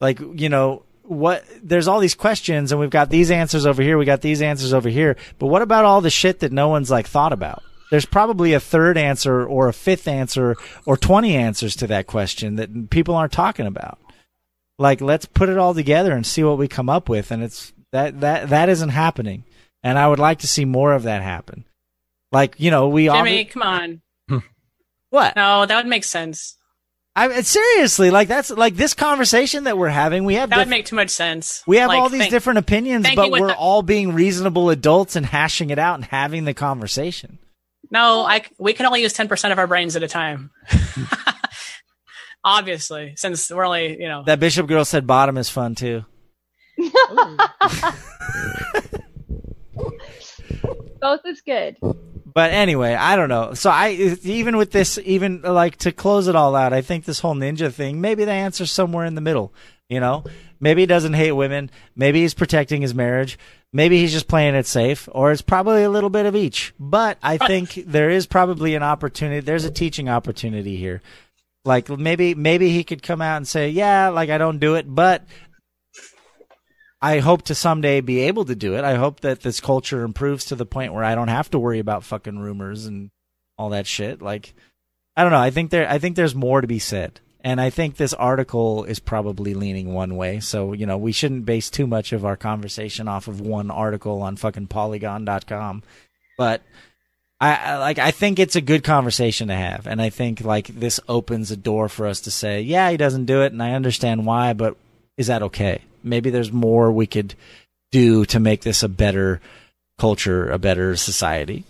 like you know what there's all these questions and we've got these answers over here we got these answers over here but what about all the shit that no one's like thought about? There's probably a third answer or a fifth answer or 20 answers to that question that people aren't talking about. Like let's put it all together and see what we come up with and it's that that that isn't happening. And i would like to see more of that happen. Like you know we Jimmy, obvi- come on. [laughs] what? No, that would make sense. I seriously like that's like this conversation that we're having we have That diff- would make too much sense. We have Like, all these think- different opinions, but we're the- all being reasonable adults and hashing it out and having the conversation. No, I c- we can only use ten percent of our brains at a time. [laughs] Obviously, since we're only you know. That Bishop girl said bottom is fun too. [laughs] [laughs] Both is good. But anyway, I don't know. So I even with this, even like to close it all out, I think this whole ninja thing, maybe the answer's somewhere in the middle. You know, maybe he doesn't hate women. Maybe he's protecting his marriage. Maybe he's just playing it safe, or it's probably a little bit of each. But I think there is probably an opportunity. There's a teaching opportunity here. Like maybe maybe he could come out and say, "Yeah, like I don't do it, but I hope to someday be able to do it. I hope that this culture improves to the point where I don't have to worry about fucking rumors and all that shit. Like, I don't know. I think there, I think there's more to be said. And I think this article is probably leaning one way. So, you know, we shouldn't base too much of our conversation off of one article on fucking polygon.com. But I, I like, I think it's a good conversation to have. And I think like this opens a door for us to say, yeah, he doesn't do it. And I understand why, but is that okay? Maybe there's more we could do to make this a better culture, a better society.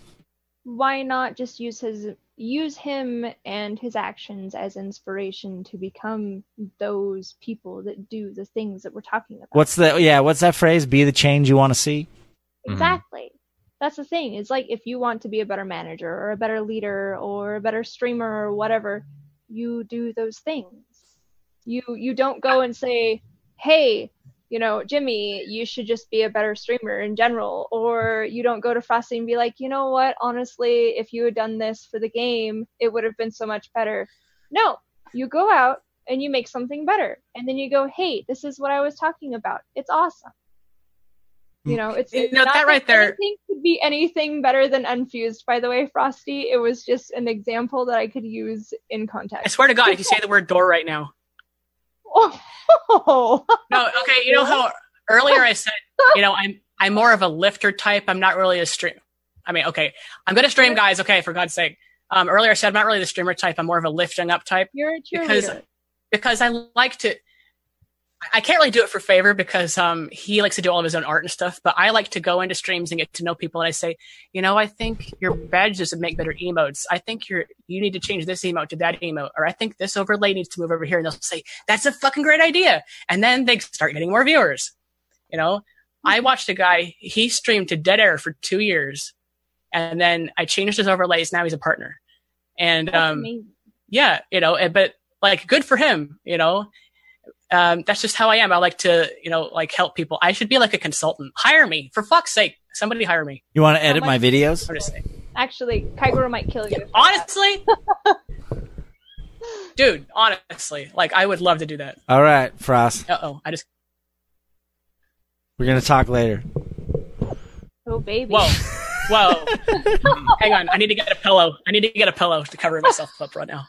Why not just use his use him and his actions as inspiration to become those people that do the things that we're talking about? What's the yeah? What's that phrase? Be the change you want to see. Exactly. Mm-hmm. That's the thing. It's like if you want to be a better manager or a better leader or a better streamer or whatever, you do those things. You you don't go and say, "Hey, you know, Jimmy, you should just be a better streamer in general." Or you don't go to Frosty and be like, "You know what? Honestly, if you had done this for the game, it would have been so much better." No, you go out and you make something better. And then you go, "Hey, this is what I was talking about. It's awesome." You know, it's, You know, not that right there- anything could be anything better than unfused. By the way, Frosty, it was just an example that I could use in context. I swear to God, if you say the word door right now. Oh, No, okay. You know how earlier I said, you know, I'm I'm more of a lifter type. I'm not really a stream. I mean, okay, I'm gonna stream, guys. Okay, for God's sake. Um, earlier I said I'm not really the streamer type. I'm more of a lifting up type You're a because because I like to. I can't really do it for favor because um, he likes to do all of his own art and stuff. But I like to go into streams and get to know people. And I say, you know, I think your badges would make better emotes. I think you're you need to change this emote to that emote, or I think this overlay needs to move over here. And they'll say that's a fucking great idea, and then they start getting more viewers. You know, I watched a guy. He streamed to dead air for two years, and then I changed his overlays. Now he's a partner, and um, yeah, you know, but like good for him, you know. Um, that's just how I am. I like to, you know, like help people. I should be like a consultant. Hire me, for fuck's sake. Somebody hire me. You want to edit my much- videos? I'm just saying. Actually, Kaigoro might kill you. Honestly, [laughs] dude, honestly, like I would love to do that. All right, Frost. Uh oh, I just We're gonna talk later. Oh baby. whoa, whoa. [laughs] Hang on, I need to get a pillow. I need to get a pillow to cover myself up right now.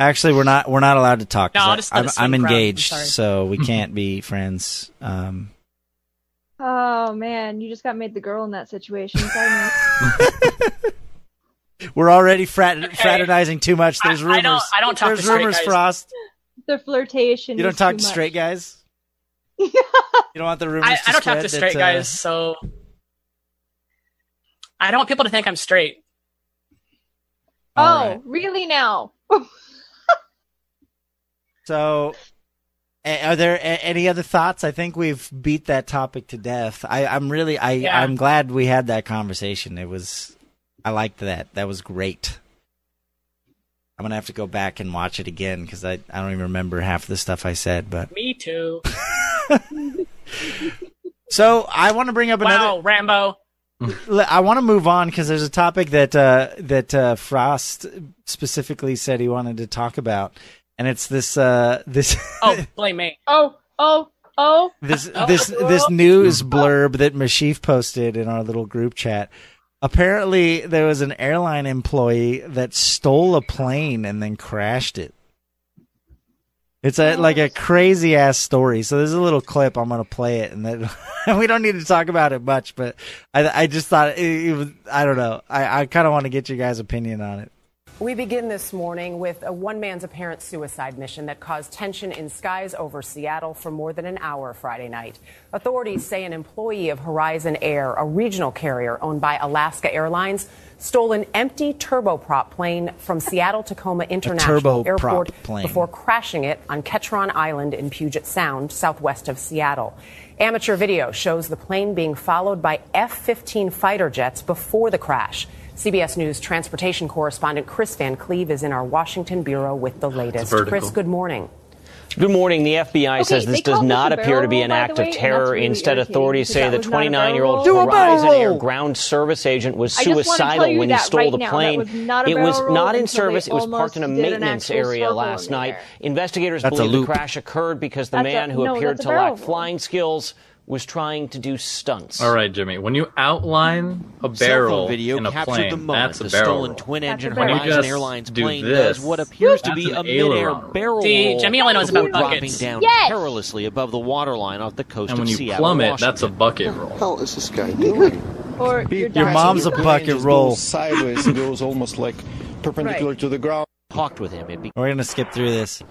Actually, we're not we're not allowed to talk. No, I'll just I, am it swing I'm around. I'm engaged, so we can't be friends. Um, Oh man, you just got made the girl in that situation. Sorry, [laughs] we're already frat- Okay. fraternizing too much. There's rumors. I don't- I don't talk to There's straight rumors, guys. Frost. the flirtation. You don't is talk too to much. straight guys. [laughs] You don't want the rumors. I, to I don't talk to straight that, uh, guys, so I don't want people to think I'm straight. Oh, All right. really now? [laughs] So, are there a- any other thoughts? I think we've beat that topic to death. I, I'm really, I, Yeah. I'm glad we had that conversation. It was, I liked that. That was great. I'm gonna have to go back and watch it again because I, I don't even remember half the stuff I said. But Me too. [laughs] so I want to bring up another. Wow, Rambo. I want to move on because there's a topic that uh, that uh, Frost specifically said he wanted to talk about, and it's this uh, this [laughs] Oh, blame me. Oh, oh, oh. this this this news blurb that Mashif posted in our little group chat. Apparently, there was an airline employee that stole a plane and then crashed it. It's a like a crazy ass story. So there's a little clip. I'm gonna play it, and then [laughs] we don't need to talk about it much. But I I just thought it, it was I don't know. I I kind of want to get your guys' opinion on it. We begin this morning with a one man's apparent suicide mission that caused tension in skies over Seattle for more than an hour Friday night. Authorities say an employee of Horizon Air, a regional carrier owned by Alaska Airlines, stole an empty turboprop plane from Seattle Tacoma International Airport plane. before crashing it on Ketron Island in Puget Sound, southwest of Seattle. Amateur video shows the plane being followed by F 15 fighter jets before the crash. CBS News transportation correspondent Kris Van Cleave is in our Washington bureau with the latest. Kris, good morning. Good morning. The FBI Okay, says this does not this a appear to be an act the of terror. really Instead, authorities say the was not a 29 year old barrel roll. Do a barrel Horizon Air ground service agent was I just wanna tell suicidal when he stole right the now. Plane. was it was not in service. It was parked in a almost did an maintenance area last night. Investigators That's believe the crash occurred because the That's a- man who no, appeared to lack roll. flying skills was trying to do stunts. All right, Jimmy. When you outline a Cell barrel phone video in a captured plane, the moment that's a the barrel stolen roll. twin-engine barrel Horizon just Airlines plane this, does what appears to be a mid-air aileron. barrel See, roll Jimmy only knows about dropping buckets. down Yes! perilously above the waterline off the coast And when of you Seattle, plummet, Washington. that's a bucket roll. hell is this guy doing? Or your, Your mom's a bucket roll. sideways and goes almost like perpendicular to the ground. talked with him. It We're gonna skip through this.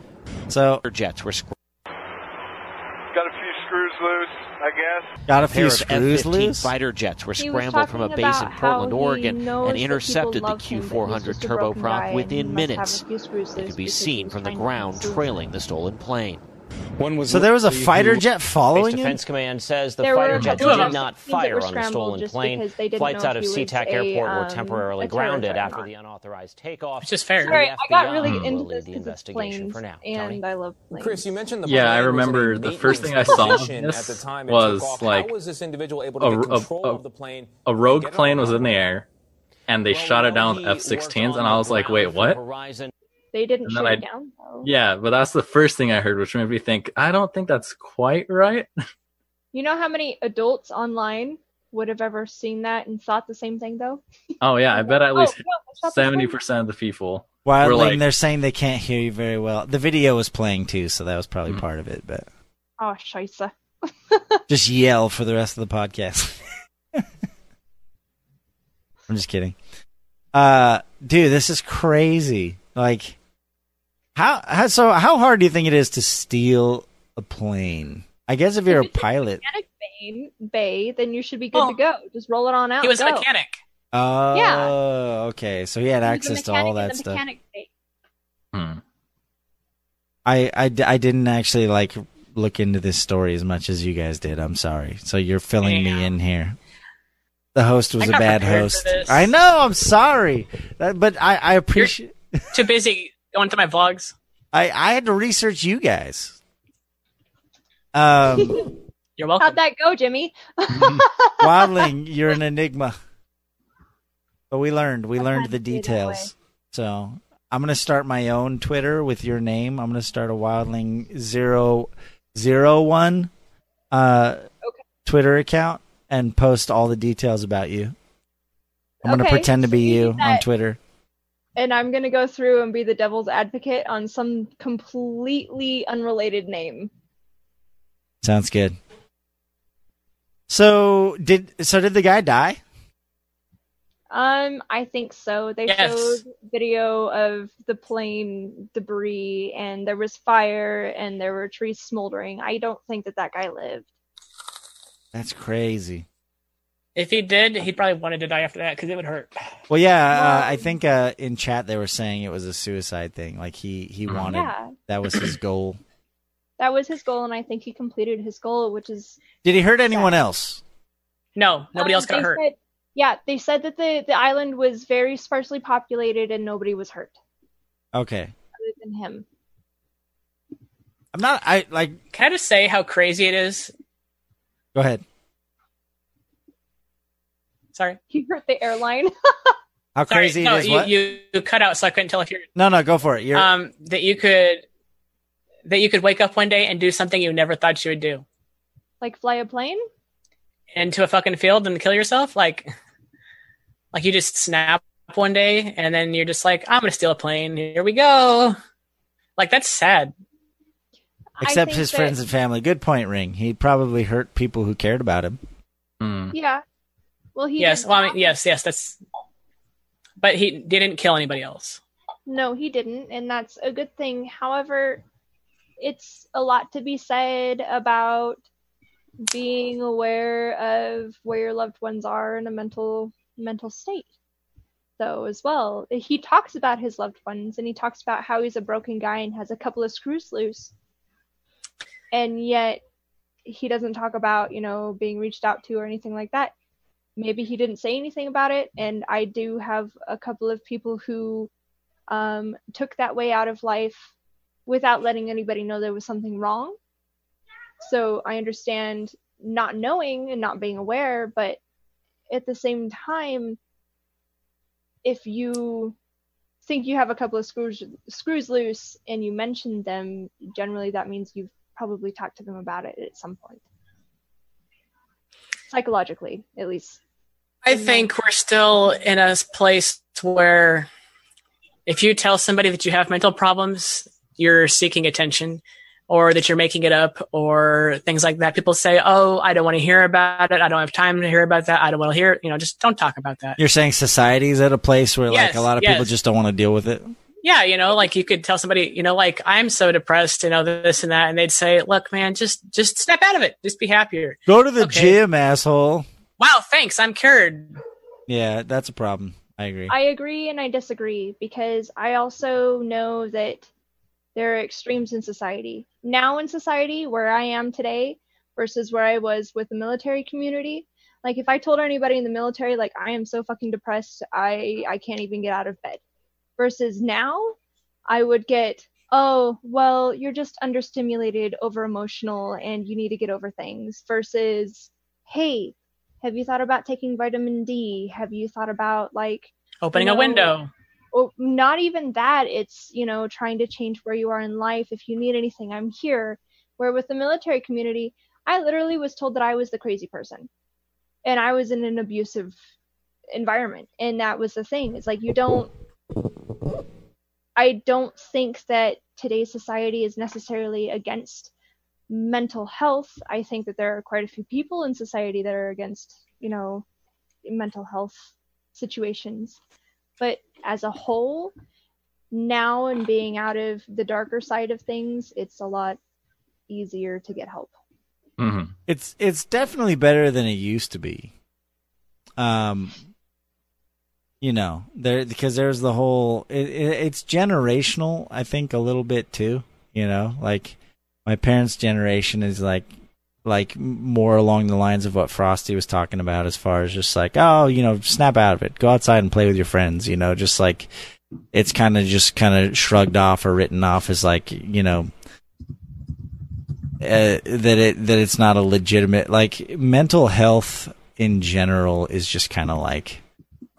So be- jets were scr- Got a few screws loose, I guess. got a a few pair screws F-15 loose. fighter jets were scrambled from a base in Portland, Oregon, and intercepted the love him, but he's Q400 just a broken guy turboprop within minutes. have a few screws It could be seen from the ground trailing the stolen plane. One was So there was a fighter who- jet Space following him. Defense Command says the There fighter a jets did not fire on the stolen plane. because they didn't Flights out of if he SeaTac a, Airport were um, temporarily grounded after the unauthorized takeoff. It's just fair. The Sorry, I got FBI really will into this the because investigation planes, for now. and Tony? I love planes. Kris, you mentioned the Yeah, I plane was in a remember the first thing I saw of this at the time was, like, How was this individual able to a- control a- of the plane? A rogue plane was in the air, and they shot it down with F-16s, was and I was like, wait, what? For Horizon They didn't And shoot then it down. Though. Yeah, but that's the first thing I heard, which made me think, I don't think that's quite right. [laughs] You know how many adults online would have ever seen that and thought the same thing though? Oh yeah, I [laughs] bet at Oh, least no, I shot the seventy plane. percent of the people Wildling, like, they're saying they can't hear you very well. The video was playing too, so that was probably Mhm. part of it. But Oh, scheisse. [laughs] just yell for the rest of the podcast. I'm just kidding. Uh, dude, this is crazy. Like, how, how so? How hard do you think it is to steal a plane? I guess if you're a pilot. Mechanic bay, bay, then you should be good to go. Just roll it on out. He was a mechanic. Oh, Yeah. okay. So he had He access to all that stuff. mechanic bay. Hmm. I, I, d- I didn't actually like look into this story as much as you guys did. I'm sorry. So you're filling me in here. The host was a bad host. I know. I'm sorry, but I, I appreciate. Too busy going to my vlogs. I, I had to research you guys. Um, [laughs] You're welcome. How'd that go, Jimmy? [laughs] Wildling, you're an enigma. But we learned. We learned the to be that details. So I'm gonna start my own Twitter with your name. I'm gonna start a Wildling zero zero one uh Twitter account and post all the details about you. I'm gonna pretend to be you you on that- Twitter. And I'm gonna go through and be the devil's advocate on some completely unrelated name. Sounds good. So did so did the guy die? Um, I think so. They Yes. showed video of the plane debris, and there was fire, and there were trees smoldering. I don't think that that guy lived. That's crazy. If he did, he'd probably wanted to die after that because it would hurt. Well, yeah, uh, I think uh, in chat they were saying it was a suicide thing. Like he he wanted Yeah. that was his goal. That was his goal, and I think he completed his goal, which is Did he hurt anyone else? No, nobody Um, else got hurt. said- yeah, they said that the the island was very sparsely populated and nobody was hurt Okay, other than him. I'm not. I like. Can I just say how crazy it is? Go ahead. Sorry. [laughs] You hurt the airline. [laughs] How Sorry, crazy no, it is? you, what? you you cut out, so I couldn't tell if you're No, no, go for it. You're um that you could that you could wake up one day and do something you never thought you would do like fly a plane? into a fucking field and kill yourself like [laughs] like you just snap one day and then you're just like i'm gonna steal a plane here we go like that's sad except his that- friends and family. Good point, Ring. He probably hurt people who cared about him. Hmm. Yeah. Well, he yes well i mean yes yes that's but he didn't kill anybody else No, he didn't, and that's a good thing. However, it's a lot to be said about being aware of where your loved ones are in a mental mental state. Though as well, he talks about his loved ones, and he talks about how he's a broken guy and has a couple of screws loose, and yet he doesn't talk about you know being reached out to or anything like that maybe he didn't say anything about it. And i do have a couple of people who um, took that way out of life without letting anybody know there was something wrong. So i understand not knowing and not being aware but at the same time if you think you have a couple of screws screws loose and you mention them generally that means you've probably talked to them about it at some point. Psychologically at least I think we're still in a place where if you tell somebody that you have mental problems, you're seeking attention or that you're making it up or things like that. People say, Oh, I don't want to hear about it. I don't have time to hear about that. I don't want to hear it. You know, just don't talk about that. You're saying society's at a place where like a lot of people just don't want to deal with it. Yeah. You know, like you could tell somebody, you know, like I'm so depressed, you know, this and that. And they'd say, look, man, just, just snap out of it. Just be happier. Go to the Okay. gym, asshole. Wow. Thanks. I'm cured. Yeah, that's a problem. I agree. I agree and I disagree because I also know that there are extremes in society. Now, in society, where I am today versus where I was with the military community, like if I told anybody in the military, like, I am so fucking depressed, I, I can't even get out of bed, versus now, I would get, oh, well, you're just understimulated, over emotional, and you need to get over things, versus, hey, have you thought about taking vitamin D? Have you thought about like Opening you a window. Or not even that. It's you know trying to change where you are in life. If you need anything, I'm here. Where with the military community, I literally was told that I was the crazy person, and I was in an abusive environment, and that was the thing. It's like you don't. I don't think that today's society is necessarily against mental health. I think that there are quite a few people in society that are against, you know, mental health situations. but as a whole, now and being out of the darker side of things, it's a lot easier to get help. Mm-hmm. It's it's definitely better than it used to be. Um, you know, there because there's the whole. It, it, it's generational, I think, a little bit too. You know, like my parents' generation is like like more along the lines of what Frosty was talking about, as far as just like, oh, you know, snap out of it, go outside and play with your friends. You know, just like it's kind of just kind of shrugged off or written off as like you know uh, that it that it's not a legitimate like mental health in general is just kind of like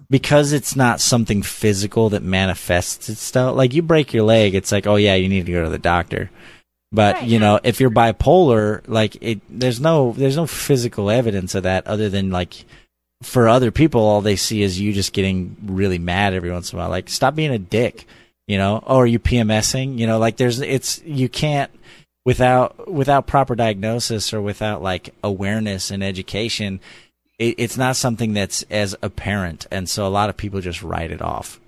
because it's not something physical that manifests itself like you break your leg it's like oh yeah you need to go to the doctor but Right. you know if you're bipolar like it there's no there's no physical evidence of that other than like for other people all they see is you just getting really mad every once in a while. Like stop being a dick you know oh are you pmsing you know like there's it's you can't without without proper diagnosis or without like awareness and education it, it's not something that's as apparent. And so a lot of people just write it off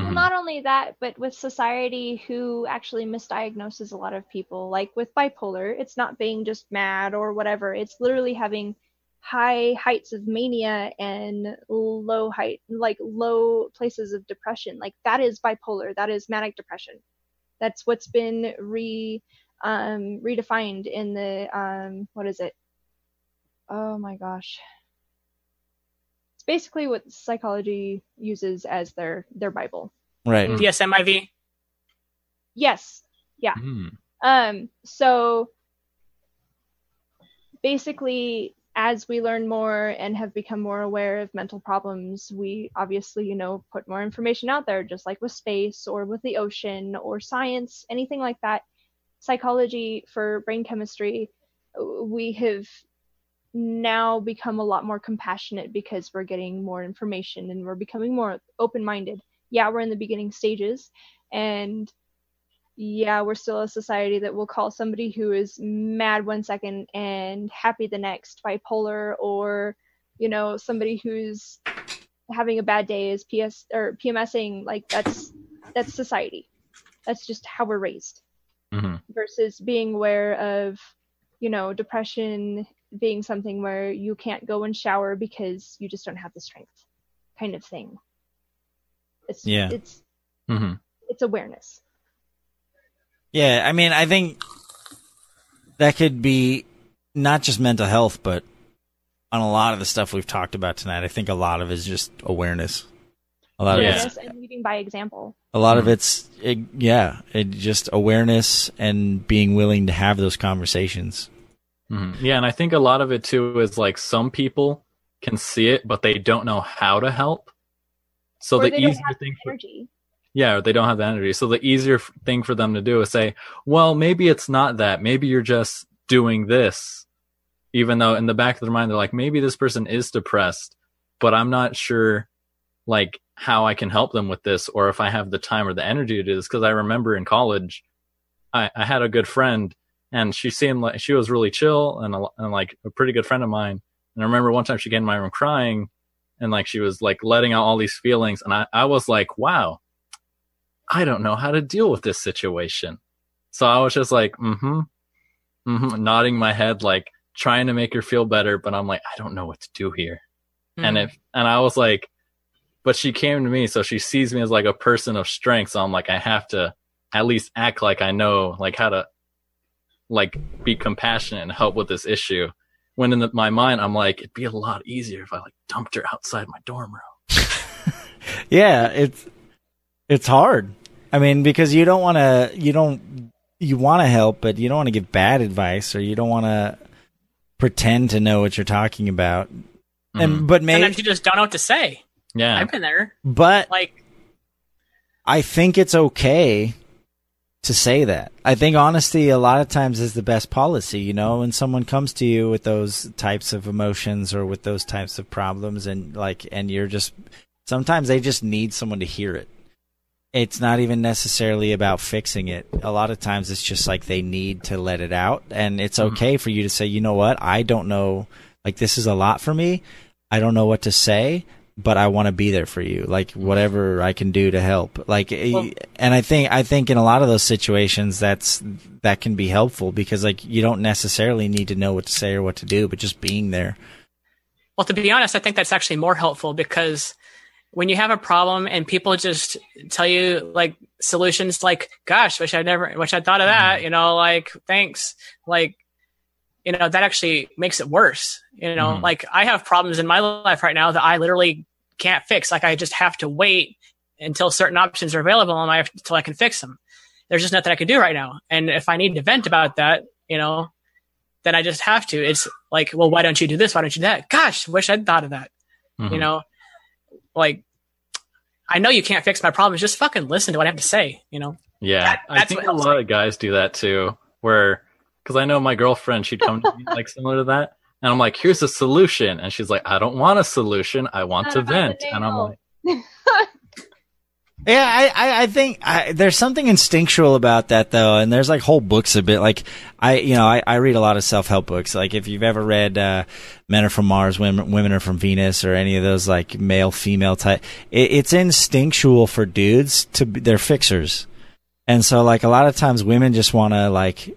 Well, not only that, but with society who actually misdiagnoses a lot of people, like with bipolar, it's not being just mad or whatever. It's literally having high heights of mania and low height, like low places of depression. Like that is bipolar. That is manic depression. That's what's been re um, redefined in the um, what is it? Oh my gosh. It's basically what psychology uses as their their bible. right DSM-IV. Yes. Yeah. Hmm. Um, so basically, as we learn more and have become more aware of mental problems, we obviously, you know, put more information out there, just like with space or with the ocean or science, anything like that. Psychology for brain chemistry, we have now become a lot more compassionate because we're getting more information and we're becoming more open minded. Yeah, we're in the beginning stages and yeah, we're still a society that will call somebody who is mad one second and happy the next, bipolar, or you know, somebody who's having a bad day is PS or PMSing. Like that's that's society. That's just how we're raised. Mm-hmm. Versus being aware of, you know, depression being something where you can't go and shower because you just don't have the strength, kind of thing. It's Yeah. it's Mm-hmm. it's awareness. Yeah, I mean, I think that could be not just mental health, but on a lot of the stuff we've talked about tonight. I think a lot of it is just awareness. A lot of Yeah. it's Awareness and leading by example. a lot of it's it, yeah, it just awareness and being willing to have those conversations. Mm-hmm. Yeah, and I think a lot of it too is like some people can see it, but they don't know how to help. So or the they don't easier have thing, the energy. yeah, or they don't have the energy. So the easier thing for them to do is say, "Well, maybe it's not that. Maybe you're just doing this." Even though in the back of their mind they're like, "Maybe this person is depressed, but I'm not sure, like how I can help them with this, or if I have the time or the energy to do this." Because I remember in college, I, I had a good friend and she seemed like she was really chill and, a, and like a pretty good friend of mine. And I remember one time she came in my room crying and like she was like letting out all these feelings. And I, I was like, wow, I don't know how to deal with this situation. So I was just like, mm-hmm, mm-hmm, nodding my head, like trying to make her feel better. But I'm like, I don't know what to do here. And if, and I was like, but she came to me. So she sees me as like a person of strength. So I'm like, I have to at least act like I know like how to like be compassionate and help with this issue. When in the, my mind, I'm like, it'd be a lot easier if I like dumped her outside my dorm room. [laughs] Yeah, it's it's hard. I mean, because you don't want to, you don't, you want to help, but you don't want to give bad advice, or you don't want to pretend to know what you're talking about. And mm-hmm. but maybe, Sometimes you just don't know what to say. Yeah. I've been there. but Like, I think it's okay to say that. I think honesty a lot of times is the best policy, you know, when someone comes to you with those types of emotions or with those types of problems and like and you're just sometimes they just need someone to hear it. It's not even necessarily about fixing it. A lot of times it's just like they need to let it out and it's mm-hmm. okay for you to say, "You know what? I don't know like this is a lot for me. I don't know what to say, but I want to be there for you. Like whatever I can do to help. Like, eh, and I think I think in a lot of those situations, that's that can be helpful because like you don't necessarily need to know what to say or what to do, but just being there. Well, to be honest, I think that's actually more helpful because when you have a problem and people just tell you like solutions like, gosh, wish I never, wish I thought of that, you know, like, thanks. Like, you know, that actually makes it worse. You know, Mhm. like I have problems in my life right now that I literally can't fix. Like I just have to wait until certain options are available and I have until I can fix them. There's just nothing I can do right now. And if I need to vent about that, you know, then I just have to. It's like, well, why don't you do this? Why don't you do that? Gosh, wish I'd thought of that. You Mhm. know, like I know you can't fix my problems. Just fucking listen to what I have to say. You know. Yeah, I that's think a lot of guys do that too. Where, because I know my girlfriend, she'd come to me [laughs] like similar to that, and I'm like, "Here's a solution," and she's like, "I don't want a solution. I want to [laughs] vent," and I'm like, [laughs] Yeah, I, I, I think I, there's something instinctual about that though, and there's like whole books a bit like I, you know, I, I read a lot of self help books. Like if you've ever read uh, Men Are From Mars, Women, Women Are From Venus, or any of those like male female type, it, it's instinctual for dudes to be, they're fixers, and so like a lot of times women just want to like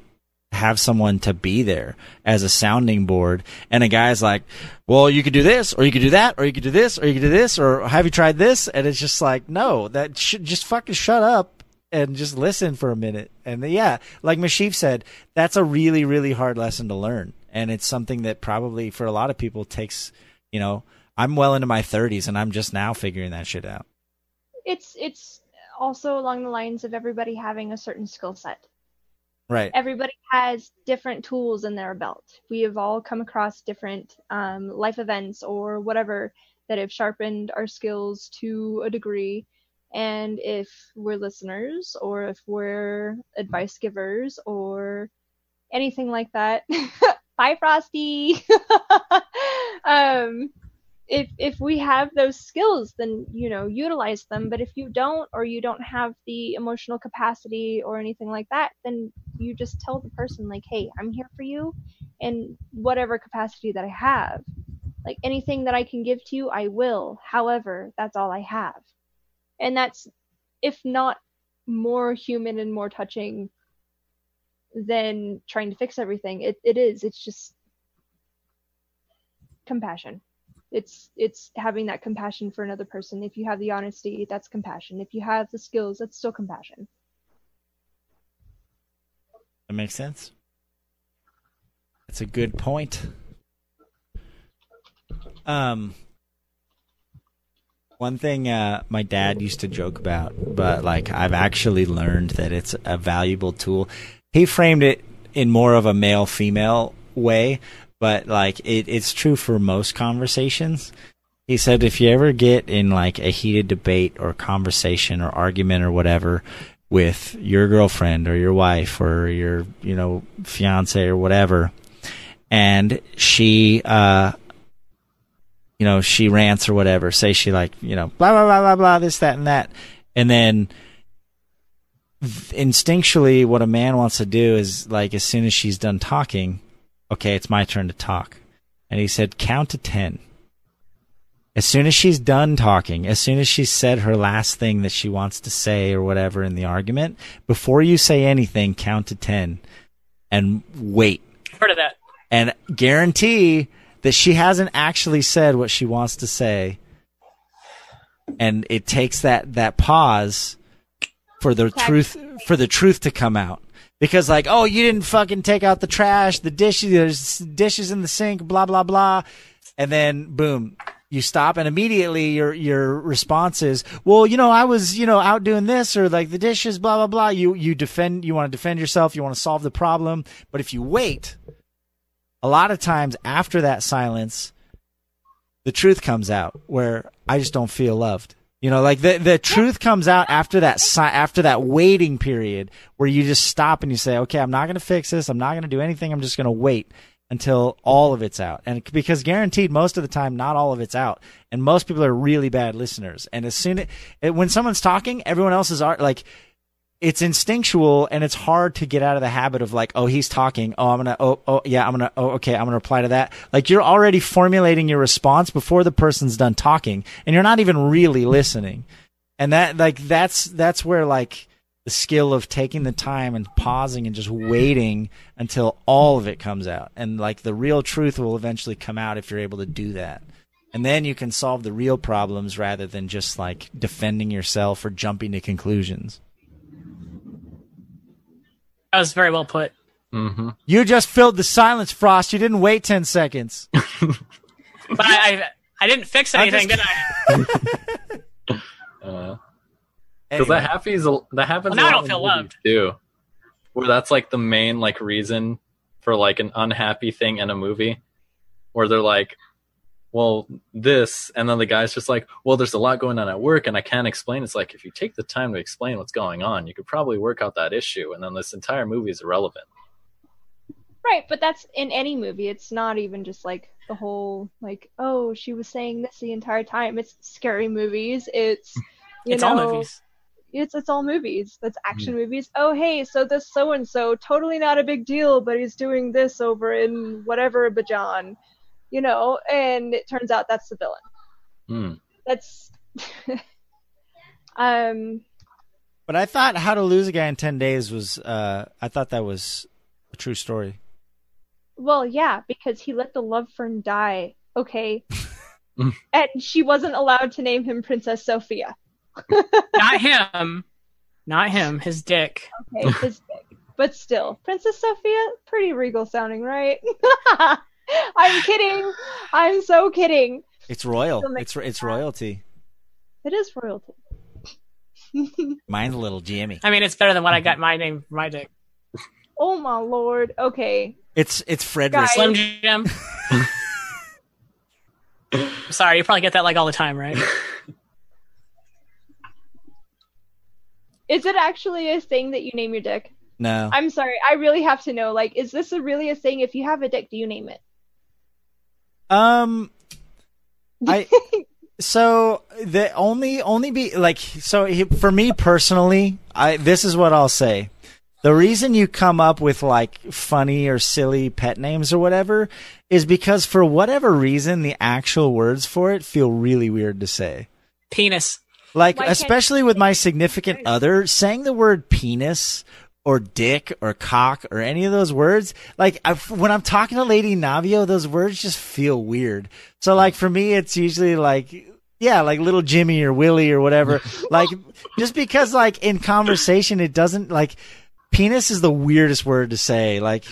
have someone to be there as a sounding board. And a guy's like, well, you could do this, or you could do that, or you could do this, or you could do this, or have you tried this? And it's just like, no, that should just fucking shut up and just listen for a minute. And yeah, like Mashif said, that's a really, really hard lesson to learn. And it's something that probably for a lot of people takes, you know, I'm well into my 30s and I'm just now figuring that shit out. It's it's also along the lines of everybody having a certain skill set. Right. Everybody has different tools in their belt. We have all come across different um, life events or whatever that have sharpened our skills to a degree. And if we're listeners or if we're advice givers or anything like that, [laughs] bye Frosty. [laughs] um, if if we have those skills then you know utilize them. But if you don't or you don't have the emotional capacity or anything like that then you just tell the person like hey i'm here for you in whatever capacity that i have. Like anything that i can give to you i will. However that's all i have. And that's if not more human and more touching than trying to fix everything it, it is. It's just compassion it's it's having that compassion for another person if you have the honesty that's compassion if you have the skills that's still compassion That makes sense. That's a good point. Um, one thing uh, my dad used to joke about, but like I've actually learned that it's a valuable tool. He framed it in more of a male female way, but like it, it's true for most conversations. He said if you ever get in like a heated debate or conversation or argument or whatever with your girlfriend or your wife or your, you know, fiance or whatever, and she, uh, you know, she rants or whatever, say she like, you know, blah, blah, blah, blah, blah, this, that, and that. And then instinctually, what a man wants to do is like, as soon as she's done talking, okay, it's my turn to talk. And he said, count to 10. As soon as she's done talking, as soon as she's said her last thing that she wants to say or whatever in the argument, before you say anything, count to 10 and wait. Heard of that? And guarantee that she hasn't actually said what she wants to say. And it takes that, that pause for the truth, for the truth to come out. Because like, oh, you didn't fucking take out the trash, the dishes, there's dishes in the sink, blah, blah, blah. And then boom, you stop and immediately your your response is, well, you know, I was, you know, out doing this or like the dishes, blah blah blah. You you defend, you want to defend yourself, you want to solve the problem. But if you wait, a lot of times after that silence, the truth comes out where I just don't feel loved. You know, like the the truth comes out after that after that waiting period where you just stop and you say, okay, I'm not going to fix this. I'm not going to do anything. I'm just going to wait until all of it's out. And because guaranteed most of the time not all of it's out. And most people are really bad listeners. And as soon as when someone's talking, everyone else is like it's instinctual and it's hard to get out of the habit of like, oh, he's talking. Oh, I'm gonna. Oh, oh, yeah, I'm gonna. Oh, okay, I'm gonna reply to that. Like you're already formulating your response before the person's done talking, and you're not even really listening. And that, like, that's that's where like the skill of taking the time and pausing and just waiting until all of it comes out, and like the real truth will eventually come out if you're able to do that. And then you can solve the real problems rather than just like defending yourself or jumping to conclusions. That was very well put. Mm-hmm. You just filled the silence, Frost. You didn't wait 10 seconds. [laughs] But I, I, I didn't fix anything, just- did I? [laughs] Uh, because Anyway. that happens. That happens. Well, now a I lot don't feel loved. too. Where that's like the main like reason for like an unhappy thing in a movie, where they're like, "Well, this," and then the guy's just like, "Well, there's a lot going on at work, and I can't explain." It's like if you take the time to explain what's going on, you could probably work out that issue, and then this entire movie is irrelevant. Right, but that's in any movie. It's not even just like the whole like, oh, she was saying this the entire time. It's scary movies. It's you It's know, all movies. It's it's all movies. That's action mm-hmm. movies. Oh, hey, so this so and so totally not a big deal, but he's doing this over in whatever Bajan, you know, and it turns out that's the villain. Hmm. That's [laughs] um But I thought How to Lose a Guy in 10 Days was, uh, I thought that was a true story. Well, yeah, because he let the love fern die. Okay. [laughs] and she wasn't allowed to name him Princess Sophia. [laughs] Not him. Not him. His dick. Okay, his dick. But still, Princess Sophia, pretty regal sounding, right? [laughs] I'm kidding. I'm so kidding. It's royal. It's it's royalty. It is royalty. [laughs] Mine's a little Jimmy. I mean, it's better than what I got my name for my dick. Oh my lord. Okay. It's it's Frederick. Guys. Slim Jim. [laughs] Sorry, you probably get that like all the time, right? Is it actually a thing that you name your dick? No. I'm sorry. I really have to know. Like, is this a really a thing? If you have a dick, do you name it? Um, I [laughs] so the only only be like so he, for me personally, I this is what I'll say. The reason you come up with like funny or silly pet names or whatever is because for whatever reason the actual words for it feel really weird to say. Penis. Like Why especially with my significant other, saying the word penis or dick or cock or any of those words, like i when I'm talking to Lady Navio, those words just feel weird. So like for me, it's usually like, yeah, like little Jimmy or Willie or whatever. [laughs] like just because like in conversation, it doesn't like penis is the weirdest word to say. Like,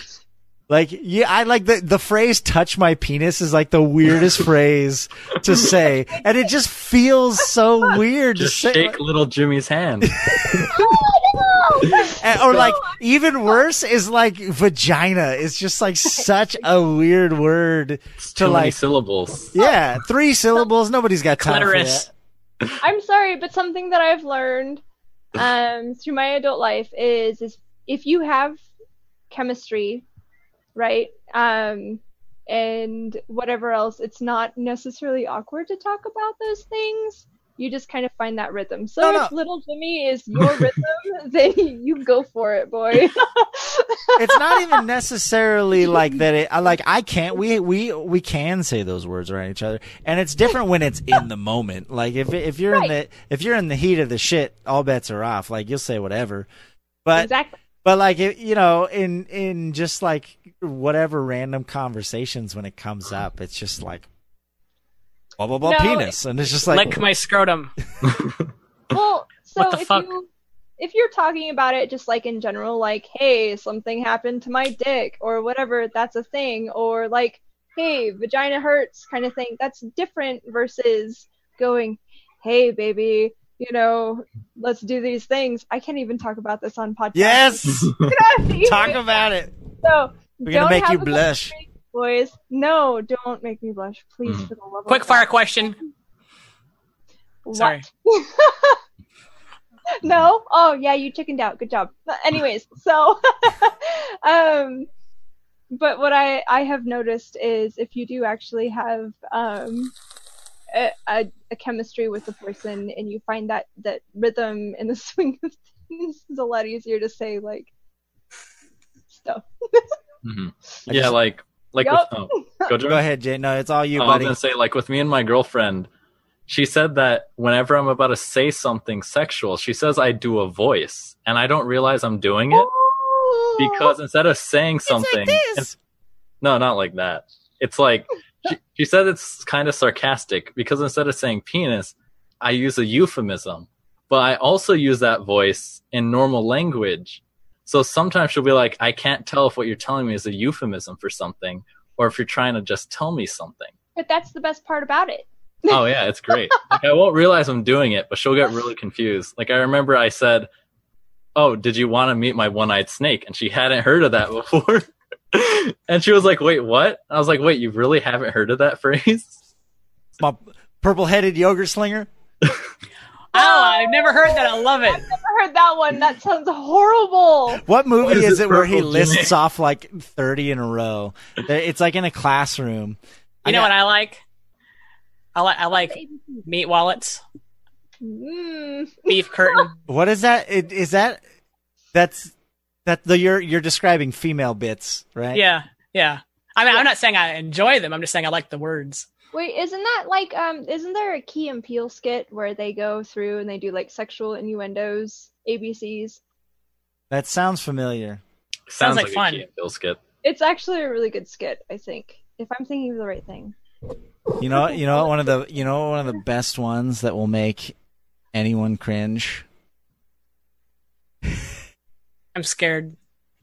like yeah, I like the the phrase "touch my penis" is like the weirdest [laughs] phrase to say, and it just feels so weird Just to say. shake little Jimmy's hand. [laughs] And- or like even worse is like vagina is just like such a weird word to Too many like syllables. yeah three syllables nobody's got time for Clitoris. that I'm sorry, but something that I've learned [laughs] um, through my adult life is is if you have chemistry, right, um, and whatever else, it's not necessarily awkward to talk about those things. You just kind of find that rhythm. So No, if no. little Jimmy is your [laughs] rhythm, then you go for it, boy. [laughs] it's not even [laughs] necessarily like that it I- like i can't we we we can say those words around each other and it's different when it's in the moment like if if you're in the if you're in the heat of the shit all bets are off like you'll say whatever but exactly. But like it, you know, in in just like whatever random conversations when it comes up, it's just like blah blah blah No, penis, and it's just like Lick my scrotum. [laughs] Well, so What the if fuck? you if you're talking about it just like in general, like, hey, something happened to my dick or whatever, that's a thing, or like, hey, vagina hurts kind of thing, that's different versus going, hey, baby, you know, let's do these things. I can't even talk about this on podcast. yes, [laughs] [laughs] talk about it. So We're gonna make you blush. chemistry, boys. No, don't make me blush, please, for the love of Quick God. fire question. What? Sorry. [laughs] no. Oh yeah, you chickened out. Good job. But anyways, so um but what I I have noticed is if you do actually have um a, a, a chemistry with the person and you find that that rhythm and the [laughs] swing of things is a lot easier to say like stuff. hmm Yeah, just- like like Yup. with, oh, [laughs] go, Go ahead, Jay. No, it's all you, Oh, I was buddy. gonna say, like with me and my girlfriend, she said that whenever I'm about to say something sexual, she says I do a voice, and I don't realize I'm doing it because instead of saying something, it's- no, not like that. It's like she, she said it's kind of sarcastic because instead of saying penis, I use a euphemism, but I also use that voice in normal language. So sometimes she'll be like, I can't tell if what you're telling me is a euphemism for something or if you're trying to just tell me something. But that's the best part about it. [laughs] Oh yeah, it's great. Like I won't realize I'm doing it, but she'll get really confused. Like I remember I said, "Oh, did you want to meet my one-eyed snake?" And she hadn't heard of that [laughs] before. [laughs] and she was like, "Wait, what?" I was like, "Wait, you really haven't heard of that phrase?" [laughs] My purple-headed yogurt slinger. [laughs] Oh, I've never heard that. I love it. I've never heard that one. That sounds horrible. What movie What is is it, it where he lists Jimmy? off like thirty in a row? It's like in a classroom. You know what I like? I like I like meat wallets, Mm. beef curtain. What is that? It, is that that's that the you're you're describing female bits, right? Yeah, yeah. I mean, I'm not saying I enjoy them. I'm just saying I like the words. Wait, isn't that like um? Isn't there a Key and Peele skit where they go through and they do like sexual innuendos, ABCs? That sounds familiar. Sounds, like like, fun. a Key and Peele skit. It's actually a really good skit, I think, if I'm thinking of the right thing. You know, you know one of the you know one of the best ones that will make anyone cringe. [laughs] I'm scared.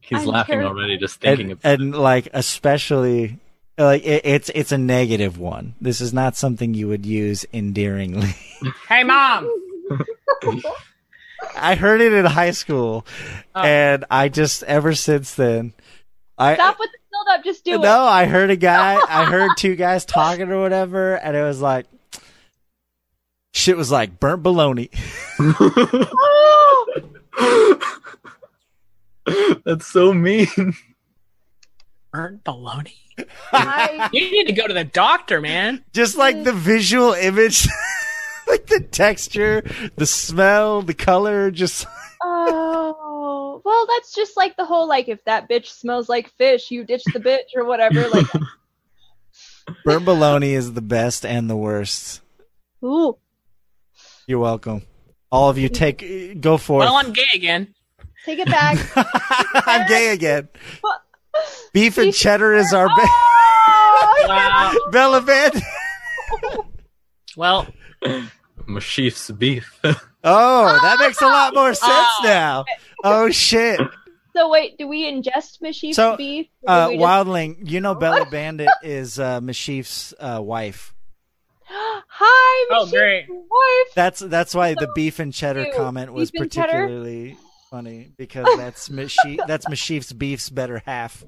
He's I'm laughing terrible. already just thinking and, of and like especially like it, it's it's a negative one. This is not something you would use endearingly. [laughs] Hey, mom. [laughs] I heard it in high school, Oh. and I just ever since then. I Stop with the build up. Just do it. no, I heard a guy. [laughs] I heard two guys talking or whatever, and it was like shit was like burnt bologna. Oh! [laughs] That's so mean. Burnt baloney. I- You need to go to the doctor, man. Just like the visual image, [laughs] like the texture, the smell, the color, just [laughs] oh, well, that's just like the whole like if that bitch smells like fish, you ditch the bitch or whatever. Like, burnt baloney is the best and the worst. ooh, You're welcome. All of you take go for Well, it. Well, I'm gay again. Take it back. [laughs] I'm gay again. Beef and cheddar is our be- Oh, Wow. Bella Band. [laughs] Well, Mashif's beef. [laughs] Oh, that makes a lot more sense Oh. now. Oh shit. so wait, do we ingest Mashif's So, beef? or Uh, just- Wildling, you know Bella Bandit is uh, Mashif's uh, wife. [gasps] Hi, Oh, great. wife. That's that's why the beef and cheddar cute. comment was Beef cheddar? particularly funny because that's [laughs] Mashif that's Mashif's beef's better half.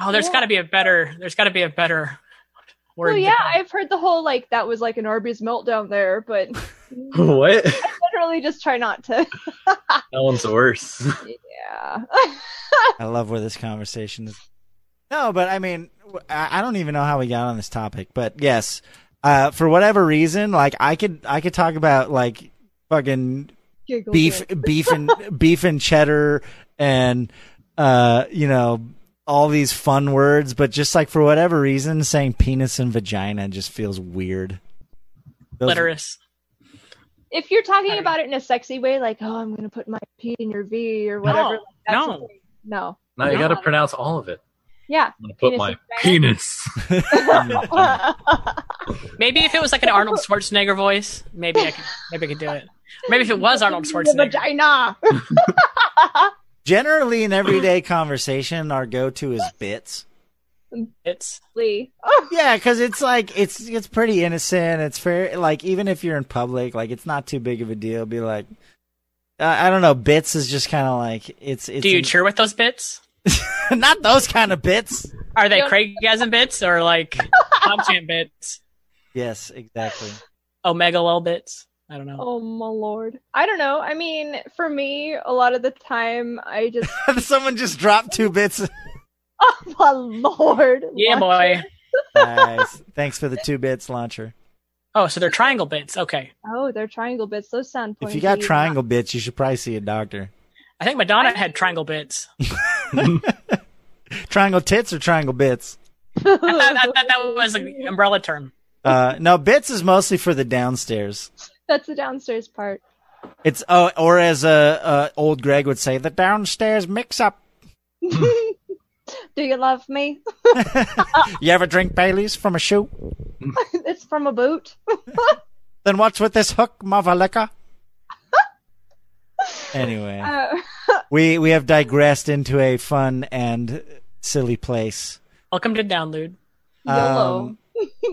oh, there's got to be a better. There's got to be a better word. Well, yeah, I've heard the whole like that was like an Arby's meltdown there, but [laughs] what? I literally just try not to. [laughs] That one's worse. yeah. I love where this conversation is. No, but I mean, I don't even know how we got on this topic, but yes, uh, for whatever reason, like I could, I could talk about like fucking Giggle beef, beef and [laughs] beef and cheddar, and uh, you know, all these fun words, but just like for whatever reason, saying penis and vagina just feels weird. Those- Clitoris. If you're talking about it in a sexy way, like "Oh, I'm gonna put my P in your V" or whatever, No, like, that's no. okay. no, Now you No. got to pronounce all of it. yeah. I'm gonna put my Penis penis. [laughs] Maybe if it was like an Arnold [laughs] Schwarzenegger voice, maybe I could. Maybe I could do it. Maybe if it was Arnold [laughs] The Schwarzenegger. vagina. [laughs] Generally, in everyday conversation, our go-to is bits. It's Lee. [laughs] Yeah, because it's like it's it's pretty innocent. It's fair. Like even if you're in public, like it's not too big of a deal. Be like, uh, I don't know. Bits is just kind of like it's. it's Do you an- cheer with those bits? not those kind of bits. Are they Don't- Kreygasm bits or like PogChamp bits? Yes, exactly. Omega Lol bits? I don't know. Oh my lord. I don't know. I mean, for me, a lot of the time, I just. [laughs] Someone just dropped two bits. [laughs] Oh my lord. Yeah, boy. [laughs] nice. Thanks for the two bits launcher. Oh, so they're triangle bits. Okay. Oh, they're triangle bits. Those sound If you got triangle bits, you should probably see a doctor. I think Madonna had triangle bits. Triangle tits or triangle bits? I thought that, that, that was an umbrella term. Uh, no, bits is mostly for the downstairs. That's the downstairs part. It's oh, or as uh, uh, old Gregg would say, the downstairs mix up. [laughs] Do you love me? [laughs] You ever drink Bailey's from a shoe? [laughs] it's from a boot. Then what's with this hook, mother liquor? Anyway, Uh, we we have digressed into a fun and silly place. Welcome to Download. Um,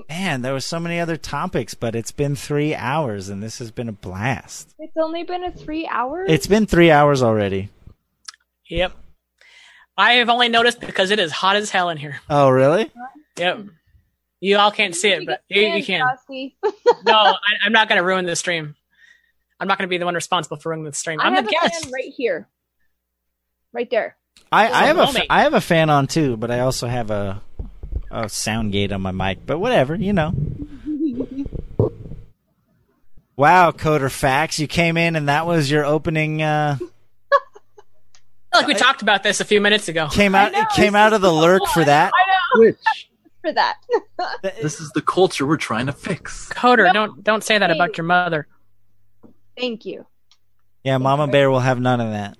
man, there were so many other topics, but it's been three hours, and this has been a blast. it's only been a three hours. It's been three hours already. Yep. I have only noticed because it is hot as hell in here. Oh, really? Yep. You all can't see it, but you, you can. Frosty. No, I, I'm not going to ruin the stream. I'm not going to be the one responsible for ruining the stream. I I'm have the a guest. fan right here, right there. I, I have a Overwhelming. fa- I have a fan on too, but I also have a a sound gate on my mic. But whatever, you know. Wow, Coder Facts, you came in and that was your opening. Uh, I feel like we talked about this a few minutes ago. came out know, came out of the lurk for that. I know [laughs] for that. This is the culture we're trying to fix. Coder, don't don't say that about your mother. Thank you. Yeah, Mama Bear will have none of that.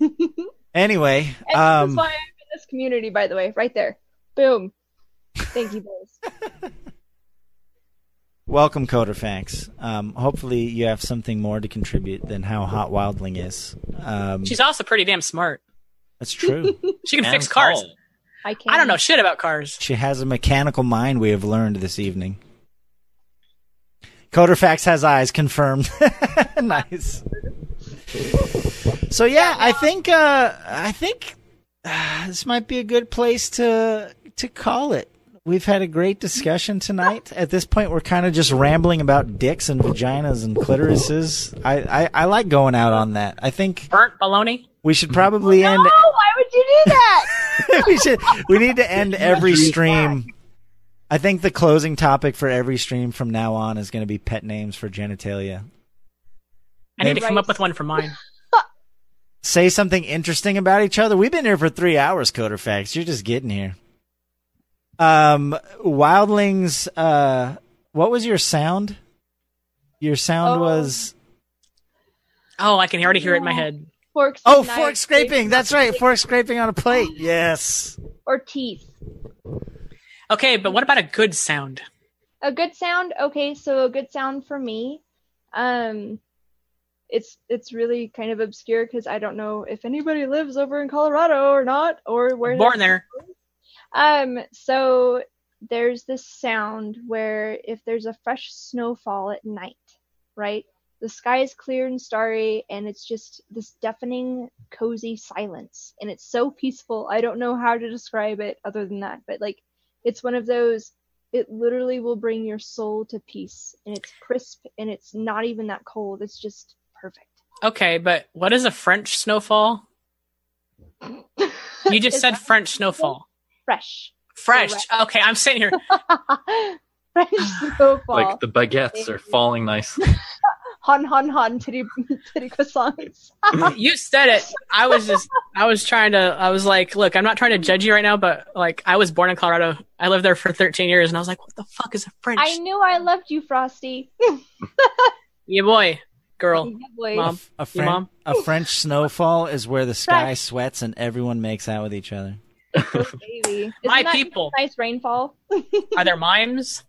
[laughs] Anyway, And this is um, why this community, by the way, right there. Boom. Thank you, boys. [laughs] welcome, Coder Facts. Um, hopefully, you have something more to contribute than how hot Wildling is. Um, She's also pretty damn smart. that's true. [laughs] She can And fix cars. tall. I can't. I don't know shit about cars. She has a mechanical mind, we have learned this evening. Coderfax has eyes, confirmed. [laughs] nice. So yeah, I think uh, I think uh, [sighs] this might be a good place to to call it. We've had a great discussion tonight. At this point, we're kind of just rambling about dicks and vaginas and clitorises. I, I, I like going out on that. I think Burnt baloney. we should probably end. Oh, why would you do that? [laughs] we should. We need to end every stream. I think the closing topic for every stream from now on is going to be pet names for genitalia. I need to Maybe- come up with one for mine. Say something interesting about each other. We've been here for three hours, Coder Facts. You're just getting here. Um, Wildlings. Uh, what was your sound? Your sound Oh. was Oh, I can already hear it in my head. Forks. oh, fork knives, scraping. That's right, fork scraping on a plate. Yes. Or teeth. Okay, but what about a good sound? A good sound. Okay, so a good sound for me. Um, it's it's really kind of obscure because I don't know if anybody lives over in Colorado or not, or where. Born there. Um, so there's this sound where if there's a fresh snowfall at night, right? The sky is clear and starry, and it's just this deafening, cozy silence. And it's so peaceful. I don't know how to describe it other than that, but like, it's one of those, it literally will bring your soul to peace. And it's crisp, and it's not even that cold. It's just perfect. Okay, but what is a French snowfall? You just [laughs] said French snowfall. fresh. Fresh. Correct. Okay, I'm sitting here. [laughs] fresh snowfall. Like the baguettes are falling nice. [laughs] Hun hun hun titty titty croissants. you said it. I was just, I was trying to, I was like, look, I'm not trying to judge you right now, but like, I was born in Colorado. I lived there for 13 years, and I was like, what the fuck is a French? I knew I loved you, Frosty. Yeah, boy, girl, Yeah, mom. A, You Fren- mom? a French snowfall is where the sky Fresh. sweats and everyone makes out with each other. [laughs] Oh, baby. My people. Nice rainfall. [laughs] Are there mimes?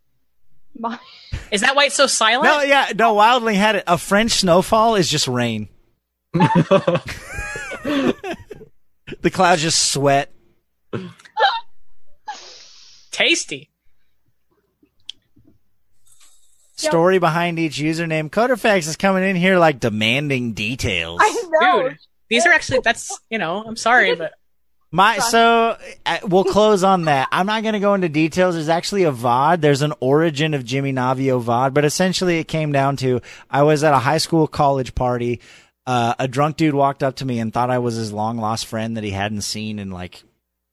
My- Is that why it's so silent? No, yeah, no. Wildly had it. A French snowfall is just rain. [laughs] the clouds just sweat. Tasty. Story behind each username. Coderfax is coming in here like demanding details. I know. Dude, these are actually, that's, [laughs] you know, I'm sorry, but My so uh, we'll close on that. I'm not going to go into details. There's actually a VOD. There's an origin of Jimmy Navio VOD, but essentially it came down to I was at a high school college party. Uh, a drunk dude walked up to me and thought I was his long lost friend that he hadn't seen in like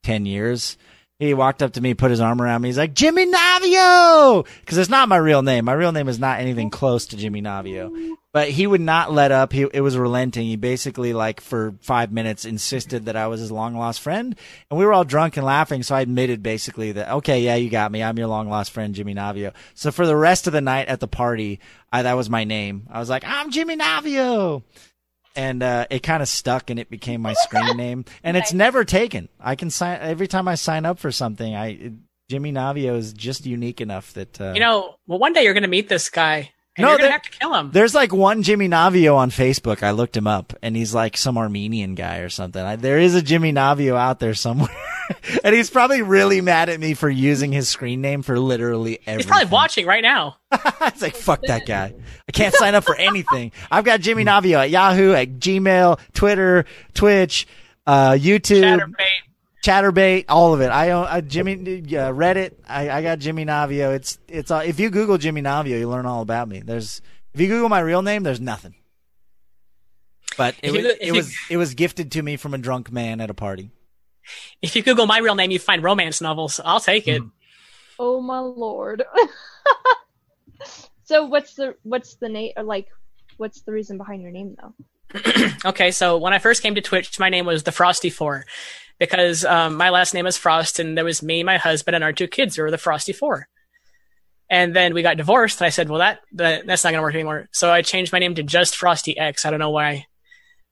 ten years, He walked up to me, put his arm around me. He's like, Jimmy Navio! Cause it's not my real name. My real name is not anything close to Jimmy Navio. But he would not let up. He, it was relenting. He basically, like, for five minutes insisted that I was his long lost friend. And we were all drunk and laughing. So I admitted basically that, okay, yeah, you got me. I'm your long lost friend, Jimmy Navio. So for the rest of the night at the party, I, that was my name. I was like, I'm Jimmy Navio and uh, it kind of stuck and it became my screen name. And it's never taken. I can sign every time i sign up for something i it, jimmy navio is just unique enough that uh, You know, well, one day you're going to meet this guy, and No, you're gonna have to kill him. there's like one jimmy navio on facebook i looked him up and he's like some armenian guy or something I, there is a jimmy navio out there somewhere [laughs] and he's probably really mad at me for using his screen name for literally He's probably watching right now. [laughs] it's like fuck that guy. I can't sign up for anything. I've got Jimmy Navio at Yahoo, at Gmail, Twitter, Twitch, uh, YouTube, Chaturbate, all of it. I own uh, Jimmy uh, Reddit. I, I got Jimmy Navio. It's it's uh, if you Google Jimmy Navio, you learn all about me. There's if you Google my real name, there's nothing. But it was you- if it you- was it was gifted to me from a drunk man at a party. If you Google my real name, you find romance novels. I'll take it. Oh my lord. [laughs] so what's the what's the name or like what's the reason behind your name though? [clears throat] Okay, so when I first came to Twitch, my name was the Frosty Four because um, my last name is Frost, and there was me, my husband, and our two kids who were the Frosty Four. And then we got divorced, and I said, "Well, that, that that's not going to work anymore." So I changed my name to just Frosty X. I don't know why.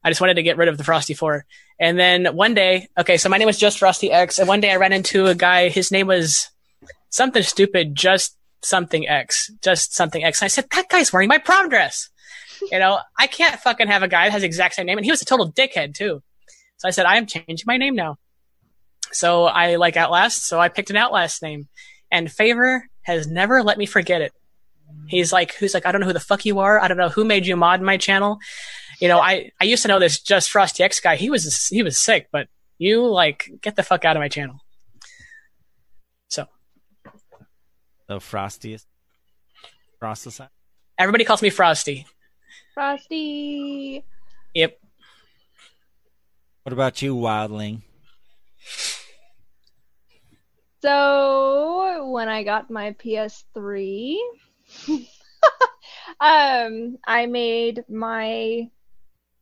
I just wanted to get rid of the Frosty Four. And then one day, okay, so my name was just Frosty X, and one day I ran into a guy. His name was something stupid, just something X, just something X. And I said, "That guy's wearing my prom dress." You know, I can't fucking have a guy that has the exact same name, and he was a total dickhead too. So I said, I am changing my name now. So I like Outlast, so I picked an Outlast name, and Favor has never let me forget it. He's like, who's like, I don't know who the fuck you are. I don't know who made you mod my channel. You know, I I used to know this just Frosty X guy. He was he was sick, but you like get the fuck out of my channel. So The frostiest, frostest. everybody calls me Frosty. Frosty. Yep. What about you, Wildling? So when I got my PS3, [laughs] um, I made my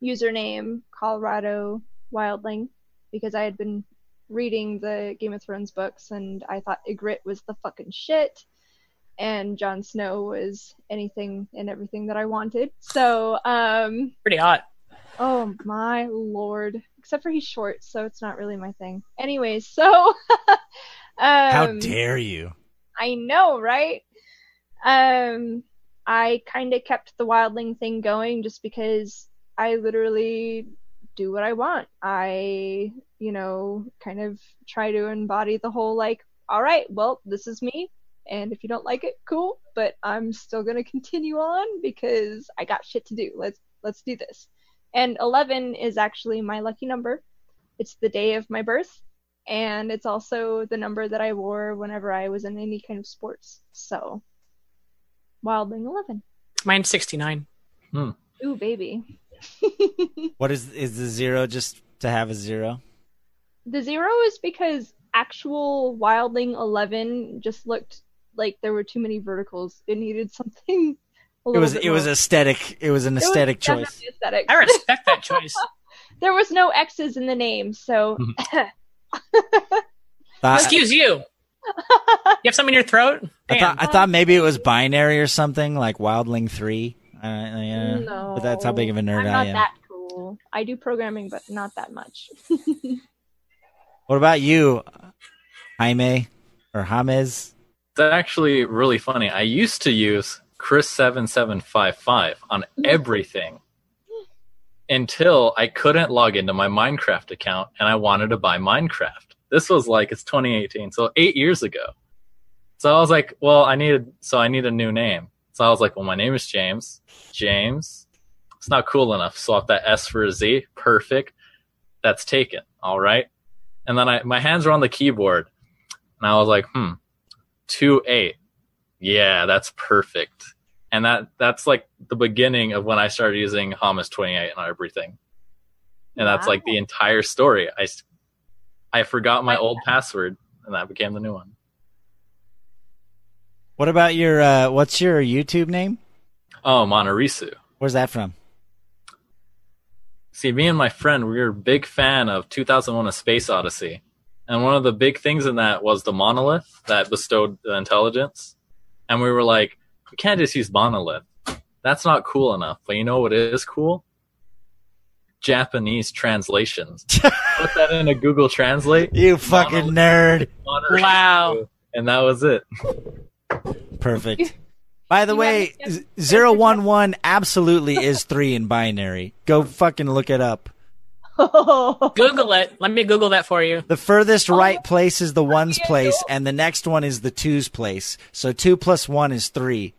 username Colorado Wildling because I had been reading the Game of Thrones books and I thought Ygritte was the fucking shit and Jon Snow was anything and everything that I wanted. So, um, Pretty hot. Oh my lord. Except for he's short, so it's not really my thing. Anyways, so [laughs] um, How dare you? I know, right? Um I kind of kept the wildling thing going just because I literally do what I want. I, you know, kind of try to embody the whole like, all right, well, this is me, and if you don't like it, cool, but I'm still going [laughs] to continue on because I got shit to do. Let's let's do this. And 11 is actually my lucky number. It's the day of my birth, and it's also the number that I wore whenever I was in any kind of sports. So, Wildling 11. Mine's sixty nine. Hmm. Ooh, baby. [laughs] What is is the zero just to have a zero? The zero is because actual Wildling 11 just looked like there were too many verticals. It needed something. A It was bit it was aesthetic. It was an It was aesthetic choice. aesthetic. I respect that choice. [laughs] there was no X's in the name, so [laughs] Thought- Excuse you. You have something in your throat? I thought I thought maybe it was binary or something like Wildling three. Uh, yeah. no. But that's how big of a nerd I'm I am. that cool. I do programming, but not that much. [laughs] What about you, Jaime or James? It's actually really funny. I used to use Chris7755 on everything until I couldn't log into my Minecraft account and I wanted to buy Minecraft. This was like it's 2018, so 8 years ago. So I was like, well, I needed so I need a new name. So I was like, well, my name is James. James. It's not cool enough. Swap that S for a Z. Perfect. That's taken. All right. And then I my hands were on the keyboard and I was like, hmm, two eight. Yeah, that's perfect. And that that's like the beginning of when I started using Hamas twenty eight and everything. And that's like the entire story. I I forgot my old password and that became the new one. What about your uh, what's your YouTube name? Oh, Monorisu. Where's that from? See, me and my friend, we were a big fan of 2001: A Space Odyssey, and one of the big things in that was the monolith that bestowed the intelligence. And we were like, we can't just use monolith. That's not cool enough. But you know what is cool? Japanese translations. [laughs] Put that in a Google Translate. You fucking nerd. Wow. And that was it. Perfect. By the way, z- zero one one absolutely is three in binary. Go fucking look it up. [laughs] Google it. Let me Google that for you. The furthest oh. right place is the ones place, and the next one is the twos place. So two plus one is three.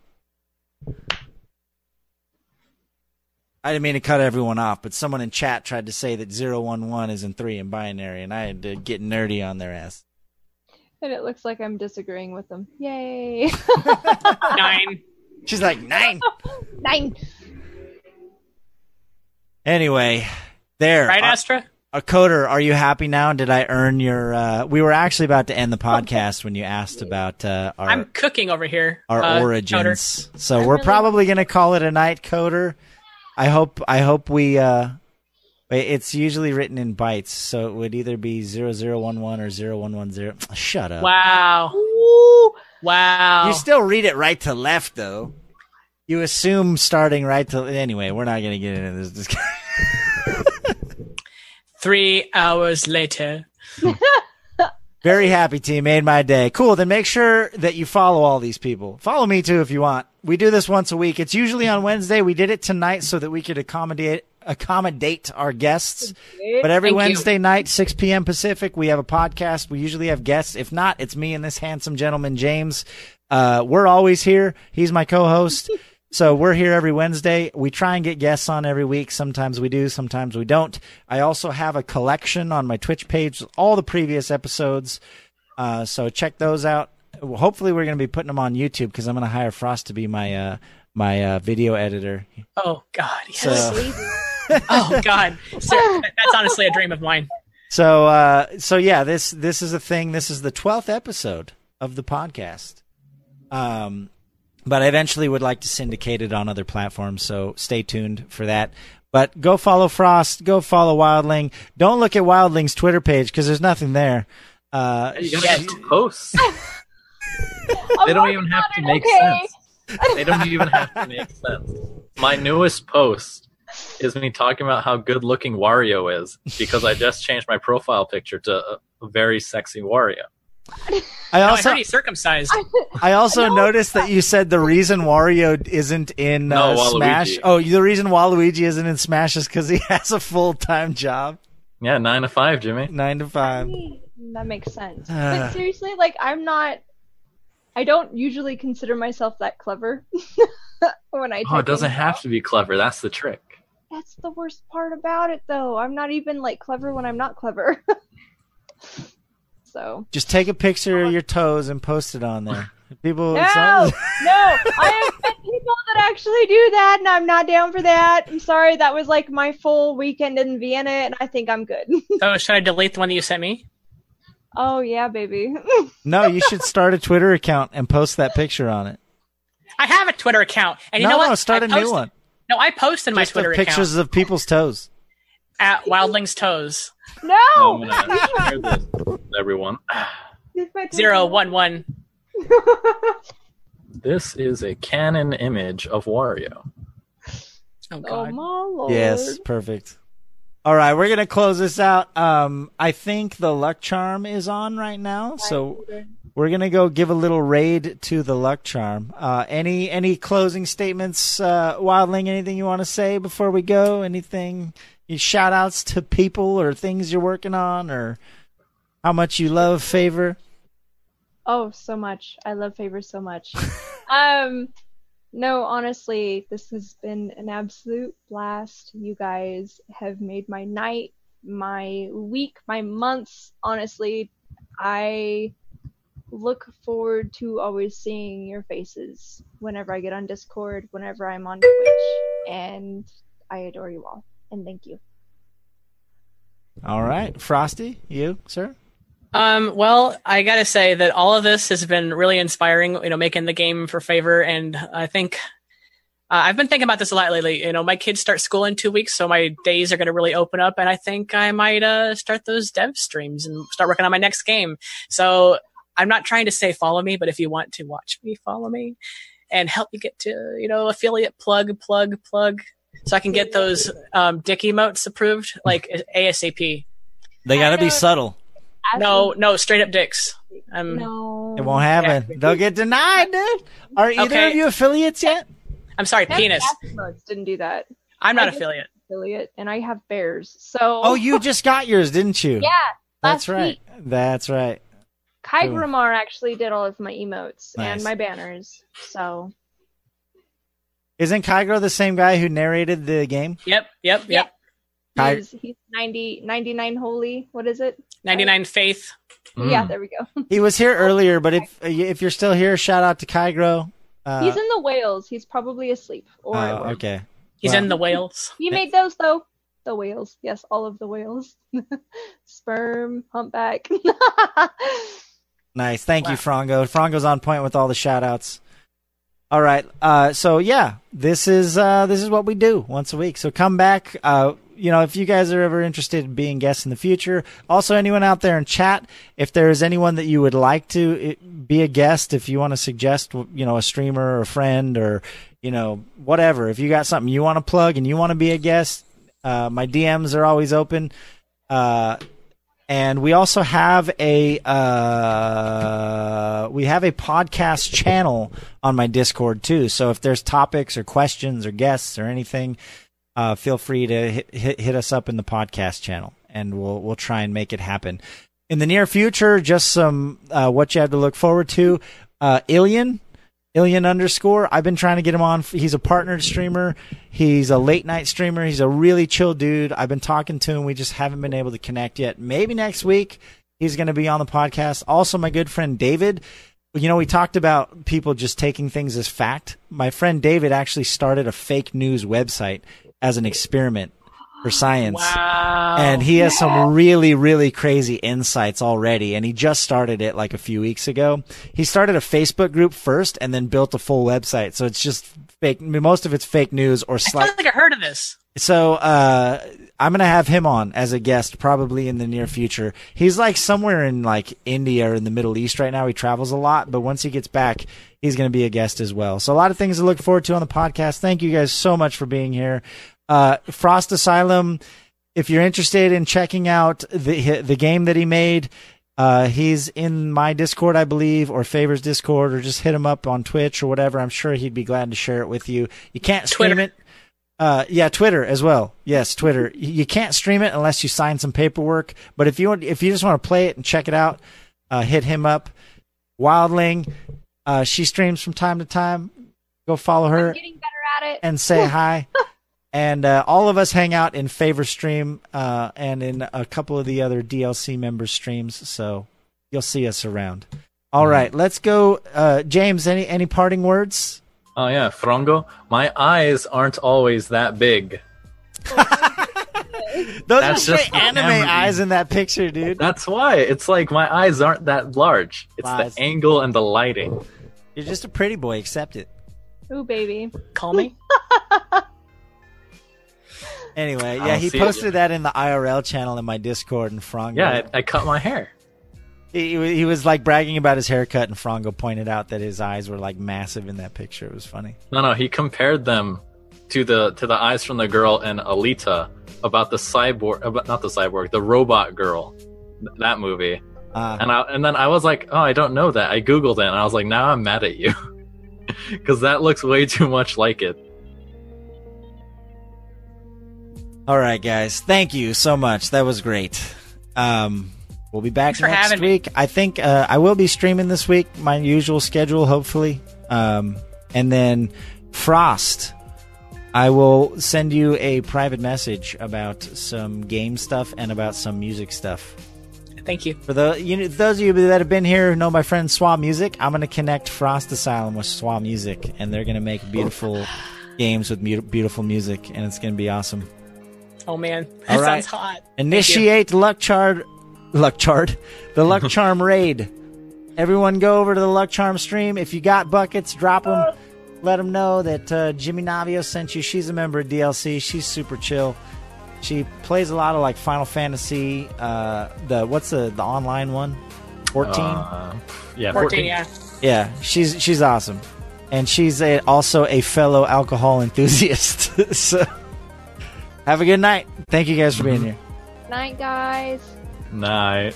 I didn't mean to cut everyone off, but someone in chat tried to say that zero one one is in three in binary, and I had to get nerdy on their ass. And it looks like I'm disagreeing with them. Yay! [laughs] Nine. She's like nine. [laughs] Nine. Anyway, there. Right, Uh, Astra? A coder, are you happy now? Did I earn your? Uh, we were actually about to end the podcast when you asked about uh, our I'm cooking over here. our uh, origins. Coder. So we're probably gonna call it a night, coder. I hope. I hope we. Uh, it's usually written in bytes, so it would either be 0011 or 0110. [sniffs] Shut up. Wow. Wow. You still read it right to left, though. You assume starting right to. Anyway, we're not gonna get into this. discussion. [laughs] Three hours later. [laughs] Very happy team made my day. Cool. Then make sure that you follow all these people. Follow me too if you want. We do this once a week. It's usually on Wednesday. We did it tonight so that we could accommodate accommodate our guests. But every Thank you. Wednesday night, 6 p.m. Pacific, we have a podcast. We usually have guests. If not, it's me and this handsome gentleman, James. Uh, we're always here. He's my co-host. [laughs] So we're here every Wednesday. We try and get guests on every week. Sometimes we do, sometimes we don't. I also have a collection on my Twitch page, with all the previous episodes. Uh, so check those out. Hopefully, we're going to be putting them on YouTube because I'm going to hire Frost to be my uh, my uh, video editor. Oh God. Yes. So, [laughs] oh God. Sir, that- that's honestly a dream of mine. so, uh, so yeah, this this is a thing. This is the twelfth episode of the podcast. Um, but I eventually would like to syndicate it on other platforms. So stay tuned for that. But go follow Frost. Go follow Wildling. Don't look at Wildling's Twitter page because there's nothing there. Uh, You gotta get posts. [laughs] they don't even have to make okay. sense. They don't even have to make sense. My newest post is me talking about how good looking Wario is because I just changed my profile picture to a, a very sexy Wario. I No, I also heard he's circumcised. I [laughs] also noticed that you said the reason Wario isn't in uh, No, Smash. Oh, the reason Waluigi isn't in Smash is because he [laughs] has a full time job, Yeah, nine to five, Jimmy. nine to five. That makes sense. Ah. but [sighs] seriously, like I'm not. I don't usually consider myself that clever [laughs] when I. Oh, it doesn't things have out. to be clever. That's the trick. That's the worst part about it, though. I'm not even like clever when I'm not clever. So Just take a picture of your toes and post it on there. [laughs] People, no, some- no. [laughs] I have met people that actually do that, and I'm not down for that. I'm sorry. That was like my full weekend in Vienna, and I think I'm good. So [laughs] oh, should I delete the one that you sent me? oh yeah, baby. no, you should start a Twitter account and post that picture on it. I have a Twitter account, and you no, know what? no, start I a new one. No, I posted my Just of Twitter pictures account of people's toes. at Wildling's Toes. [laughs] no. I'm [laughs] gonna share this with everyone. Zero one one. [laughs] This is a canon image of Wario. Oh Oh my lord. Yes, perfect. All right, we're gonna close this out. Um, I think the luck charm is on right now, so we're gonna go give a little raid to the luck charm. Uh, any any closing statements, uh, Wildling? Anything you want to say before we go? Anything? Shout outs to people or things you're working on, or how much you love favor? Oh, so much. I love Favor so much. [laughs] um, no, honestly, this has been an absolute blast. You guys have made my night, my week, my months. Honestly, I look forward to always seeing your faces whenever I get on Discord, whenever I'm on Twitch, and I adore you all. And thank you. All right, Frosty, you sir. Um, well, I gotta say that all of this has been really inspiring, you know, making the game for favor. And I think uh, I've been thinking about this a lot lately. You know, my kids start school in two weeks, so my days are going to really open up. And I think I might uh, start those dev streams and start working on my next game. So I'm not trying to say follow me, but if you want to watch me, follow me and help me get to, you know, affiliate plug, plug, plug. So I can get those um, dick emotes approved, like [laughs] ASAP. They got to be subtle. No, no, straight up dicks. Um, no. It won't happen. They'll get denied, dude. Are either Okay. of you affiliates yet? I'm sorry, penis. Modes didn't do that. I'm not affiliate. Affiliate, and I have bears. So Oh, you [laughs] just got yours, didn't you? yeah. That's right. week. That's right. Kai Cool. Grimar actually did all of my emotes Nice. and my banners. So Isn't Kygo the same guy who narrated the game? Yep, yep, yep. Kai- he's, he's 90, 99 holy. What is it? 99 faith. Yeah, there we go. He was here [laughs] earlier, but if if you're still here, shout out to Kygro. Uh, he's in the whales. He's probably asleep. Or at oh, okay. He's Well, in the whales. He made those though. The whales. Yes, all of the whales. [laughs] Sperm, humpback. [laughs] Nice. Thank you, Frongo. Frongo's on point with all the shout outs. All right. Uh, so yeah, this is uh, this is what we do once a week. So come back. Uh, you know, if you guys are ever interested in being guests in the future, also anyone out there in chat, if there is anyone that you would like to uh, be a guest, if you want to suggest, you know, a streamer or a friend or you know whatever, if you got something you want to plug and you want to be a guest, uh, my DMs are always open. And we also have a uh, we have a podcast channel on my Discord too. So if there's topics or questions or guests or anything, uh, feel free to hit, hit hit us up in the podcast channel, and we'll we'll try and make it happen. In the near future, just some uh, what you have to look forward to. Uh, Ilian, Ilian underscore. I've been trying to get him on. He's a partnered streamer. He's a late night streamer. He's a really chill dude. I've been talking to him. We just haven't been able to connect yet. Maybe next week he's going to be on the podcast. Also, my good friend David. You know, we talked about people just taking things as fact. My friend David actually started a fake news website as an experiment for science. Wow. And he has some really, really crazy insights already. And he just started it like a few weeks ago. He started a Facebook group first and then built a full website. So it's just fake. Most of it's fake news or I feel like I heard of this. So uh, I'm gonna have him on as a guest probably in the near future. He's like somewhere in like India or in the Middle East right now. He travels a lot, but once he gets back, he's gonna be a guest as well. So a lot of things to look forward to on the podcast. Thank you guys so much for being here. Uh, Frost Asylum. If you're interested in checking out the the game that he made, uh, he's in my Discord, I believe, or Favors Discord, or just hit him up on Twitch or whatever. I'm sure he'd be glad to share it with you. You can't stream Twitter. it. Uh, yeah, Twitter as well. Yes, Twitter. You can't stream it unless you sign some paperwork. But if you want, if you just want to play it and check it out, uh, hit him up. Wildling, uh, she streams from time to time. Go follow her Getting better at it. and say hi. [laughs] And uh, all of us hang out in Favor Stream uh, and in a couple of the other DLC member streams, so you'll see us around. All right, let's go. Uh, James, any any parting words? Oh yeah, Frongo. My eyes aren't always that big. [laughs] Those That's are just straight anime memory. eyes in that picture, dude. That's why. It's like my eyes aren't that large. It's Lies. the angle and the lighting. You're just a pretty boy. Accept it. Ooh, baby. Call me. [laughs] Anyway, yeah, he posted that in the IRL channel in my Discord, and Frongo. Yeah, I, I cut my hair. he, he he was like bragging about his haircut, and Frongo pointed out that his eyes were like massive in that picture. It was funny. No, no, he compared them to the to the eyes from the girl in Alita about the cyborg, about not the cyborg, the robot girl, that movie. Uh, And I and then I was like, oh, I don't know that. I googled it, and I was like, now I'm mad at you [laughs] because that looks way too much like it. All right, guys. Thank you so much. That was great. Um, we'll be back Thanks next having me. week. I think uh, I will be streaming this week, my usual schedule, hopefully. Um, and then Frost, I will send you a private message about some game stuff and about some music stuff. Thank you. For the you know, those of you that have been here know my friend Swa Music, I'm going to connect Frost Asylum with Swa Music, and they're going to make beautiful [sighs] games with mu- beautiful music, and it's going to be awesome. Oh man, that right. sounds hot. Initiate luck chart Luck Chart, the Luck [laughs] Charm raid. Everyone go over to the Luck Charm stream. If you got buckets, drop them. Let them know that uh, Jimmy Navio sent you. She's a member of DLC. She's super chill. She plays a lot of like Final Fantasy. Uh, the what's the the online one? Fourteen. Uh, yeah, 14, yeah. Yeah, she's she's awesome, and she's a, also a fellow alcohol enthusiast. [laughs] so, have a good night. Thank you guys for being mm-hmm. here. Night, guys. Night.